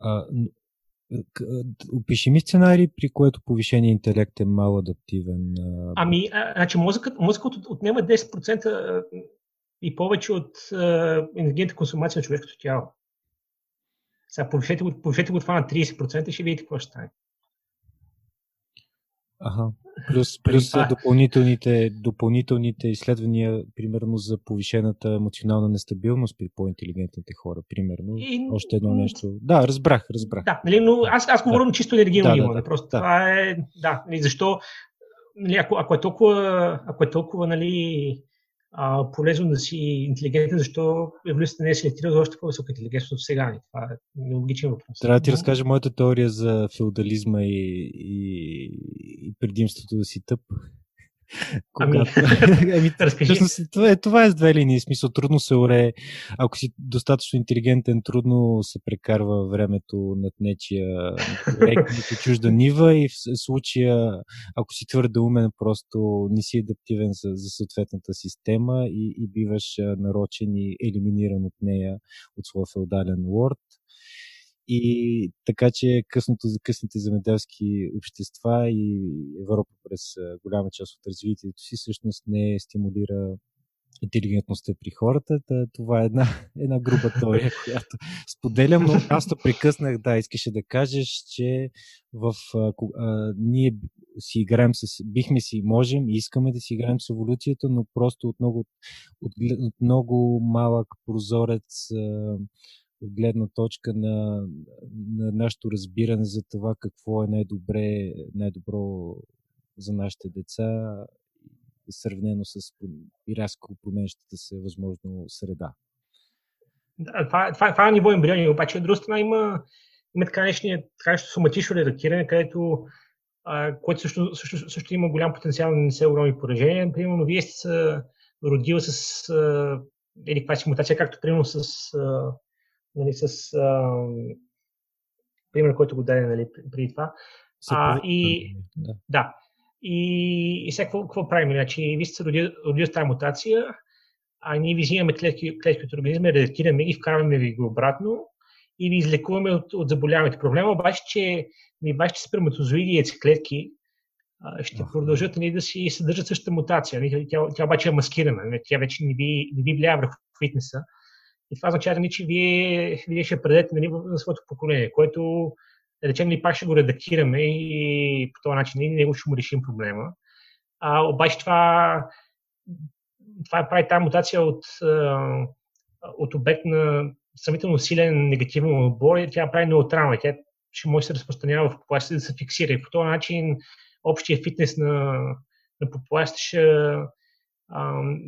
А, Опиши ми сценарий, при което повишение интелект е мал адаптивен. Ами, а, значи мозъкът, мозъкът отнема 10% и повече от енергийната консумация на човешкото тяло. Сега повишете го, повишете го това на 30% и ще видите какво ще стане. Ага. Плюс, плюс допълнителните, допълнителните изследвания, примерно за повишената емоционална нестабилност при по-интелигентните хора, примерно. И... Още едно нещо. Да, разбрах, разбрах. Да, нали, но аз, аз говорим да. чисто енергийно да. Да, да, просто да. това е. Да, нали, защо. Нали, ако, ако, е толкова, ако е толкова нали, а, полезно да си интелигентен, защо еволюцията не е селектирала още по-висока интелигентност от сега. Това е нелогичен въпрос. Трябва да ти разкажа моята теория за феодализма и, и, и предимството да си тъп. Когато... (laughs) Ами, ами всъщност, това, е, това е с две линии. Смисъл, трудно се оре. Ако си достатъчно интелигентен, трудно се прекарва времето над нечия рекните (laughs) чужда нива и в случая, ако си твърде умен, просто не си адаптивен за, за съответната система и, и биваш нарочен и елиминиран от нея, от своя феодален лорд. И така че късното, късните земеделски общества и Европа през голяма част от развитието си всъщност не стимулира интелигентността при хората. Та, това е една, (laughs) една груба (laughs) теория, която споделям, но (laughs) аз то прекъснах, да, искаше да кажеш, че в, а, а, ние си играем с, бихме си, можем и искаме да си играем с еволюцията, но просто от много, от, от много малък прозорец а, от гледна точка на, на нашето разбиране за това какво е най-добре, най-добро за нашите деца, сравнено с и променящата се възможно среда. Да, това, това, това е ниво ембриони, обаче от друга страна има, има така нещо, соматично редактиране, където а, което също, също, също, има голям потенциал на не огромни поражения. Примерно, вие сте се родила с а, или каква си мутация, както примерно с а, нали, с а, пример, който го даде нали, преди това. А, и, да. да. И, и сега какво, какво правим? Значи, вие сте родили, родили с тази мутация, а ние ви взимаме клетки, клетки от организма, редактираме ги, вкарваме ви го обратно и ви излекуваме от, от заболяването. Проблема обаче, че нали, вашите сперматозоиди и яйцеклетки ще продължат нали, да си съдържат същата мутация. Нали, тя, тя обаче е маскирана. Нали, тя вече не ви, не ви влияе върху фитнеса. И това означава, нали, че вие, вие ще предадете нали, на своето поколение, което да речем ли пак ще го редактираме и по този начин и него ще му решим проблема. А, обаче това, това прави тази мутация от, от обект на сравнително силен негативен отбор и тя прави неутрална. Тя ще може да се разпространява в популацията да се фиксира. И по този начин общия фитнес на, на популацията ще,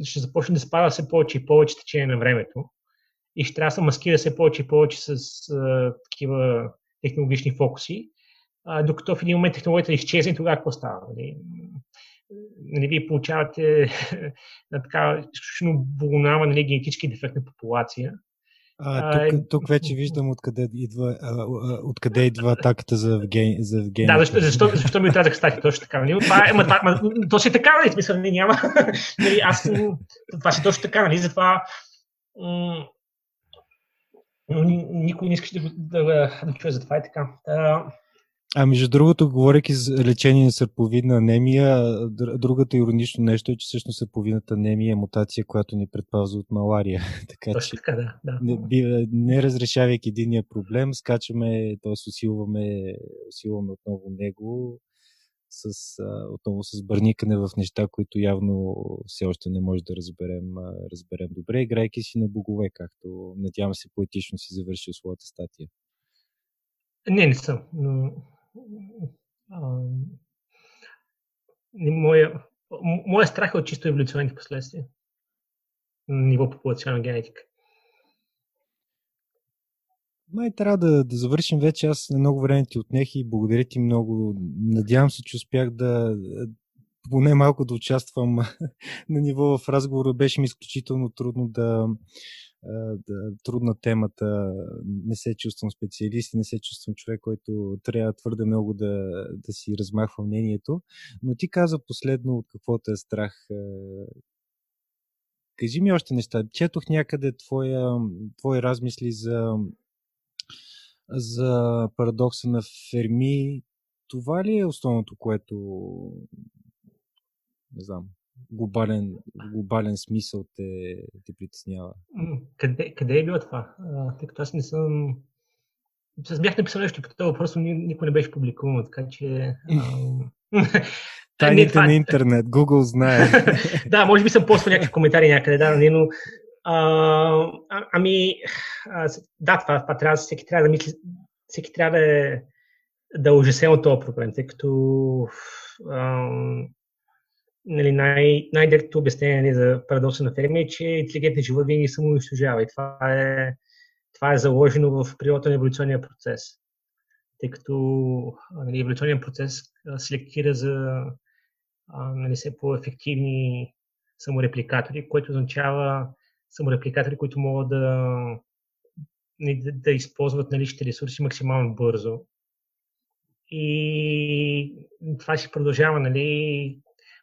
ще започне да спада все повече и повече течение на времето. И ще трябва да се маскира все повече и повече с а, такива технологични фокуси. А, докато в един момент технологията изчезне, тогава какво става? Нали? Нали, вие получавате (laughs) така изключително волнава нали, генетически дефектна популация. А, тук, тук вече виждам откъде идва, а, откъде идва (laughs) атаката за Евгений. За Евгений. Да, защо, защо, защо ми отрязах стати точно така. Нали? Това, е, ма, това, ма, то си така, нали? Смисъл, нали, няма. (laughs) нали, аз, това си точно така, нали? Затова м- никой не искаше да, да, да, да чуе за това и така. А между другото, говоряки за лечение на сърповидна анемия, другото иронично нещо е, че всъщност сърповидната анемия е мутация, която ни предпазва от малария. (laughs) така Точно че, така, да. да. Не, не разрешавайки единия проблем, скачаме, т.е. усилваме, усилваме отново него с, отново с бърникане в неща, които явно все още не може да разберем, разберем добре, играйки си на богове, както надявам се поетично си завършил своята статия. Не, не съм. Но моя, моя страх е от чисто еволюционните последствия ниво популационна генетика. Май трябва да, да завършим вече. Аз на много време ти отнех и благодаря ти много. Надявам се, че успях да поне малко да участвам (laughs) на ниво в разговора. Беше ми изключително трудно да, да, трудна темата, не се чувствам специалист и не се чувствам човек, който трябва твърде много да, да си размахва мнението. Но ти каза последно от какво те е страх. Кажи ми още неща. Четох някъде твоя, твои размисли за, за парадокса на Ферми. Това ли е основното, което не знам, глобален, глобален смисъл те, те притеснява. Къде, къде е било това? А, тъй като аз не съм... Аз бях написал нещо по този въпрос, но никой не беше публикувано, така че... (laughs) Тайните това... на интернет, Google знае. (laughs) да, може би съм поствал някакви коментари някъде, да, но... А, а, ами, а, да, това, това трябва, всеки трябва да мисли, всеки трябва да е, да е ужасен от този проблем, тъй като а, нали, най- най-директното обяснение нали, за парадокса на Ферми е, че интелигентният живот винаги се унищожава и това е, това е заложено в природата на еволюционния процес. Тъй като нали, еволюционният процес селектира за нали, все по-ефективни саморепликатори, което означава саморепликатори, които могат да, да, използват наличните ресурси максимално бързо. И това си продължава нали,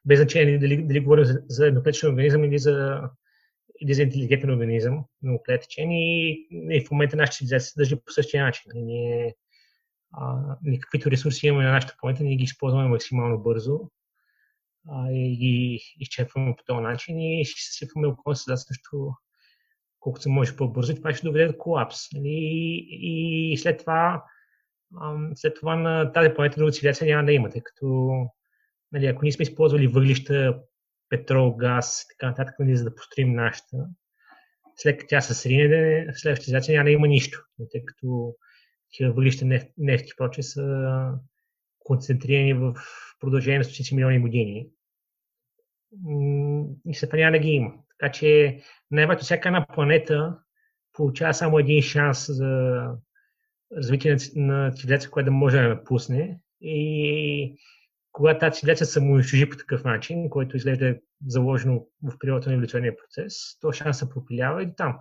без значение дали, дали говорим за, за едноклетъчен организъм или за, или за интелигентен организъм, многоклетъчен и, и в момента нашата цивилизация се държи по същия начин. Нали, ние, а, каквито ресурси имаме на нашата планета, ние ги използваме максимално бързо а, и ги изчерпваме по този начин и ще сипваме около среда също колкото се може по-бързо. Това ще доведе до колапс. Нали? И, и след това, след това на тази планета друга цивилизация няма да има, тъй като нали, ако ние сме използвали въглища, петрол, газ и така нататък, нали, за да построим нашата, след като тя се срине, следващата цивилизация няма да има нищо, тъй като такива въглища, нефт, нефт и прочее са концентрирани в продължение на стотици милиони години. И това няма да ги има. Така че най-вероятно всяка една планета получава само един шанс за развитие на цивилизация, която да може да напусне. И когато тази цивилизация се самоунищожи по такъв начин, който изглежда заложено в природата на еволюционния процес, то шанс се пропилява и там.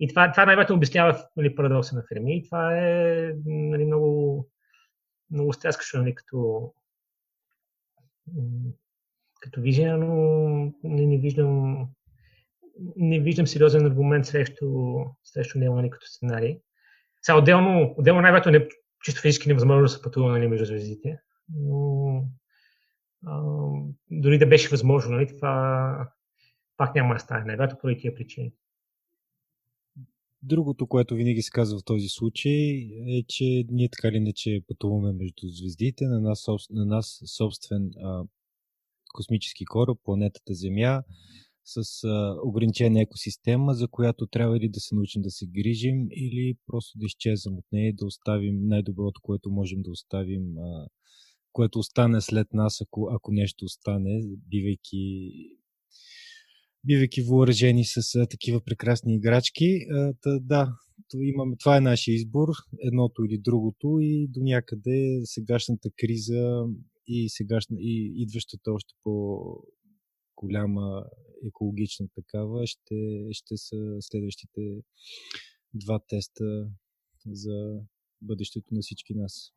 И това, това най-вероятно обяснява нали, парадокса на Ферми. И това е нали, много, много стряскащо нали, като, като визия, но не, не виждам не виждам сериозен аргумент срещу, срещу него нали, като сценарий. Сега отделно, отделно най-вероятно не, чисто физически невъзможно да се пътува нали, между звездите, но а, дори да беше възможно, нали, това пак няма да стане, най-вероятно поради тия причини. другото, което винаги се казва в този случай е, че ние така ли не че пътуваме между звездите, на нас, на нас собствен а, космически кораб, планетата Земя, с а, ограничена екосистема, за която трябва или да се научим да се грижим, или просто да изчезнем от нея и да оставим най-доброто, което можем да оставим, а, което остане след нас, ако, ако нещо остане, бивайки бивайки въоръжени с а, такива прекрасни играчки. А, та, да, имаме, това е нашия избор, едното или другото и до някъде сегашната криза и, сегашна, и идващата още по голяма екологична такава ще, ще са следващите два теста за бъдещето на всички нас.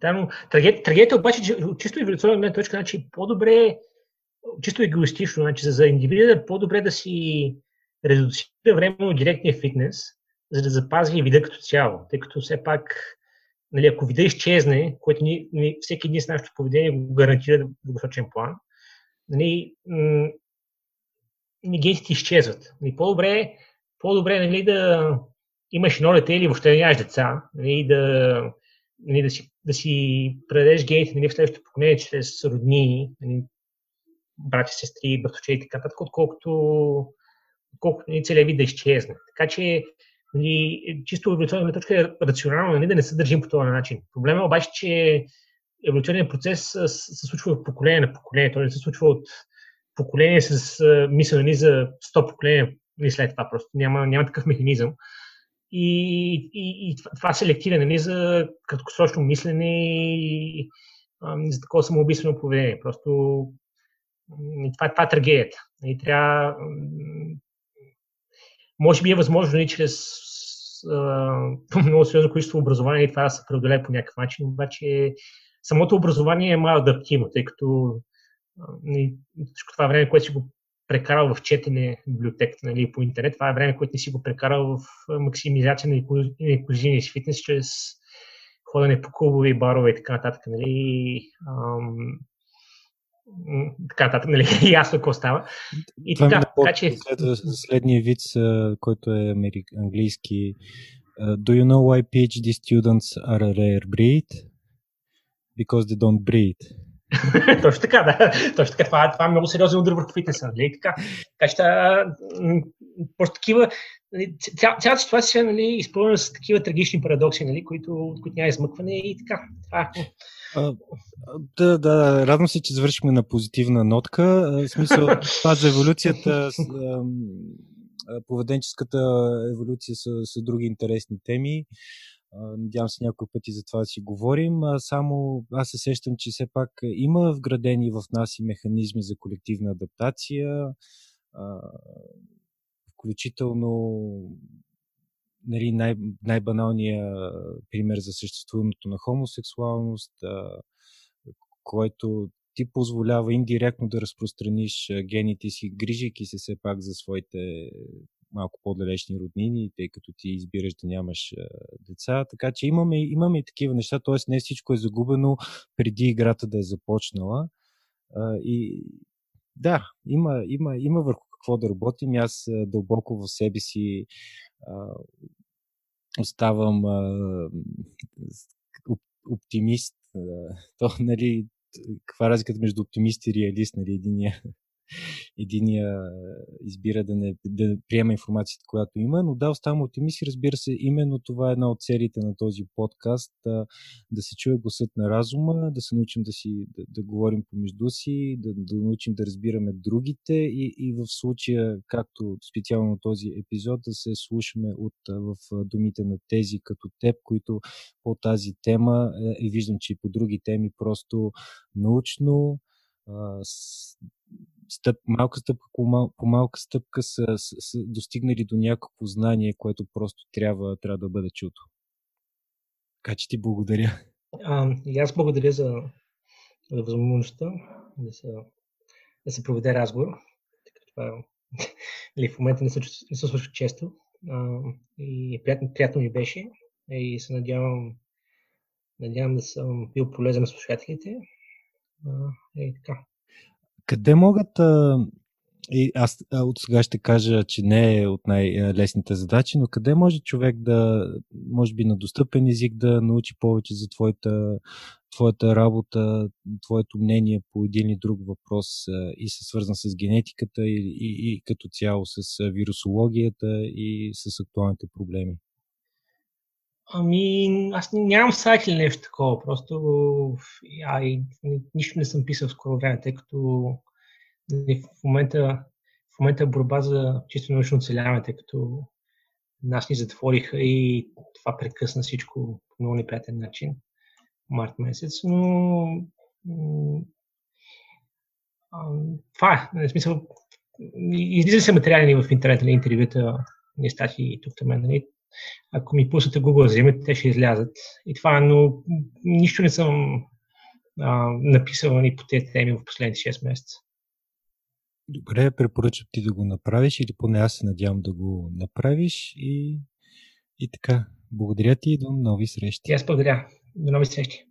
Да, но трагедията обаче, че чисто еволюционна гледна точка, значи по-добре, чисто егоистично, значи за индивида по-добре да си редуцира временно директния фитнес, за да запази вида като цяло, тъй като все пак нали, ако вида изчезне, което ни, ни, всеки един с нашето поведение го гарантира в дългосрочен план, нали, м- генетите изчезват. Нали, по-добре, по-добре нали, да имаш едно дете или въобще да нямаш деца, нали, да, нали, да, си, да си предадеш гените нали, в следващото поколение чрез роднини, нали, брати, сестри, братовче и така отколкото, отколкото нали, целият вид да изчезне. Така че нали, чисто еволюционна точка е рационално нали, да не се държим по този начин. Проблема е обаче, че еволюционният процес се случва от поколение на поколение. Той не се случва от поколение с мисъл нали, за 100 поколения нали, след това. Просто няма, няма такъв механизъм. И, и, и това селектира нали, за краткосрочно мислене и, и за такова самоубийствено поведение. Просто и това, това е трагедията. И трябва може би е възможно и чрез (laughs) много сериозно количество образование и това да се преодолее по някакъв начин, обаче самото образование е малко адаптивно, тъй като нали, всичко това време, което си го прекарал в четене в библиотеката нали, по интернет, това е време, което не си го прекарал в максимизация на инклюзивния си фитнес чрез ходене по клубове и барове и така нататък. Нали, ам, така нататък, нали, (laughs) ясно какво става. И Това така, така че... Следния вид, който е америк... английски. Do you know why PhD students are a rare breed? Because they don't breed. (laughs) Точно така, да. Точно така. Това, това е много сериозен удар върху фитнеса. Нали? Така, така че, просто такива, нали, ця, цялата ситуация е нали, изпълнена с такива трагични парадокси, нали, които, които няма измъкване и така. Това, а, да, да, радвам се, че завършихме на позитивна нотка. В смисъл, (laughs) това за еволюцията, поведенческата еволюция са, са други интересни теми. Надявам се някой пъти за това да си говорим. Само аз се сещам, че все пак има вградени в нас и механизми за колективна адаптация, включително нали, най- най-баналният пример за съществуването на хомосексуалност, който ти позволява индиректно да разпространиш гените си, грижайки се все пак за своите малко по-далечни роднини, тъй като ти избираш да нямаш деца. Така че имаме, имаме и такива неща, т.е. не всичко е загубено преди играта да е започнала. И да, има, има, има върху какво да работим. Аз дълбоко в себе си а, оставам оптимист. (laughs) То, нали, каква е разликата между оптимист и реалист, нали, единия единия избира да не да приема информацията, която има, но да, оставам оптимист и разбира се, именно това е една от целите на този подкаст, да, да се чуе гласът на разума, да се научим да си да, да говорим помежду си, да, да научим да разбираме другите и, и в случая, както специално този епизод, да се слушаме от, в думите на тези като теб, които по тази тема е, и виждам, че и по други теми просто научно, стъп, малка стъпка по, мал, по малка стъпка са, са, достигнали до някакво знание, което просто трябва, трябва да бъде чуто. Така че ти благодаря. А, и аз благодаря за, за възможността да се, да се проведе разговор. Това (laughs) нали, в момента не се, не се случва често. А, и приятно, приятно ми беше. И се надявам, надявам да съм бил полезен на слушателите. А, и така. Къде могат а, и аз от сега ще кажа, че не е от най-лесните задачи, но къде може човек да, може би на достъпен език да научи повече за твоята, твоята работа, твоето мнение по един или друг въпрос и се свързан с генетиката и, и, и като цяло с вирусологията и с актуалните проблеми? Ами, аз нямам сайт или нещо такова, просто а, и, нищо не съм писал в скоро време, тъй като нали, в момента, в момента борба за чисто научно оцеляване, тъй като нас ни затвориха и това прекъсна всичко по много неприятен начин март месец, но това е, нали, смисъл, излиза се материали в интернет на нали, интервюта, не стати тук там, нали, ако ми пуснете Google Zimmer, те ще излязат. И това, но нищо не съм а, написал ни по тези теми в последните 6 месеца. Добре, препоръчвам ти да го направиш или поне аз се надявам да го направиш и, и така. Благодаря ти и до нови срещи. И аз благодаря. До нови срещи.